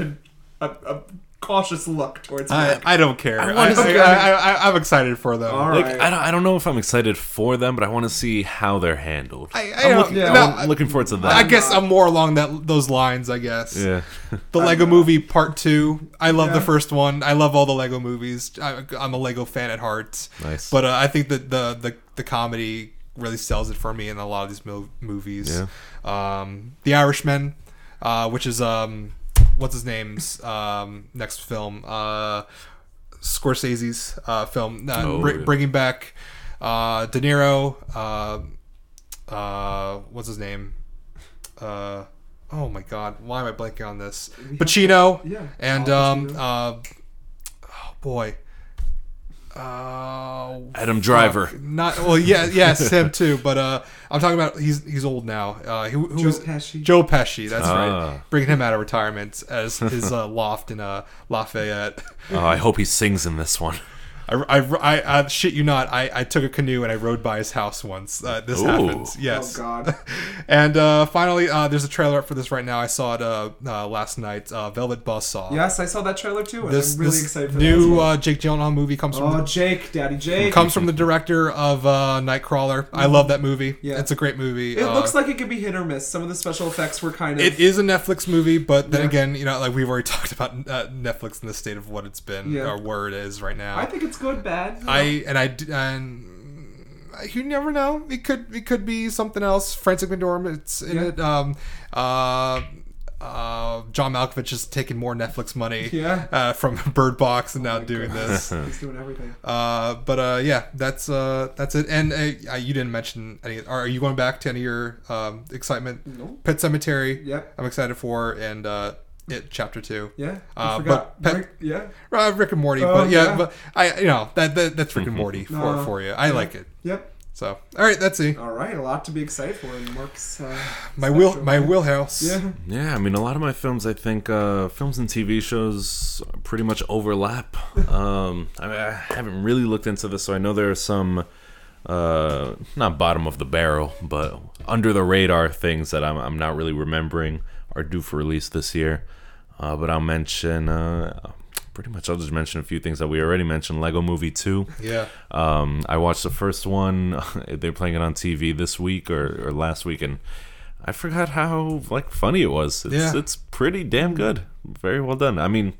a, a, a cautious look towards I, I don't care. I I, see, I, I, I, I'm excited for them. All Like right. I don't, I don't know if I'm excited for them, but I want to see how they're handled. I, I I'm, looking, yeah, no, I'm looking forward to that. I guess I'm more along that those lines. I guess. yeah. The Lego Movie Part Two. I love the first one. I love all the Lego movies. I, I'm a Lego fan at heart. Nice. But uh, I think that the, the the comedy really sells it for me in a lot of these mo- movies. Um, the Irishman, uh, which is um, what's his name's um, next film, uh, Scorsese's uh, film, uh, Oh, br- yeah. bringing back uh, De Niro. Uh, uh, what's his name? Uh, oh my God, why am I blanking on this? Pacino. Yeah, And um, uh, oh boy. Uh, Adam Driver. fuck. Not well, yeah, yes, him too. But uh, I'm talking about he's he's old now. Uh, who, who Joe was Pesci. Joe Pesci? That's Ah. right. Bringing him out of retirement as his uh, loft in uh, Lafayette. Oh, I hope he sings in this one. I, I, I, I shit you not. I, I took a canoe and I rode by his house once. Uh, this Ooh. happens. Yes. Oh God. And uh, finally, uh, there's a trailer up for this right now. I saw it uh, uh, last night. Uh, Velvet Buzzsaw. Yes, I saw that trailer too, and This, I'm really this excited for that. new well. uh, Jake Gyllenhaal movie comes from oh, Jake, Daddy Jake. comes from the director of uh, Nightcrawler. I love that movie. Yeah. It's a great movie. It Uh, looks like it could be hit or miss. Some of the special effects were kind of. it is a Netflix movie, but then Yeah. again, you know, like we've already talked about uh, Netflix and the state of what it's been Yeah. or where it is right now. I think it's good, bad. I and I and you never know. It could it could be something else. Frances McDormand, it's in Yeah. it. Um, uh, uh, John Malkovich is taking more Netflix money. Yeah. Uh, from Bird Box and now doing God. this. He's doing everything. Uh, but uh, yeah, that's uh, that's it. And uh, you didn't mention any. Are you going back to any of your um, excitement? Nope. Pet Sematary. Yep. I'm excited for and uh, it chapter two. Yeah. I Uh, forgot. but- Rick- yeah. Uh, Rick and Morty, Oh, but yeah, yeah. but I you know that, that that's Rick and Morty for No. for you. I like it. Yep. So all right, that's it. All right. A lot to be excited for in Mark's. Uh, My will, spectrum. my wheelhouse. Yeah. Yeah, I mean, a lot of my films, I think, uh, films and TV shows pretty much overlap. Um, I, mean, I haven't really looked into this, so I know there are some, uh, not bottom of the barrel, but under the radar things that I'm, I'm not really remembering are due for release this year. Uh, but I'll mention, uh, pretty much, I'll just mention a few things that we already mentioned. Lego Movie 2. Yeah. Um, I watched the first one. They're playing it on TV this week or, or last week, and I forgot how like funny it was. It's, Yeah. it's pretty damn good. Very well done. I mean,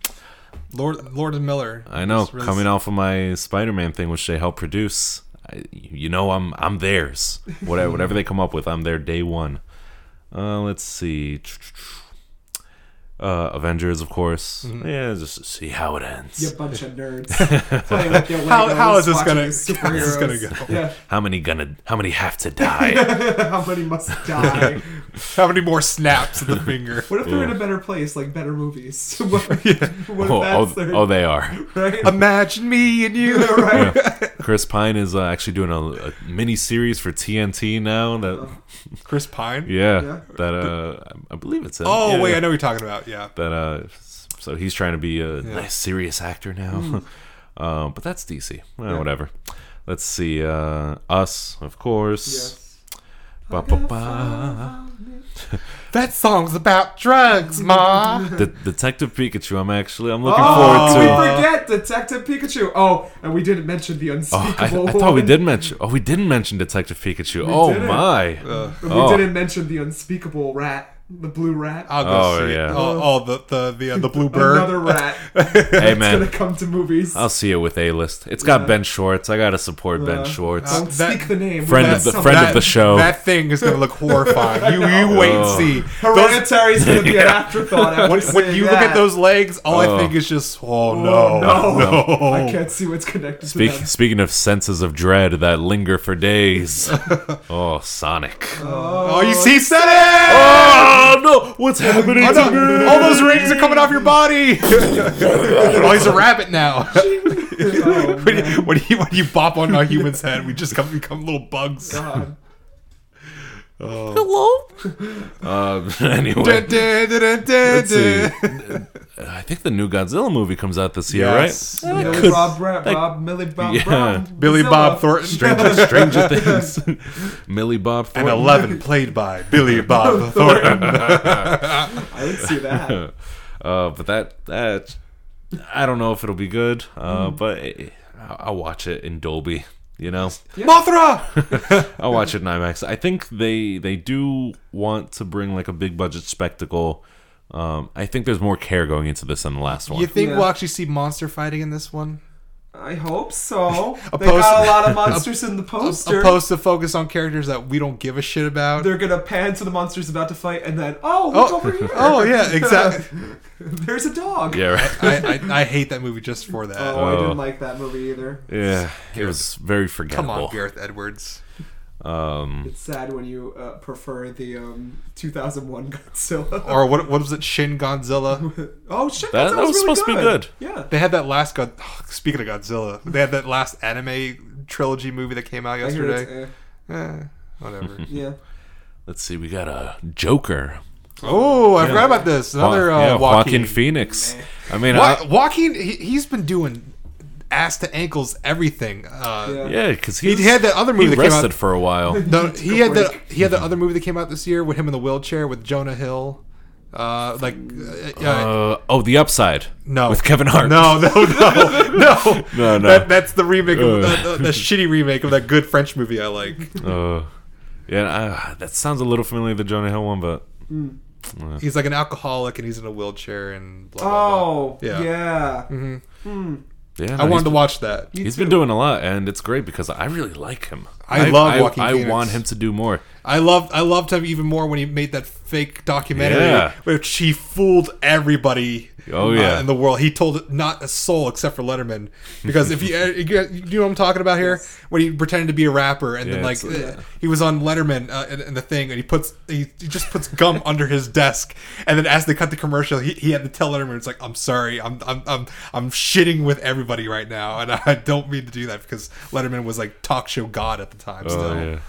Lord Lord and Miller. I know really- coming off of my Spider-Man thing, which they helped produce. I, you know, I'm I'm theirs. Whatever whatever they come up with, I'm their day one. Uh, let's see. Uh, Avengers, of course. Mm-hmm. Yeah, just to see how it ends. You bunch of nerds. Playing How- how is this gonna- these how is this gonna go? Yeah. How many gonna? How many have to die? How many must die? How many more snaps of the finger? What if they're in a better place, like better movies? what, what oh, oh, their oh, they are. right? Imagine me and you. right? Chris Pine is uh, actually doing a, a mini series for TNT now. That Chris Pine. yeah, Yeah. that uh, I believe it's him. Oh Yeah, wait, yeah. I know what you're talking about. Yeah. that uh, so he's trying to be a Yeah. nice serious actor now. Hmm. um, but that's DC. Well, Yeah. whatever. Let's see. Uh, Us, of course. Yes. Ba, ba, ba. That song's about drugs, ma. De- Detective Pikachu. I'm actually I'm looking Oh, forward we to. forget Detective Pikachu. Oh, and we didn't mention the Oh, I, unspeakable. I thought we did mention. Oh, we didn't mention Detective Pikachu. oh didn't. my! Uh, But Oh. we didn't mention the unspeakable rat. The blue rat. I'll go Oh, see it. yeah. Oh, oh, the the the, uh, the blue bird. Another rat. Hey It's gonna man, come to movies. I'll see it with A list. It's got Yeah. Ben Schwartz. I gotta support Ben Uh, Schwartz. Don't that- speak the name. friend We of the some- friend of the show. That thing is gonna look horrifying. You you wait and Oh. see. Those, Hereditary is gonna be an afterthought. When, when you that. look at those legs, all Oh. I think is just oh Oh, no, no. no. I can't see what's connected Speak, to them. speaking of senses of dread that linger for days. oh, Sonic. Oh, you see, said it. Oh no! What's happening Oh, to me? All those rings are coming off your body. oh, he's a rabbit now. Oh, when, you, man. when, you, when you bop on a human's head, we just come, become little bugs. God. Hello. Um. Anyway, let's see. I think the new Godzilla movie comes out this year, Yes. right? Millie could- Bob Bra- Bob Millie Bob Yeah. Brown. Billy Zilla. Bob Thornton. Stranger, Stranger Things. Millie Bob And Thornton. 11 played by Billy Bob Thornton. I would see that. Uh, but that that I don't know if it'll be good. Uh, Mm-hmm. but it, I'll I'll watch it in Dolby. You know, Mothra! I'll watch it in IMAX. I think they they do want to bring like a big budget spectacle. Um, I think there's more care going into this than the last one. You think Yeah. we'll actually see monster fighting in this one? I hope so. they Opposed- got a lot of monsters in the poster. Opposed to focus on characters that we don't give a shit about? They're gonna pan to the monsters about to fight, and then oh, look Oh, over here. oh yeah, exactly. There's a dog. yeah, right. I, I, I hate that movie just for that. Oh, I Oh. didn't like that movie either. Yeah, it was very forgettable. Come on, Gareth Edwards. Um, It's sad when you uh, prefer the um, 2001 Godzilla. Or what, what was it? Shin Godzilla. oh shit, That- that, that was really supposed to be good. Yeah. They had that last God. speaking of Godzilla, they had that last anime trilogy movie that came out I hear it's, yesterday. eh, Eh, whatever. yeah. let's see, we got a Joker. oh, I forgot about this. Another Wa- uh, yeah, Joaquin. Joaquin Phoenix. I mean, Wa- I, Joaquin, he, he's been doing ass to ankles everything. Uh, Yeah. yeah, because He had that other movie he that came rested out. for a while. No, he a had the break. he had the other movie that came out this year with him in the wheelchair with Jonah Hill. Uh, like, uh, uh, Uh, oh, The Upside. no, with Kevin Hart. No, no, no, no, No, no. That, that's the remake of Uh. the, the shitty remake of that good French movie I like. Uh, yeah, uh, that sounds a little familiar, the Jonah Hill one, but He's like an alcoholic and he's in a wheelchair and blah blah. blah. Oh, Yeah. yeah. Yeah, I wanted to watch that. He's been doing a lot, and it's great because I really like him. I love I, Joaquin I Phoenix. want him to do more. I loved I loved him even more when he made that fake documentary, Yeah. which he fooled everybody. Oh, uh, yeah. in the world, he told not a soul except for Letterman, because if you uh, you you know what I'm talking about here, when he pretended to be a rapper and then like it's- uh, he was on Letterman uh, in, in the thing, and he puts he, he just puts gum under his desk, and then as they cut the commercial, he, he had to tell Letterman, "It's like I'm sorry, I'm I'm I'm I'm shitting with everybody right now, and I don't mean to do that because Letterman was like talk show god at the time." Oh still. yeah,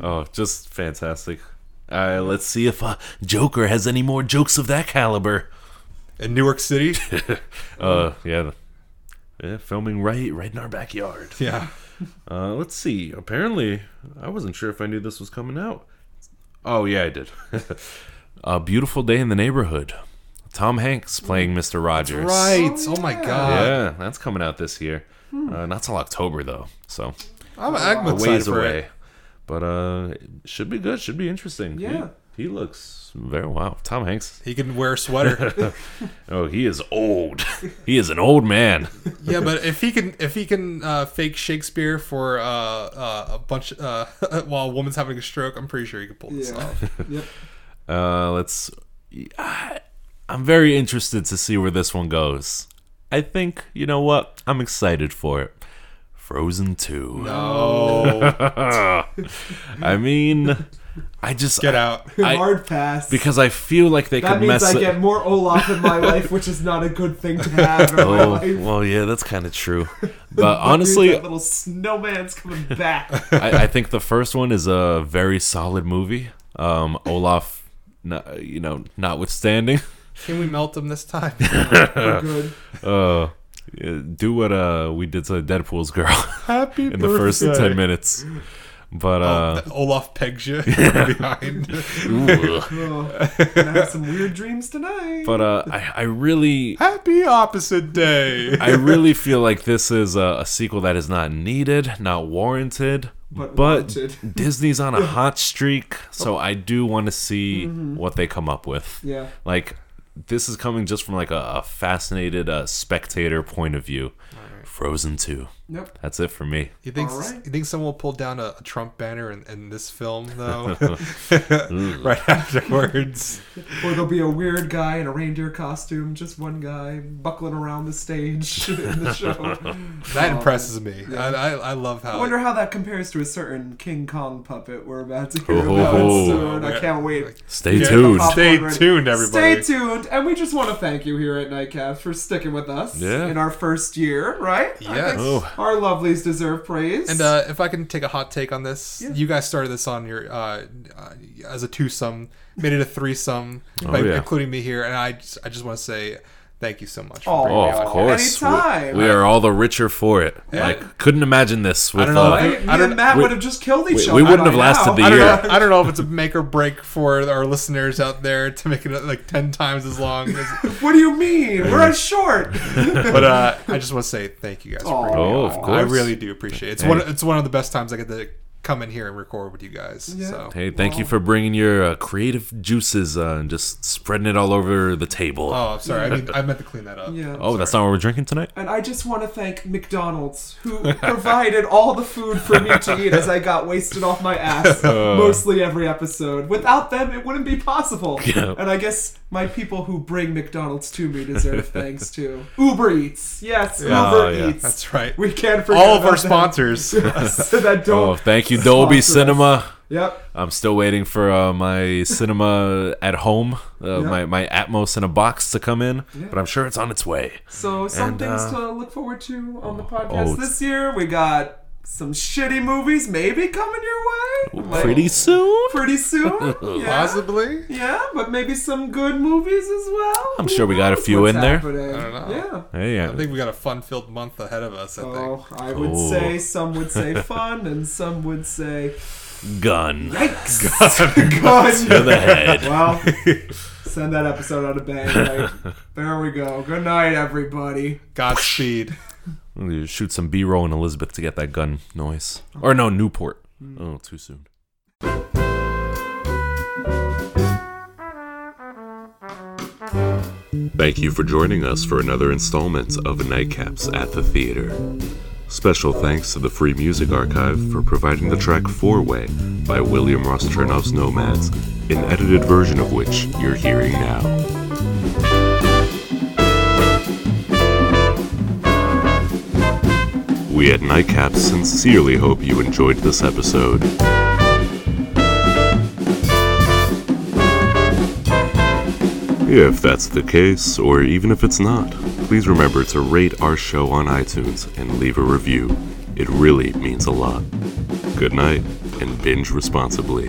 oh just fantastic. Uh, let's see if uh, Joker has any more jokes of that caliber. In Newark City. Uh, yeah, yeah, filming right right in our backyard. yeah. Uh, let's see. Apparently, I wasn't sure if I knew this was coming out. Oh yeah, I did. A beautiful day in the neighborhood. Tom Hanks playing Mister Rogers. Right. Oh, Oh, my yeah. god. Yeah, that's coming out this year. Uh, not till October though, so I'm, I'm a excited ways for away. it. But uh, it should be good. Should be interesting. He- Yeah. He, looks very wow. Tom Hanks. He can wear a sweater. Oh, he is old. he is an old man. yeah, but if he can, if he can uh, fake Shakespeare for uh, uh, a bunch uh, while a woman's having a stroke, I'm pretty sure he can pull this Yeah. off. Yep. Uh, let's. I, I'm very interested to see where this one goes. I think you know what. I'm excited for it. Frozen Two. Oh, I mean, I just get out. I- Hard pass. because I feel like they that could means mess I it. get more Olaf in my life, which is not a good thing to have in my Oh, life. well, yeah, that's kind of true. But That honestly, little snowman's coming back. I, I think the first one is a very solid movie. Um, Olaf, not, you know, notwithstanding, Can we melt him this time? We're good. uh, yeah, do what uh we did to Deadpool's girl Happy in the first ten minutes. But Oh, uh, that Olaf pegs you behind. ooh. Oh, gonna have some weird dreams tonight. but uh, I, I really, Happy opposite day. I really feel like this is a, a sequel that is not needed, not warranted. but, but. Disney's on a hot streak, so I do want to see what they come up with. Mm-hmm. Yeah. Like this is coming just from like a, a fascinated uh, spectator point of view. Frozen 2. Yep. That's it for me. You think All right. you think someone will pull down a, a Trump banner in, in this film though? right afterwards. Or there'll be a weird guy in a reindeer costume, just one guy buckling around the stage in the show. That impresses me. I, I, I love how I how wonder how that compares to a certain King Kong puppet we're about to hear Oh. about oh, oh. soon. I can't wait. Stay Yeah, tuned. Stay ready. tuned, everybody. Stay tuned, and we just want to thank you here at Nightcap for sticking with us Yeah. in our first year, right? Yes. Oh, think Oh. Our lovelies deserve praise. And uh, if I can take a hot take on this, Yeah. you guys started this on your uh, uh, as a twosome, made it a threesome, Oh, by yeah. including me here, and I just, I just want to say thank you so much. For Aw. bringing Oh, me of on. course. We- Anytime. We, are all the richer for it. Yeah. Like, couldn't imagine this with. don't know uh, if Me I don't- and Matt would have just killed each we- other. we wouldn't have lasted now. the I don't, year. know, I don't know if it's a make or break for our listeners out there to make it like ten times as long. As, What do you mean? We're as short. but uh, I just want to say thank you guys. For Aw. bringing me Oh, on. of I really do appreciate it. It's Hey. one. It's one of the best times I get to come in here and record with you guys. Yeah. So Hey, thank you for bringing your uh, creative juices uh, and just spreading it all over the table. Oh, I'm sorry. I mean, I meant to clean that up. Yeah. Oh, that's not what we're drinking tonight? And I just want to thank McDonald's, who provided all the food for me to eat as I got wasted off my ass mostly every episode. Without them, it wouldn't be possible. Yeah. And I guess my people who bring McDonald's to me deserve thanks too. Uber Eats. Yes, Uber Oh, yeah. Eats. That's right. We can't forget All of our them. sponsors. so that don't. Oh, thank you, Dolby sponsor us. Cinema. Yep. I'm still waiting for uh, my cinema at home, uh, Yeah. my, my Atmos in a box to come in, Yeah. but I'm sure it's on its way. So some And, things uh, to look forward to on the oh, podcast it's- this year. We got some shitty movies maybe coming your way. Like, Pretty soon? pretty soon. Yeah. Possibly. Yeah, but maybe some good movies as well. I'm Who sure we got a few in there. happening. I don't know. Hey, I yeah. think we got a fun-filled month ahead of us. I Yeah. think. Oh, I would Oh. say some would say fun, and some would say Gun yikes. to Gun. the head. Well, send that episode on a bang. Right? There we go. Good night, everybody. Godspeed. You Shoot some B-roll in Elizabeth to get that gun noise. Or no, Newport. Hmm. Oh, too soon. Thank you for joining us for another installment of Nightcaps at the Theater. Special thanks to the Free Music Archive for providing the track Four Way by William Ross Chernoff's Nomads, an edited version of which you're hearing now. We at Nightcaps sincerely hope you enjoyed this episode. If that's the case, or even if it's not, please remember to rate our show on iTunes and leave a review. It really means a lot. Good night, and binge responsibly.